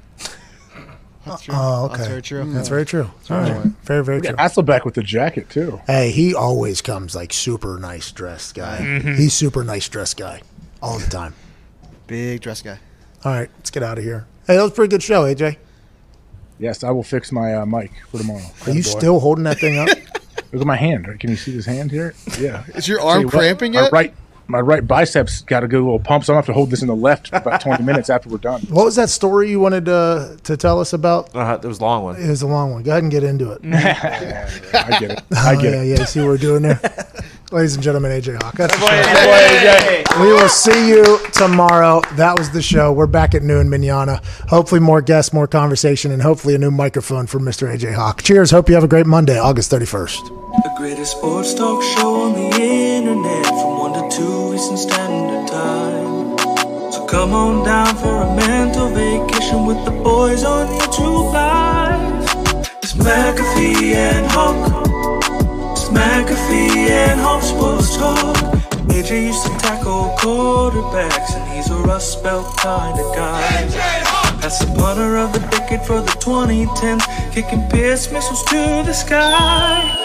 S12: That's true.
S1: Oh, okay.
S12: That's very true.
S1: That's very true. All right. Very, very true.
S6: Hasselbeck with the jacket too.
S1: Hey, he always comes like super nice dressed guy.
S12: Mm-hmm.
S1: He's super nice dressed guy all the time.
S12: Big dress guy.
S1: All right, let's get out of here. Hey, that was a pretty good show, AJ.
S6: Yes, I will fix my uh, mic for tomorrow.
S1: Are you
S6: Attaboy.
S1: still holding that thing up?
S6: Look at my hand. Can you see this hand here? Yeah.
S12: Is your
S6: Tell
S12: arm
S6: you what,
S12: cramping
S6: my
S12: yet?
S6: right, my right biceps got a good little pump, so I'm gonna have to hold this in the left for about 20 minutes after we're done.
S1: What was that story you wanted to to tell us about?
S3: Uh, it was a long one.
S1: It was a long one. Go ahead and get into it.
S6: I get it. I
S1: Oh,
S6: get
S1: yeah,
S6: it.
S1: yeah. You see what we're doing there? Ladies and gentlemen, AJ Hawk. That's the
S13: Boy,
S1: show.
S13: AJ.
S1: We will see you tomorrow. That was the show. We're back at noon, Manana. Hopefully, more guests, more conversation, and hopefully a new microphone for Mr. AJ Hawk. Cheers. Hope you have a great Monday, August 31st.
S9: The greatest sports talk show on the internet from 1 to 2 Eastern Standard Time. So come on down for a mental vacation with the boys on YouTube Live. It's McAfee and Hawk. It's McAfee and Hawk Sports Talk. AJ used to tackle quarterbacks and he's a Rust Belt kind of guy. That's the punter of the decade for the 2010s, kicking Pierce missiles to the sky.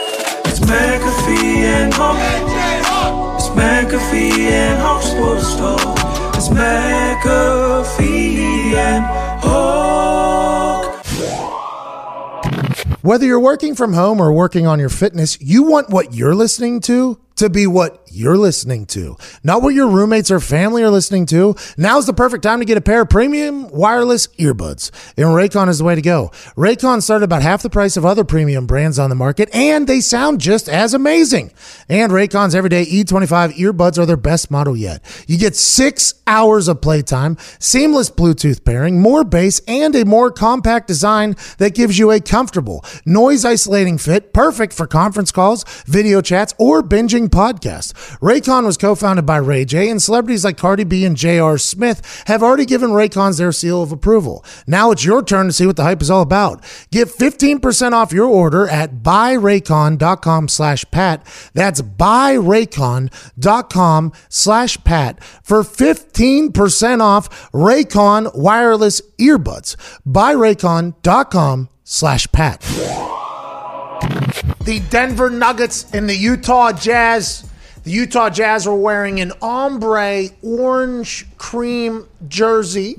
S9: It's McAfee and Hawk. McAfee and It's McAfee and.
S1: Whether you're working from home or working on your fitness, you want what you're listening to to be what you're listening to, not what your roommates or family are listening to. Now's the perfect time to get a pair of premium wireless earbuds. And Raycon is the way to go. Raycon started about half the price of other premium brands on the market, and they sound just as amazing. And Raycon's everyday E25 earbuds are their best model yet. You get six hours of playtime, seamless Bluetooth pairing, more bass, and a more compact design that gives you a comfortable, noise isolating fit, perfect for conference calls, video chats, or binging podcasts. Raycon was co-founded by Ray J, and celebrities like Cardi B and J.R. Smith have already given Raycons their seal of approval. Now it's your turn to see what the hype is all about. Get 15% off your order at buyraycon.com slash pat. That's buyraycon.com slash pat for 15% off Raycon wireless earbuds. Buyraycon.com slash pat. The Denver Nuggets and the Utah Jazz. The Utah Jazz were wearing an ombre orange cream jersey.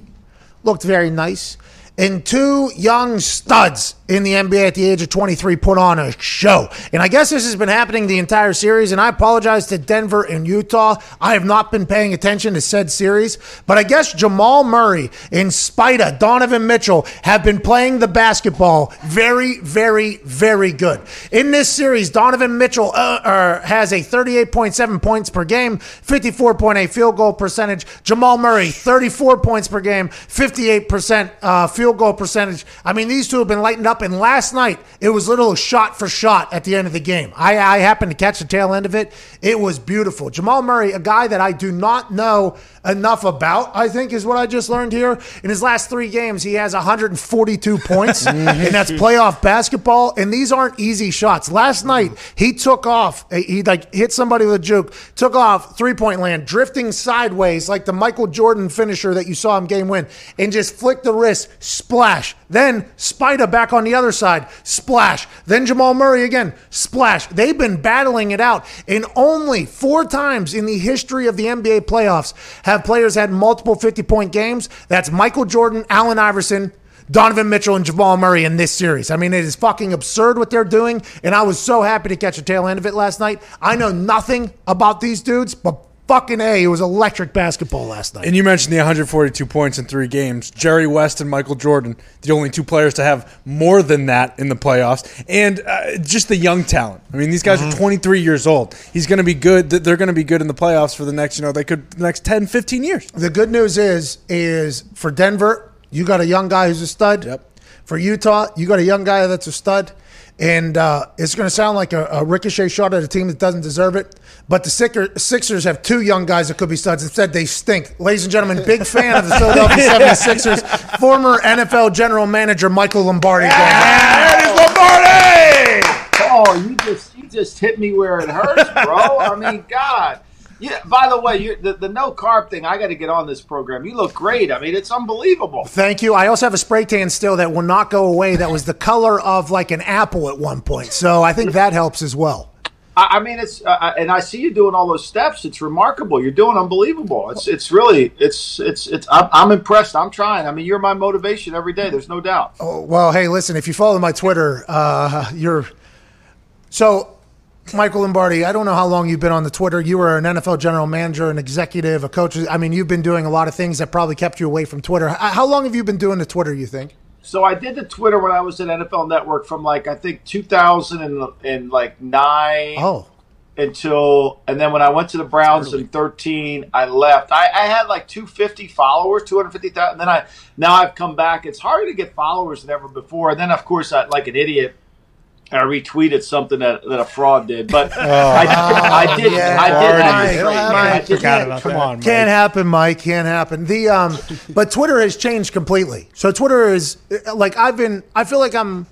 S1: Looked very nice. And two young studs in the NBA at the age of 23 put on a show. And I guess this has been happening the entire series. And I apologize to Denver and Utah. I have not been paying attention to said series. But I guess Jamal Murray and Spida, Donovan Mitchell, have been playing the basketball very, very, very good. In this series, Donovan Mitchell uh, uh, has a 38.7 points per game, 54.8 field goal percentage. Jamal Murray, 34 points per game, 58% uh, field goal percentage. I mean, these two have been lightened up. And last night, it was little shot for shot at the end of the game. I, I happened to catch the tail end of it. It was beautiful. Jamal Murray, a guy that I do not know enough about, I think is what I just learned here. In his last three games, he has 142 points, and that's playoff basketball. And these aren't easy shots. Last night, he took off. Eh, he like hit somebody with a juke, took off three point land, drifting sideways like the Michael Jordan finisher that you saw him game win, and just flicked the wrist, splash. Then Spida back on the other side, splash. Then Jamal Murray again, splash. They've been battling it out, and only four times in the history of the NBA playoffs have players had multiple 50 point games. That's Michael Jordan, Allen Iverson, Donovan Mitchell, and Jamal Murray in this series. I mean, it is fucking absurd what they're doing, and I was so happy to catch the tail end of it last night. I know nothing about these dudes, but fucking A, it was electric basketball last night.
S4: And you mentioned the 142 points in three games. Jerry West and Michael Jordan, the only two players to have more than that in the playoffs. And uh, just the young talent. I mean, these guys
S3: Mm-hmm.
S4: are 23 years old. He's going to be good. They're going to be good in the playoffs for the next, you know, they could the next 10, 15 years.
S1: The good news is, is for Denver, you got a young guy who's a stud.
S4: Yep.
S1: For Utah, you got a young guy that's a stud. And uh, it's going to sound like a, a ricochet shot at a team that doesn't deserve it. But the Sixers have two young guys that could be studs. Instead, they stink. Ladies and gentlemen, big fan of the Philadelphia 76ers, former NFL general manager Michael Lombardi.
S14: Oh, you just you just hit me where it hurts, bro. I mean, God. Yeah. By the way, the, the no carb thing. I got to get on this program. You look great. I mean, it's unbelievable.
S3: Thank you. I also have a spray tan still that will not go away. That was the color of like an apple at one point. So I think that helps as well.
S14: I, I mean, it's uh, and I see you doing all those steps. It's remarkable. You're doing unbelievable. It's it's really it's it's it's. I'm, I'm impressed. I'm trying. I mean, you're my motivation every day. There's no doubt.
S3: Oh, well, hey, listen, if you follow my Twitter, uh, you're so Michael Lombardi. I don't know how long you've been on the Twitter. You were an NFL general manager, an executive, a coach. I mean, you've been doing a lot of things that probably kept you away from Twitter. How long have you been doing the Twitter? You think?
S14: So I did the Twitter when I was at NFL Network from like I think 2000 and, and like nine.
S3: Oh.
S14: until, and then when I went to the Browns in 13, I left. I, I had like 250 followers, 250,000. Then I, now I've come back. It's harder to get followers than ever before. And then, of course, I, like an idiot, I retweeted something that, that a fraud did, but I, I did.
S1: yeah.
S14: I did. have
S1: Mike,
S14: to trade.
S1: Mike,
S14: I did- Come
S4: that.
S14: on,
S1: Can't happen, Mike. Can't happen. The um, but Twitter has changed completely. So Twitter is like I've been. I feel like I'm.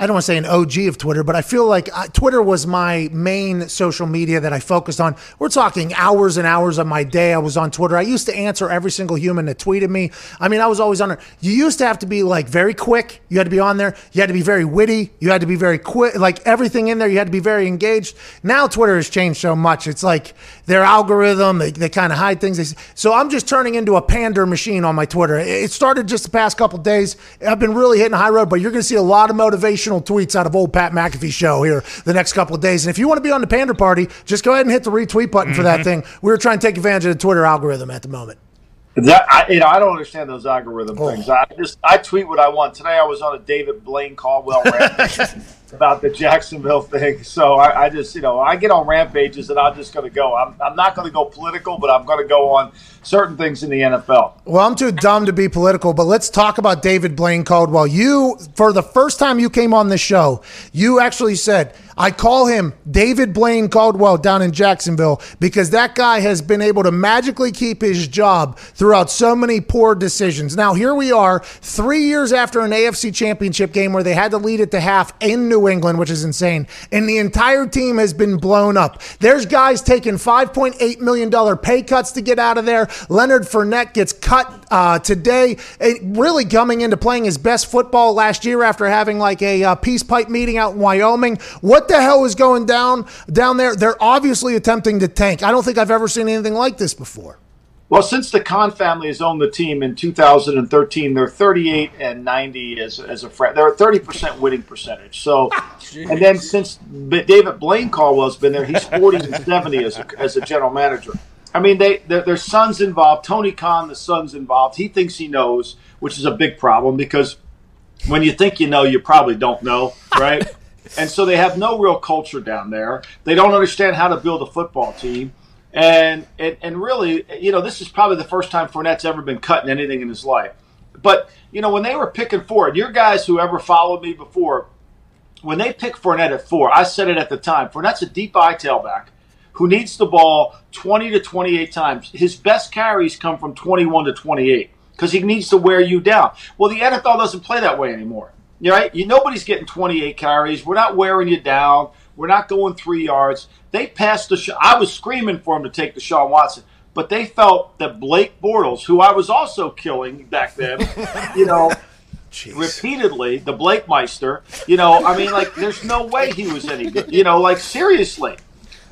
S1: I don't want to say an OG of Twitter, but I feel like uh, Twitter was my main social media that I focused on. We're talking hours and hours of my day. I was on Twitter. I used to answer every single human that tweeted me. I mean, I was always on there. You used to have to be like very quick. You had to be on there. You had to be very witty. You had to be very quick. Like everything in there, you had to be very engaged. Now Twitter has changed so much. It's like their algorithm. They, they kind of hide things. So I'm just turning into a pander machine on my Twitter. It started just the past couple days. I've been really hitting high road, but you're going to see a lot of motivational tweets out of old Pat McAfee show here the next couple of days. And if you want to be on the pander party, just go ahead and hit the retweet button for that mm-hmm. thing. We're trying to take advantage of the Twitter algorithm at the moment.
S14: That I, you know, I don't understand those algorithm
S1: Oh.
S14: things. I just I tweet what I want. Today I was on a David Blaine Caldwell rant about the Jacksonville thing. So I, I just you know I get on rampages and I'm just going to go. I'm, I'm not going to go political, but I'm going to go on certain things in the NFL.
S1: Well, I'm too dumb to be political, but let's talk about David Blaine Caldwell. You, for the first time you came on this show, you actually said, I call him David Blaine Caldwell down in Jacksonville because that guy has been able to magically keep his job throughout so many poor decisions. Now, here we are, three years after an AFC championship game where they had to lead at the half in New England, which is insane, and the entire team has been blown up. There's guys taking $5.8 million pay cuts to get out of there. Leonard Fournette gets cut uh, today, eh, really coming into playing his best football last year after having like a uh, peace pipe meeting out in Wyoming. What the hell is going down down there? They're obviously attempting to tank. I don't think I've ever seen anything like this before.
S14: Well, since the Khan family has owned the team in 2013, they're 38 and 90 as, as a frat. They're a 30 percent winning percentage. So, and then since David Blaine Caldwell's been there, he's 40 and 70 as a, as a general manager. I mean, they their, their son's involved. Tony Khan, the son's involved. He thinks he knows, which is a big problem because when you think you know, you probably don't know, right? and so they have no real culture down there. They don't understand how to build a football team. And, and and really, you know, this is probably the first time Fournette's ever been cutting anything in his life. But you know, when they were picking Ford, your guys who ever followed me before, when they picked Fournette at four, I said it at the time. Fournette's a deep eye tailback who needs the ball 20 to 28 times. His best carries come from 21 to 28 because he needs to wear you down. Well, the NFL doesn't play that way anymore. Right? You nobody's getting 28 carries. We're not wearing you down. We're not going three yards. They passed the. I was screaming for him to take Deshaun Watson, but they felt that Blake Bortles, who I was also killing back then, you know, repeatedly, the Blake Meister, you know, I mean, like, there's no way he was any good. You know, like seriously,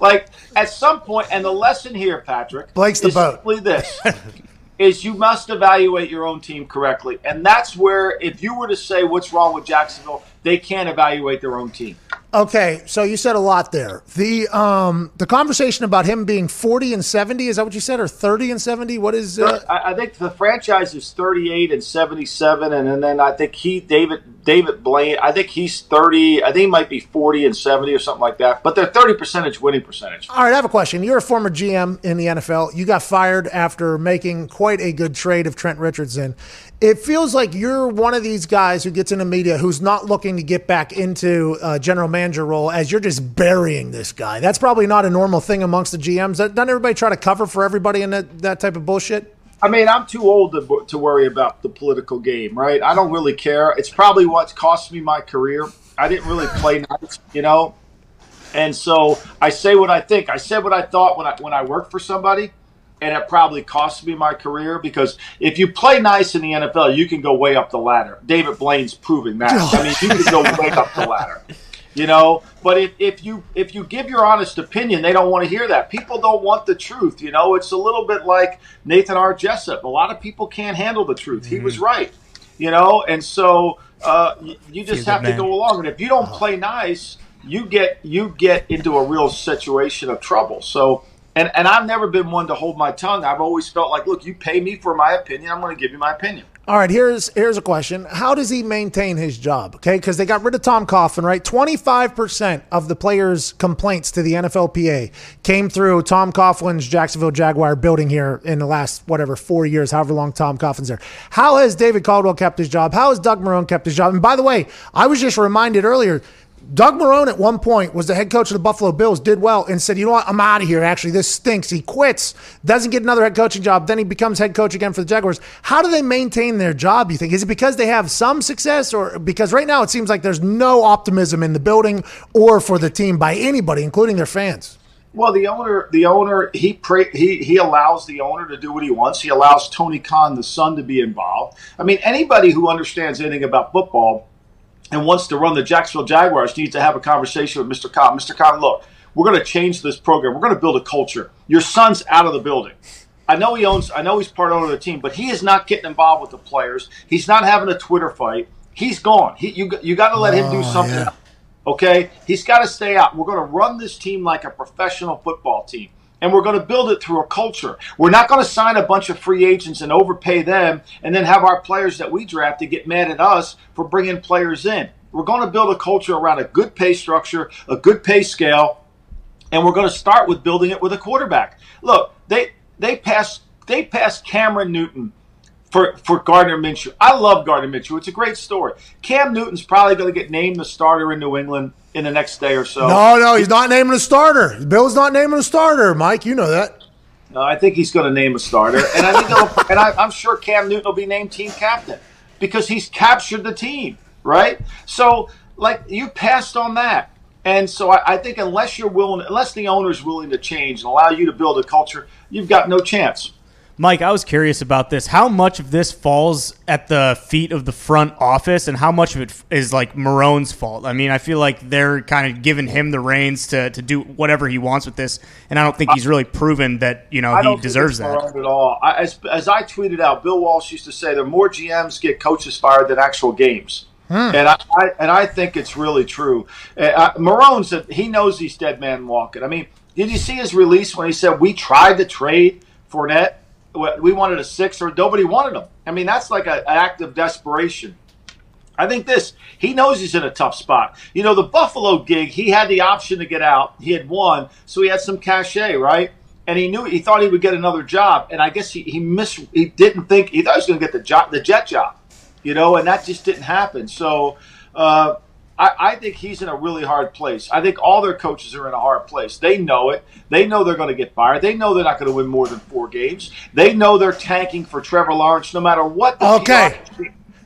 S14: like at some point, and the lesson here, Patrick,
S1: Blake's the
S14: is
S1: boat.
S14: simply this. is you must evaluate your own team correctly. And that's where, if you were to say what's wrong with Jacksonville, they can't evaluate their own team.
S1: Okay, so you said a lot there. The um the conversation about him being 40 and 70, is that what you said or 30 and 70? What is uh,
S14: I, I think the franchise is 38 and 77, and, and then I think he, David David Blaine, I think he's 30. I think he might be 40 and 70 or something like that. But they're 30 percentage winning percentage.
S1: All right, I have a question. You're a former GM in the NFL. You got fired after making quite a good trade of Trent Richardson. It feels like you're one of these guys who gets into media who's not looking to get back into general manager role as you're just burying this guy. That's probably not a normal thing amongst the GMs. Doesn't everybody try to cover for everybody in that, that type of bullshit?
S14: I mean, I'm too old to, to worry about the political game, right? I don't really care. It's probably what's cost me my career. I didn't really play nice, you know, and so I say what I think. I said what I thought when I when I worked for somebody, and it probably cost me my career because if you play nice in the NFL, you can go way up the ladder. David Blaine's proving that. I mean, you can go way up the ladder. You know, but if, if you if you give your honest opinion, they don't want to hear that. People don't want the truth. You know, it's a little bit like Nathan R. Jessup. A lot of people can't handle the truth. He was right. You know, and so uh, you, you just
S5: Feel
S14: have to go along. And if you don't play nice, you get you get into a real situation of trouble. So. And, and I've never been one to hold my tongue. I've always felt like, look, you pay me for my opinion. I'm going to give you my opinion.
S1: All right, here's here's a question. How does he maintain his job? Okay, because they got rid of Tom Coughlin, right? 25% of the players' complaints to the NFLPA came through Tom Coughlin's Jacksonville Jaguar building here in the last, whatever, four years, however long Tom Coughlin's there. How has David Caldwell kept his job? How has Doug Marrone kept his job? And by the way, I was just reminded earlier, Doug Marrone at one point was the head coach of the Buffalo Bills, did well, and said, "You know what? I'm out of here. Actually, this stinks." He quits, doesn't get another head coaching job. Then he becomes head coach again for the Jaguars. How do they maintain their job? You think is it because they have some success, or because right now it seems like there's no optimism in the building or for the team by anybody, including their fans?
S14: Well, the owner, the owner, he he he allows the owner to do what he wants. He allows Tony Khan, the son, to be involved. I mean, anybody who understands anything about football and wants to run the Jacksonville Jaguars needs to have a conversation with Mr. Cobb. Mr. Cobb, look, we're going to change this program. We're going to build a culture. Your son's out of the building. I know he owns. I know he's part owner of the team, but he is not getting involved with the players. He's not having a Twitter fight. He's gone. He, you you got to let him do
S15: Oh,
S14: something.
S15: yeah.
S14: Okay, he's got to stay out. We're going to run this team like a professional football team. And we're going to build it through a culture. We're not going to sign a bunch of free agents and overpay them and then have our players that we drafted get mad at us for bringing players in. We're going to build a culture around a good pay structure, a good pay scale, and we're going to start with building it with a quarterback. Look, they they passed they passed Cameron Newton for for Gardner Minshew. I love Gardner Minshew. It's a great story. Cam Newton's probably going to get named the starter in New England in the next day or so.
S1: No, no, he's not naming a starter. Bill's not naming a starter, Mike. You know that.
S14: No, I think he's going to name a starter, and I think and I, I'm sure Cam Newton will be named team captain because he's captured the team, right? So, like you passed on that, and so I, I think unless you're willing, unless the owner's willing to change and allow you to build a culture, you've got no chance.
S5: Mike, I was curious about this. How much of this falls at the feet of the front office, and how much of it is like Marrone's fault? I mean, I feel like they're kind of giving him the reins to, to do whatever he wants with this, and I don't think he's really proven that you know
S14: I
S5: he
S14: don't
S5: deserves
S14: think
S5: that.
S14: Marrone at all. I, as, as I tweeted out, Bill Walsh used to say there more GMs get coaches fired than actual games.
S1: Hmm.
S14: And I, I and I think it's really true. Uh, I, Marrone said he knows he's dead man walking. I mean, did you see his release when he said we tried to trade Fournette? We wanted a six, or nobody wanted him. I mean, that's like a- an act of desperation. I think this, he knows he's in a tough spot. You know, the Buffalo gig, he had the option to get out. He had won, so he had some cachet, right? And he knew he thought he would get another job. And I guess he, he missed he didn't think he thought he was gonna get the job the jet job. You know, and that just didn't happen. So uh I, I think he's in a really hard place. I think all their coaches are in a hard place. They know it. They know they're going to get fired. They know they're not going to win more than four games. They know they're tanking for Trevor Lawrence no matter what. The
S1: Okay.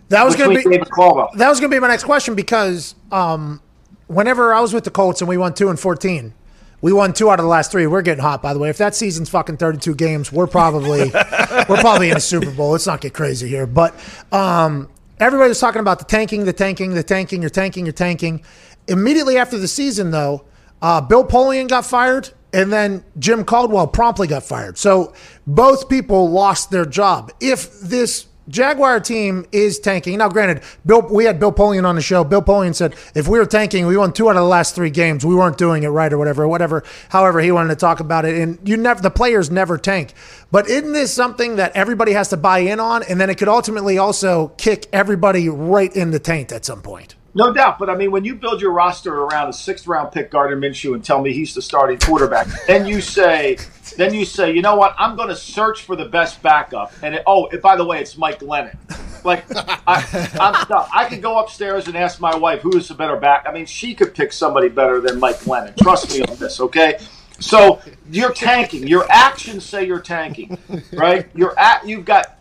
S1: That was going to be that was going to be my next question because um, whenever I was with the Colts and we won two and fourteen, we won two out of the last three. We're getting hot, by the way. If that season's fucking thirty-two games, we're probably we're probably in a Super Bowl. Let's not get crazy here, but um, everybody was talking about the tanking, the tanking, the tanking. You're tanking, you're tanking. Immediately after the season, though, uh, Bill Polian got fired. And then Jim Caldwell promptly got fired. So both people lost their job. If this Jaguar team is tanking. Now, granted, Bill, we had Bill Polian on the show. Bill Polian said if we were tanking, we won two out of the last three games. We weren't doing it right or whatever, whatever. However, he wanted to talk about it, and you never, the players never tank. But isn't this something that everybody has to buy in on, and then it could ultimately also kick everybody right in the taint at some point?
S14: No doubt, but I mean, when you build your roster around a sixth round pick, Gardner Minshew, and tell me he's the starting quarterback, then you say, then you say, you know what? I'm going to search for the best backup. And it, oh, and by the way, it's Mike Glennon. Like, I, I'm stuck. I could go upstairs and ask my wife who is the better back. I mean, she could pick somebody better than Mike Glennon. Trust me on this, okay? So you're tanking. Your actions say you're tanking, right? You're at. You've got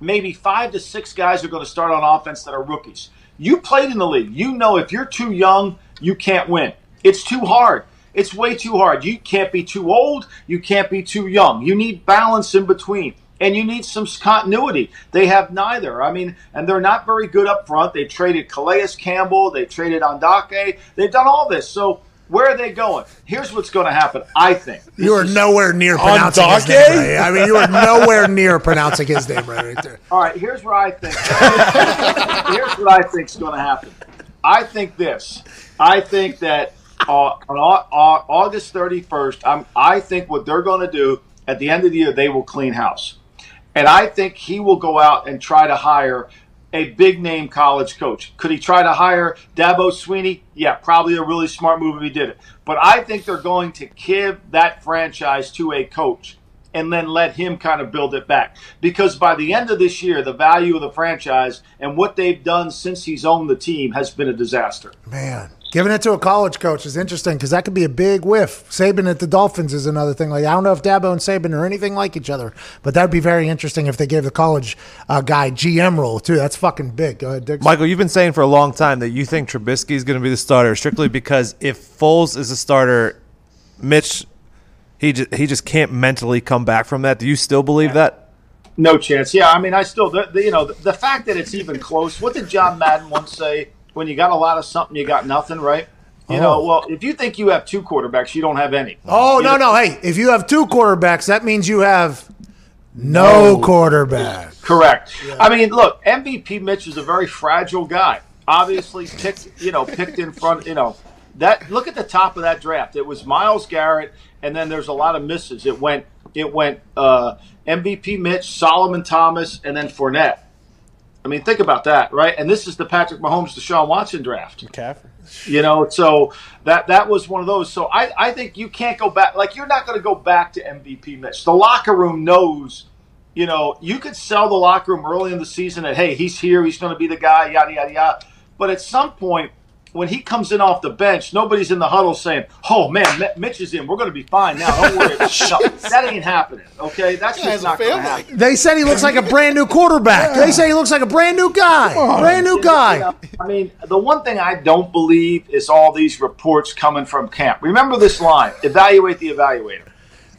S14: maybe five to six guys who are going to start on offense that are rookies. You played in the league. You know if you're too young, you can't win. It's too hard. It's way too hard. You can't be too old. You can't be too young. You need balance in between. And you need some continuity. They have neither. I mean, and they're not very good up front. They traded Calais Campbell. They traded Andake. They've done all this. So where are they going? Here's what's going to happen, I think.
S1: You are nowhere near pronouncing his name right. I mean, you are nowhere near pronouncing his name right, right there.
S14: All right, here's where I think. here's what I think is going to happen. I think this. I think that uh, on Au- Au- August 31st, I'm, I think what they're going to do at the end of the year, they will clean house. And I think he will go out and try to hire a big name college coach. Could he try to hire Dabo Swinney? Yeah, probably a really smart move if he did it. But I think they're going to give that franchise to a coach and then let him kind of build it back. Because by the end of this year, the value of the franchise and what they've done since he's owned the team has been a disaster.
S1: Man, giving it to a college coach is interesting because that could be a big whiff. Saban at the Dolphins is another thing. Like I don't know if Dabo and Saban are anything like each other, but that'd be very interesting if they gave the college uh, guy GM role too. That's fucking big. Go ahead, Dick.
S3: Michael, you've been saying for a long time that you think Trubisky is going to be the starter strictly because if Foles is a starter, Mitch, he just, he just can't mentally come back from that. Do you still believe that?
S14: No chance. Yeah, I mean, I still, the, the, you know, the, the fact that it's even close. What did John Madden once say? When you got a lot of something, you got nothing, right? You
S1: Oh.
S14: know, well, if you think you have two quarterbacks, you don't have any.
S1: Oh
S14: You
S1: no
S14: know-
S1: no! Hey, if you have two quarterbacks, that means you have no, quarterback.
S14: Correct. I mean, look, MVP Mitch is a very fragile guy. Obviously, picked you know picked in front. You know that. Look at the top of that draft. It was Myles Garrett, and then there's a lot of misses. It went it went uh, MVP Mitch, Solomon Thomas, and then Fournette. I mean, think about that, right? And this is the Patrick Mahomes, Deshaun Watson draft.
S4: McCaffrey.
S14: You know, so that that was one of those. So I, I think you can't go back. Like you're not going to go back to MVP Mitch. The locker room knows. You know, you could sell the locker room early in the season that hey, he's here, he's going to be the guy, yada yada yada. But at some point, when he comes in off the bench, nobody's in the huddle saying, "Oh man, Mi- Mitch is in. We're going to be fine now. Don't worry." no, that ain't happening. Okay, that's just not going to happen.
S1: They said he looks like a brand new quarterback. They say he looks like a brand new guy. Brand new guy.
S14: I mean, the one thing I don't believe is all these reports coming from camp. Remember this line: evaluate the evaluator.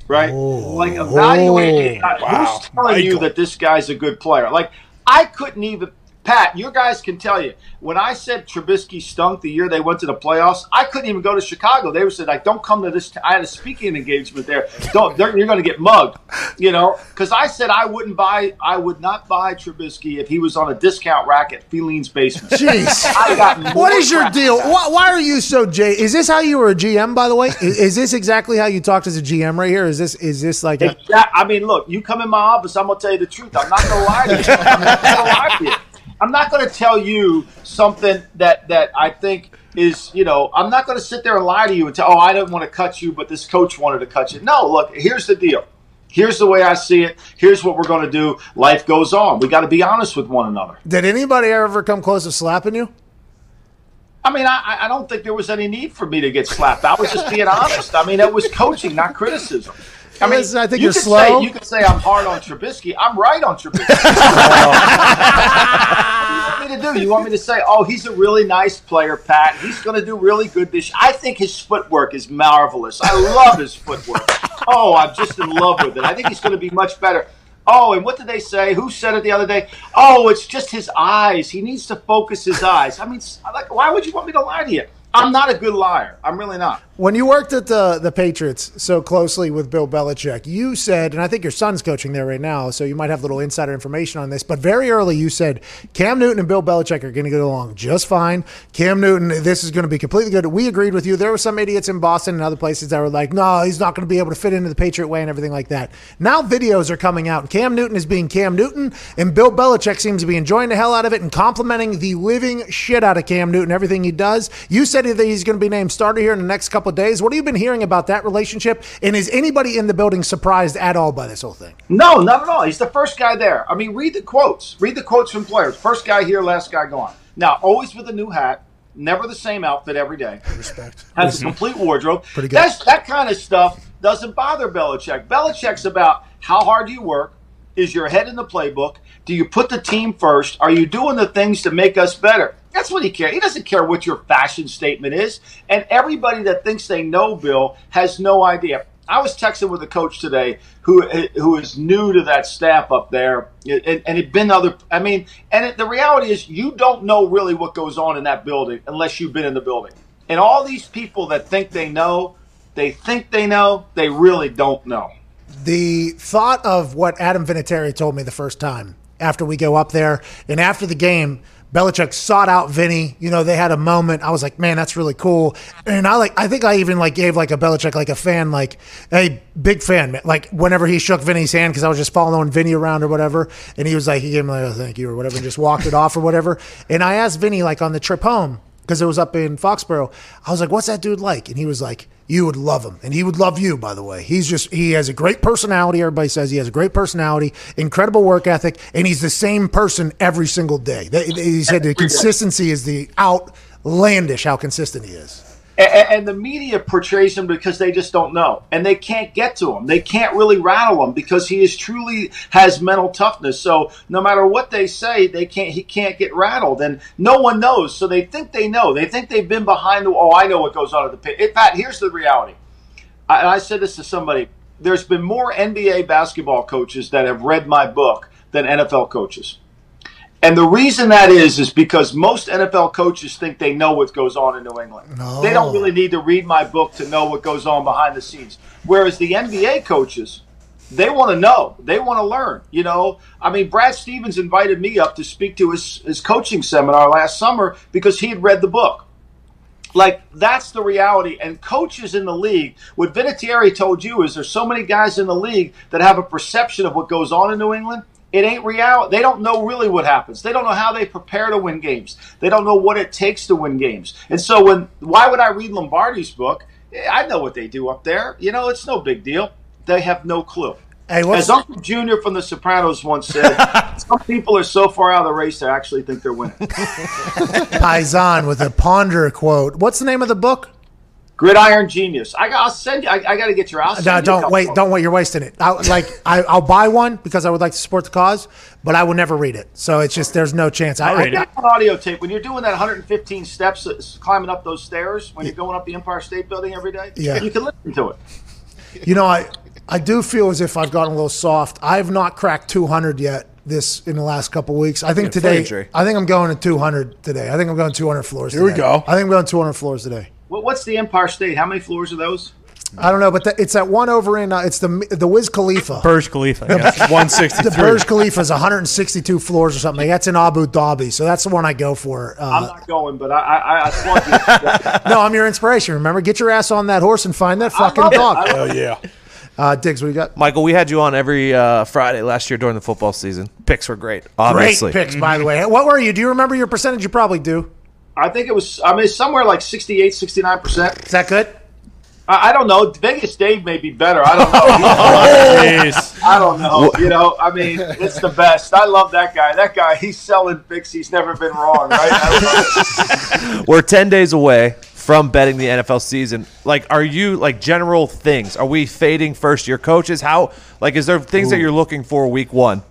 S14: Right? Oh. like evaluate.
S1: Oh,
S14: who's telling you that this guy's a good player? Like I couldn't even. Pat, you guys can tell you when I said Trubisky stunk the year they went to the playoffs. I couldn't even go to Chicago. They were said like, "Don't come to this." I had a speaking engagement there. Don't you're going to get mugged, you know? Because I said I wouldn't buy, I would not buy Trubisky if he was on a discount rack at Filene's basement.
S1: Jeez.
S14: I got
S1: What is your deal? Why, why are you so Jay? Is this how you were a GM? By the way, is, is this exactly how you talked as a GM right here? Is this is this like a,
S14: I mean, look, you come in my office, I'm gonna tell you the truth. I'm not gonna lie to you. I'm not gonna lie to you. I'm not gonna tell you something that that I think is, you know, I'm not gonna sit there and lie to you and tell, oh, I didn't want to cut you, but this coach wanted to cut you. No, look, here's the deal. Here's the way I see it. Here's what we're going to do. Life goes on. We got to be honest with one another.
S1: Did anybody ever come close to slapping you?
S14: I mean, I, I don't think there was any need for me to get slapped. I was just being honest. I mean, it was coaching, not criticism. I mean,
S1: Listen, I think
S14: you
S1: you're slow.
S14: Say, you could say I'm hard on Trubisky. I'm right on Trubisky. what do you want me to do? You want me to say, oh, he's a really nice player, Pat. He's going to do really good this. I think his footwork is marvelous. I love his footwork. Oh, I'm just in love with it. I think he's going to be much better. Oh, and what did they say? Who said it the other day? Oh, it's just his eyes. He needs to focus his eyes. I mean, like, why would you want me to lie to you? I'm not a good liar. I'm really not.
S1: When you worked at the the Patriots so closely with Bill Belichick, you said, and I think your son's coaching there right now, so you might have little insider information on this. But very early, you said Cam Newton and Bill Belichick are going to get along just fine. Cam Newton, this is going to be completely good. We agreed with you. There were some idiots in Boston and other places that were like, no, he's not going to be able to fit into the Patriot way and everything like that. Now videos are coming out, Cam Newton is being Cam Newton, and Bill Belichick seems to be enjoying the hell out of it and complimenting the living shit out of Cam Newton, everything he does. You said that he's going to be named starter here in the next couple of days. What have you been hearing about that relationship? And is anybody in the building surprised at all by this whole thing?
S14: No, not at all. He's the first guy there. I mean, read the quotes. Read the quotes from players. First guy here, last guy gone. Now, always with a new hat. Never the same outfit every day.
S15: Respect.
S14: Has a mm-hmm. complete wardrobe.
S15: Pretty good.
S14: That's, that kind of stuff doesn't bother Belichick. Belichick's about how hard do you work? Is your head in the playbook? Do you put the team first? Are you doing the things to make us better? That's what he cares. He doesn't care what your fashion statement is. And everybody that thinks they know Bill has no idea. I was texting with a coach today who who is new to that staff up there, and, and it been other. I mean, and it, the reality is, you don't know really what goes on in that building unless you've been in the building. And all these people that think they know, they think they know, they really don't know.
S1: The thought of what Adam Vinatieri told me the first time after we go up there and after the game, Belichick sought out Vinny. You know, they had a moment. I was like, man, that's really cool. And I like, I think I even like gave like a Belichick like a fan, like, a big fan. Like whenever he shook Vinny's hand because I was just following Vinny around or whatever, and he was like, he gave me like, oh, thank you or whatever, and just walked it off or whatever. And I asked Vinny like on the trip home because it was up in Foxborough. I was like, what's that dude like? And he was like, you would love him. And he would love you, by the way. He's just, he has a great personality. Everybody says he has a great personality, incredible work ethic, and he's the same person every single day. They- He said the consistency is the outlandish how consistent he is.
S14: And, the media portrays him because they just don't know, and they can't get to him. They can't really rattle him because he is truly has mental toughness. So no matter what they say, they can't. He can't get rattled, and no one knows. So they think they know. They think they've been behind the. Oh, I know what goes on at the pit. In fact, here's the reality. I, I said this to somebody. There's been more NBA basketball coaches that have read my book than NFL coaches. And the reason that is, is because most NFL coaches think they know what goes on in New England. They don't really need to read my book to know what goes on behind the scenes. Whereas the NBA coaches, they want to know. They want to learn. You know, I mean, Brad Stevens invited me up to speak to his, his coaching seminar last summer because he had read the book. Like that's the reality. And coaches in the league, what Vinatieri told you is there's so many guys in the league that have a perception of what goes on in New England. It ain't real. They don't know really what happens. They don't know how they prepare to win games. They don't know what it takes to win games. And so when why would I read Lombardi's book? I know what they do up there. You know, it's no big deal. They have no clue.
S1: Hey,
S14: As Uncle Junior from The Sopranos once said, some people are so far out of the race they actually think they're winning.
S1: Paisan with a ponder quote. What's the name of the book?
S14: Gridiron Genius. I got. I'll send you. I, I got to get your. I'll send
S1: No, don't
S14: couple
S1: wait.
S14: of
S1: Don't wait. You're wasting it. I, like I, I'll buy one because I would like to support the cause, but I will never read it. So it's just there's no chance. I,
S14: I
S1: I,
S14: got an audio tape. When you're doing that 115 steps, uh, climbing up those stairs, when you're going up the Empire State Building every day,
S1: Yeah.
S14: you can listen to it.
S1: you know, I I do feel as if I've gotten a little soft. I have not cracked 200 yet. This in the last couple weeks. I think
S3: Yeah,
S1: today. I think I'm going to 200 today. I think I'm going 200 floors.
S4: Here we go.
S1: I think I'm going 200 floors today.
S14: What, what's the Empire State? How many floors are those?
S1: I don't know, but the, it's that one over in. Uh, it's the the Wiz Khalifa.
S5: Burj Khalifa.
S1: The-
S5: yes.
S4: 163.
S1: The Burj Khalifa is 162 floors or something. That's in Abu Dhabi, so that's the one I go for.
S14: I'm
S1: Uh,
S14: not going, but I I, I slug you.
S1: no, I'm your inspiration. Remember, get your ass on that horse and find that fucking dog.
S14: I
S4: Hell yeah.
S1: Uh, Diggs, what do you got?
S3: Michael, we had you on every uh, Friday last year during the football season. Picks were great, obviously.
S1: Great picks, by the way. What were you? Do you remember your percentage? You probably do.
S14: I think it was. I mean, somewhere like 68, 69 percent.
S1: Is that good?
S14: I, I don't know. Vegas Dave may be better. I don't know.
S4: Jeez.
S14: I don't know. You know, I mean, it's the best. I love that guy. That guy, he's selling picks. He's never been wrong, right? I love it.
S3: We're 10 days away from betting the NFL season. Like, are you, like, general things? Are we fading first year coaches? How, like, is there things that you're looking for week one?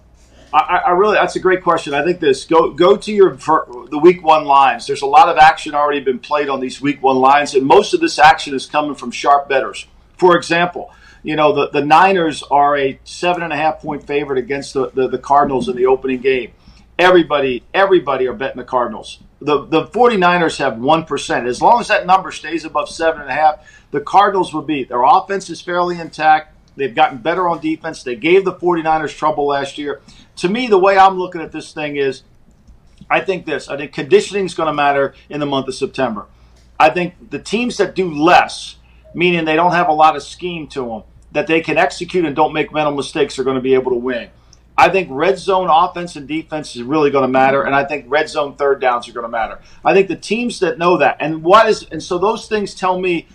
S14: I, I really, that's a great question. I think this go go to your the week one lines. There's a lot of action already been played on these week one lines, and most of this action is coming from sharp betters. For example, you know the, the Niners are a seven and a half point favorite against the, the, the Cardinals in the opening game. Everybody, everybody are betting the Cardinals. The the 49ers have one percent. As long as that number stays above seven and a half, the Cardinals will be. Their offense is fairly intact. They've gotten better on defense. They gave the 49ers trouble last year. To me, the way I'm looking at this thing is I think this. I think conditioning is going to matter in the month of September. I think the teams that do less, meaning they don't have a lot of scheme to them, that they can execute and don't make mental mistakes, are going to be able to win. I think red zone offense and defense is really going to matter, and I think red zone third downs are going to matter. I think the teams that know that, and what is, and so those things tell me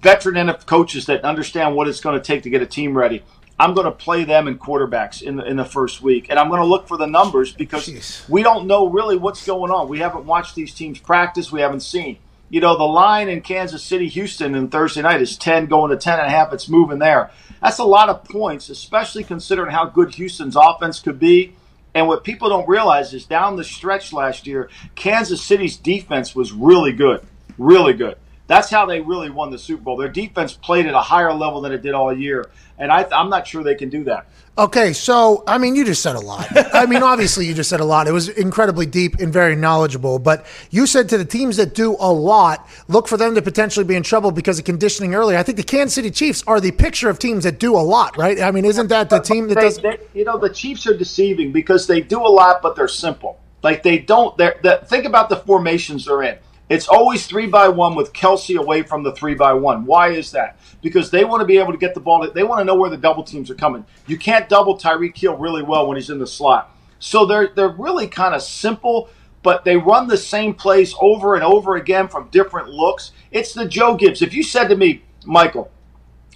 S14: veteran NFL coaches that understand what it's going to take to get a team ready. I'm going to play them in quarterbacks in the in the first week, and I'm going to look for the numbers because we don't know really what's going on. We haven't watched these teams practice. We haven't seen. You know, the line in Kansas City, Houston, and Thursday night is 10 going to 10 and a half. It's moving there. That's a lot of points, especially considering how good Houston's offense could be. And what people don't realize is down the stretch last year, Kansas City's defense was really good, really good. That's how they really won the Super Bowl. Their defense played at a higher level than it did all year, and I, I'm not sure they can do that.
S1: Okay, so I mean, you just said a lot. I mean, obviously, you just said a lot. It was incredibly deep and very knowledgeable. But you said to the teams that do a lot, look for them to potentially be in trouble because of conditioning earlier. I think the Kansas City Chiefs are the picture of teams that do a lot, right? I mean, isn't that the team that
S14: They-
S1: does?
S14: they- you know, the Chiefs are deceiving because they do a lot, but they're simple. Like they don't. They're, the, think about the formations they're in. It's always three by one with Kelce away from the three by one. Why is that? Because they want to be able to get the ball. They want to know where the double teams are coming. You can't double Tyreek Hill really well when he's in the slot. So they're they're really kind of simple, but they run the same plays over and over again from different looks. It's the Joe Gibbs. If you said to me, Michael,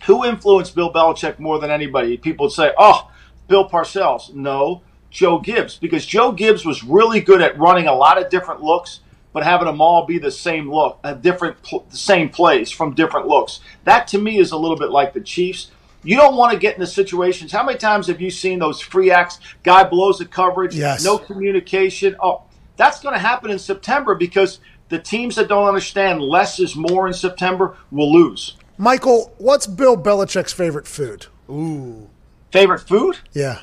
S14: who influenced Bill Belichick more than anybody? People would say, "Oh, Bill Parcells." No, Joe Gibbs, because Joe Gibbs was really good at running a lot of different looks, but having them all be the same look, a different, pl- the same plays from different looks. That to me is a little bit like the Chiefs. You don't want to get into situations. How many times have you seen those free acts? Guy blows the coverage,
S1: Yes.
S14: no communication. Oh, that's going to happen in September because the teams that don't understand less is more in September will lose.
S1: Michael, what's Bill Belichick's favorite food?
S14: Ooh. Favorite food?
S1: Yeah.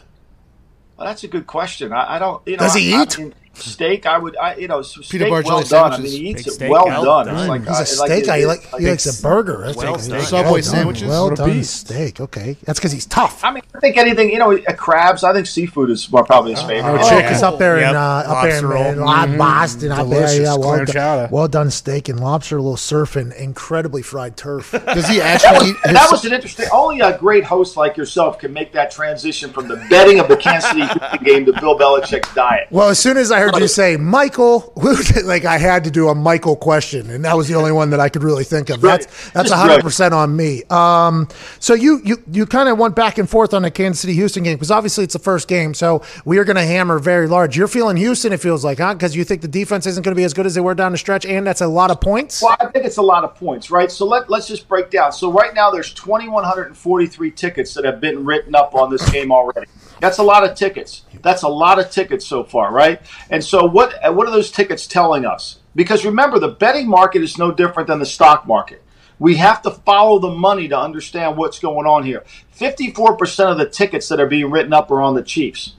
S14: Well, that's a good question. I, I don't. You know,
S1: Does he
S14: I- I
S1: eat?
S14: mean, steak? I would. I, you know, s- steak
S12: butter
S14: well
S12: jelly
S14: done. I mean, he eats
S12: Big
S14: it
S12: steak,
S14: well
S12: well
S14: done.
S12: done.
S14: It's like
S1: He's
S14: I-
S1: a
S14: like
S1: steak
S14: it-
S1: guy. He, like,
S14: like
S1: he likes a burger. That's
S12: Well
S1: like-
S12: steak.
S1: well
S12: Subway
S1: done.
S12: sandwiches.
S1: Well done
S12: beast.
S1: steak. Okay, that's because he's tough.
S14: I mean, I think anything. You know, uh, crabs. I think seafood is more probably his favorite.
S1: Oh, chick is up there
S5: Yep.
S1: in uh, up there in,
S5: Lobster
S1: in
S5: roll.
S1: uh, Boston. Up there, yeah, well
S4: Clam
S1: done,
S4: chowder.
S1: well done steak and lobster, a little surfing, incredibly fried turf.
S12: Does he
S14: That
S12: actually
S14: was,
S12: eat his,
S14: that was an interesting. Only a great host like yourself can make that transition from the betting of the Kansas City game to Bill Belichick's diet.
S1: Well, as soon as I heard you say Michael, like I had to do a Michael question, and that was the only one that I could really think of.
S14: Right.
S1: That's that's hundred percent on me. Um, so you you you kind of went back and forth on the Kansas City Houston game because obviously it's the first game, so we are going to hammer very large. You're feeling Houston, it feels like, huh? Because you think the defense isn't going to be as good as they were down the stretch, and that's a lot of points.
S14: Well, I think it's a lot of points, right? So let, let's just break down. So right now there's 2,143 tickets that have been written up on this game already. That's a lot of tickets. That's a lot of tickets so far, right? And so what what are those tickets telling us? Because remember, the betting market is no different than the stock market. We have to follow the money to understand what's going on here. 54% of the tickets that are being written up are on the Chiefs.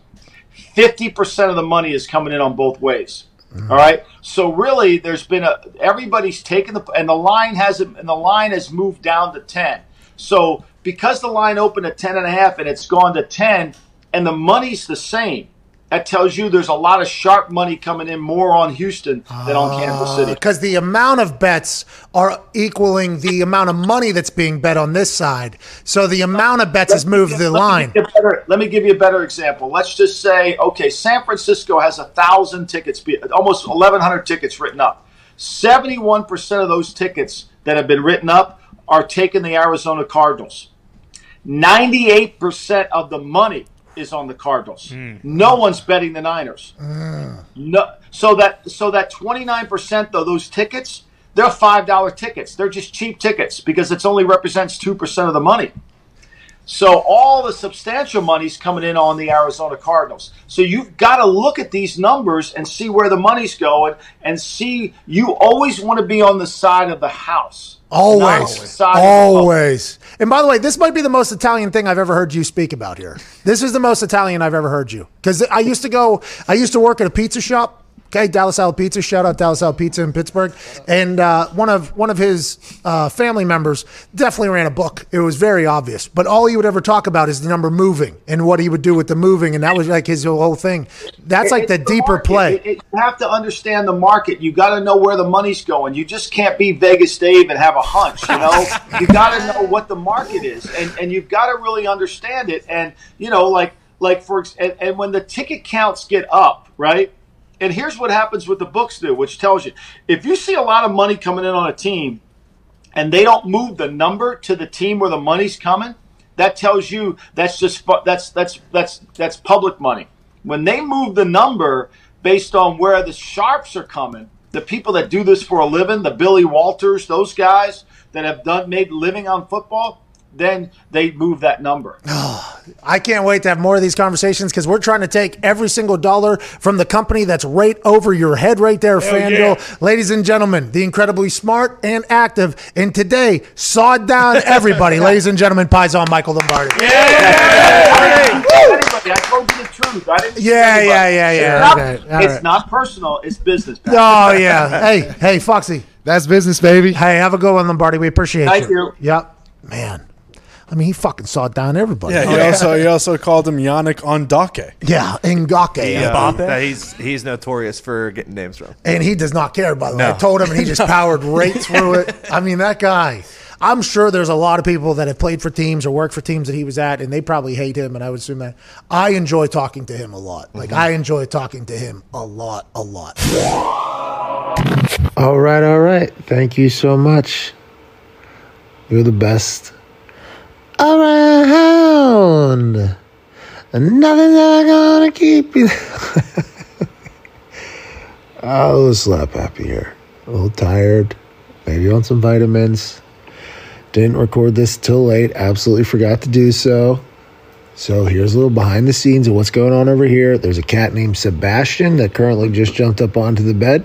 S14: 50% of the money is coming in on both ways. Mm-hmm. All right. So really, there's been a everybody's taken the and the line hasn't and the line has moved down to ten. So because the line opened at ten and a half and it's gone to ten, and the money's the same, that tells you there's a lot of sharp money coming in more on Houston than on Kansas City.
S1: Ah, because the amount of bets are equaling the amount of money that's being bet on this side. So the amount of bets has moved the
S14: Let
S1: line.
S14: a better- let me give you a better example. Let's just say, okay, San Francisco has a thousand tickets, almost eleven hundred tickets written up. Seventy-one percent of those tickets that have been written up are taking the Arizona Cardinals. Ninety-eight percent of the money is on the Cardinals. Hmm. No one's betting the Niners. Ah. No, so that so that twenty-nine percent of those tickets, they're five dollar tickets. They're just cheap tickets because it's only represents two percent of the money. So all the substantial money's coming in on the Arizona Cardinals. So you've got to look at these numbers and see where the money's going and see you always want to be on the side of the house.
S1: Always.
S14: the side of the public.
S1: Always. And by the way, this might be the most Italian thing I've ever heard you speak about here. This is the most Italian I've ever heard you. Because I used to go, I used to work at a pizza shop. Okay, Dallas Al Pizza. Shout out Dallas Al Pizza in Pittsburgh. And uh, one of one of his uh, family members definitely ran a book. It was very obvious, but all he would ever talk about is the number moving and what he would do with the moving, and that was like his whole thing. That's like the
S14: It's
S1: deeper
S14: market.
S1: play.
S14: It- it- you have to understand the market. You got to know where the money's going. You just can't be Vegas Dave and have a hunch. You know, you got to know what the market is, and and you've got to really understand it. And you know, like like for and, and when the ticket counts get up, right? And here's what happens with the books do, which tells you if you see a lot of money coming in on a team, and they don't move the number to the team where the money's coming, that tells you that's just that's that's that's that's public money. When they move the number based on where the sharps are coming, the people that do this for a living, the Billy Walters, those guys that have done made living on football, then they move that number.
S1: I can't wait to have more of these conversations because we're trying to take every single dollar from the company that's right over your head right there, FanDuel. Ladies and gentlemen, the incredibly smart and active, and today sawed down everybody. Ladies and gentlemen, Paisan Michael Lombardi.
S14: Yeah, I told you the truth. I didn't.
S1: Yeah, yeah, yeah, yeah.
S14: It's, not,
S1: Okay, all
S14: it's
S1: right.
S14: not personal. It's business.
S1: Oh yeah. Hey, hey, Foxy.
S12: That's business, baby.
S1: Hey, have a good one, Lombardi. We appreciate
S14: Thank
S1: you.
S14: Thank you.
S1: Yep. Man.
S16: I mean, he fucking saw down everybody.
S4: Yeah, he also he also called him Yannick Ondake.
S16: yeah, Ngake.
S3: Yeah,
S5: Mbappe?
S3: that he's he's notorious for getting names wrong.
S16: And he does not care, by the way. I told him, and he just powered right through it. I mean, that guy. I'm sure there's a lot of people that have played for teams or worked for teams that he was at, and they probably hate him. And I would assume that I enjoy talking to him a lot. Like mm-hmm. I enjoy talking to him a lot, a lot.
S1: All right, all right. Thank you so much. You're the best around. Nothing's ever gonna keep you. a little slap happy here. A little tired. Maybe on some vitamins. Didn't record this till late. Absolutely forgot to do so. So here's a little behind the scenes of what's going on over here. There's a cat named Sebastian that currently just jumped up onto the bed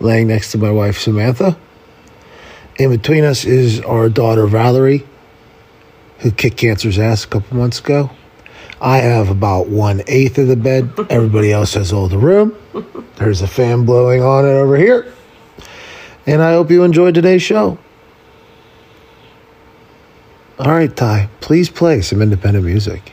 S1: laying next to my wife Samantha. In between us is our daughter Valerie, who kicked cancer's ass a couple months ago. I have about one eighth of the bed. Everybody else has all the room. There's a fan blowing on it over here. And I hope you enjoyed today's show. All right, Ty, please play some independent music.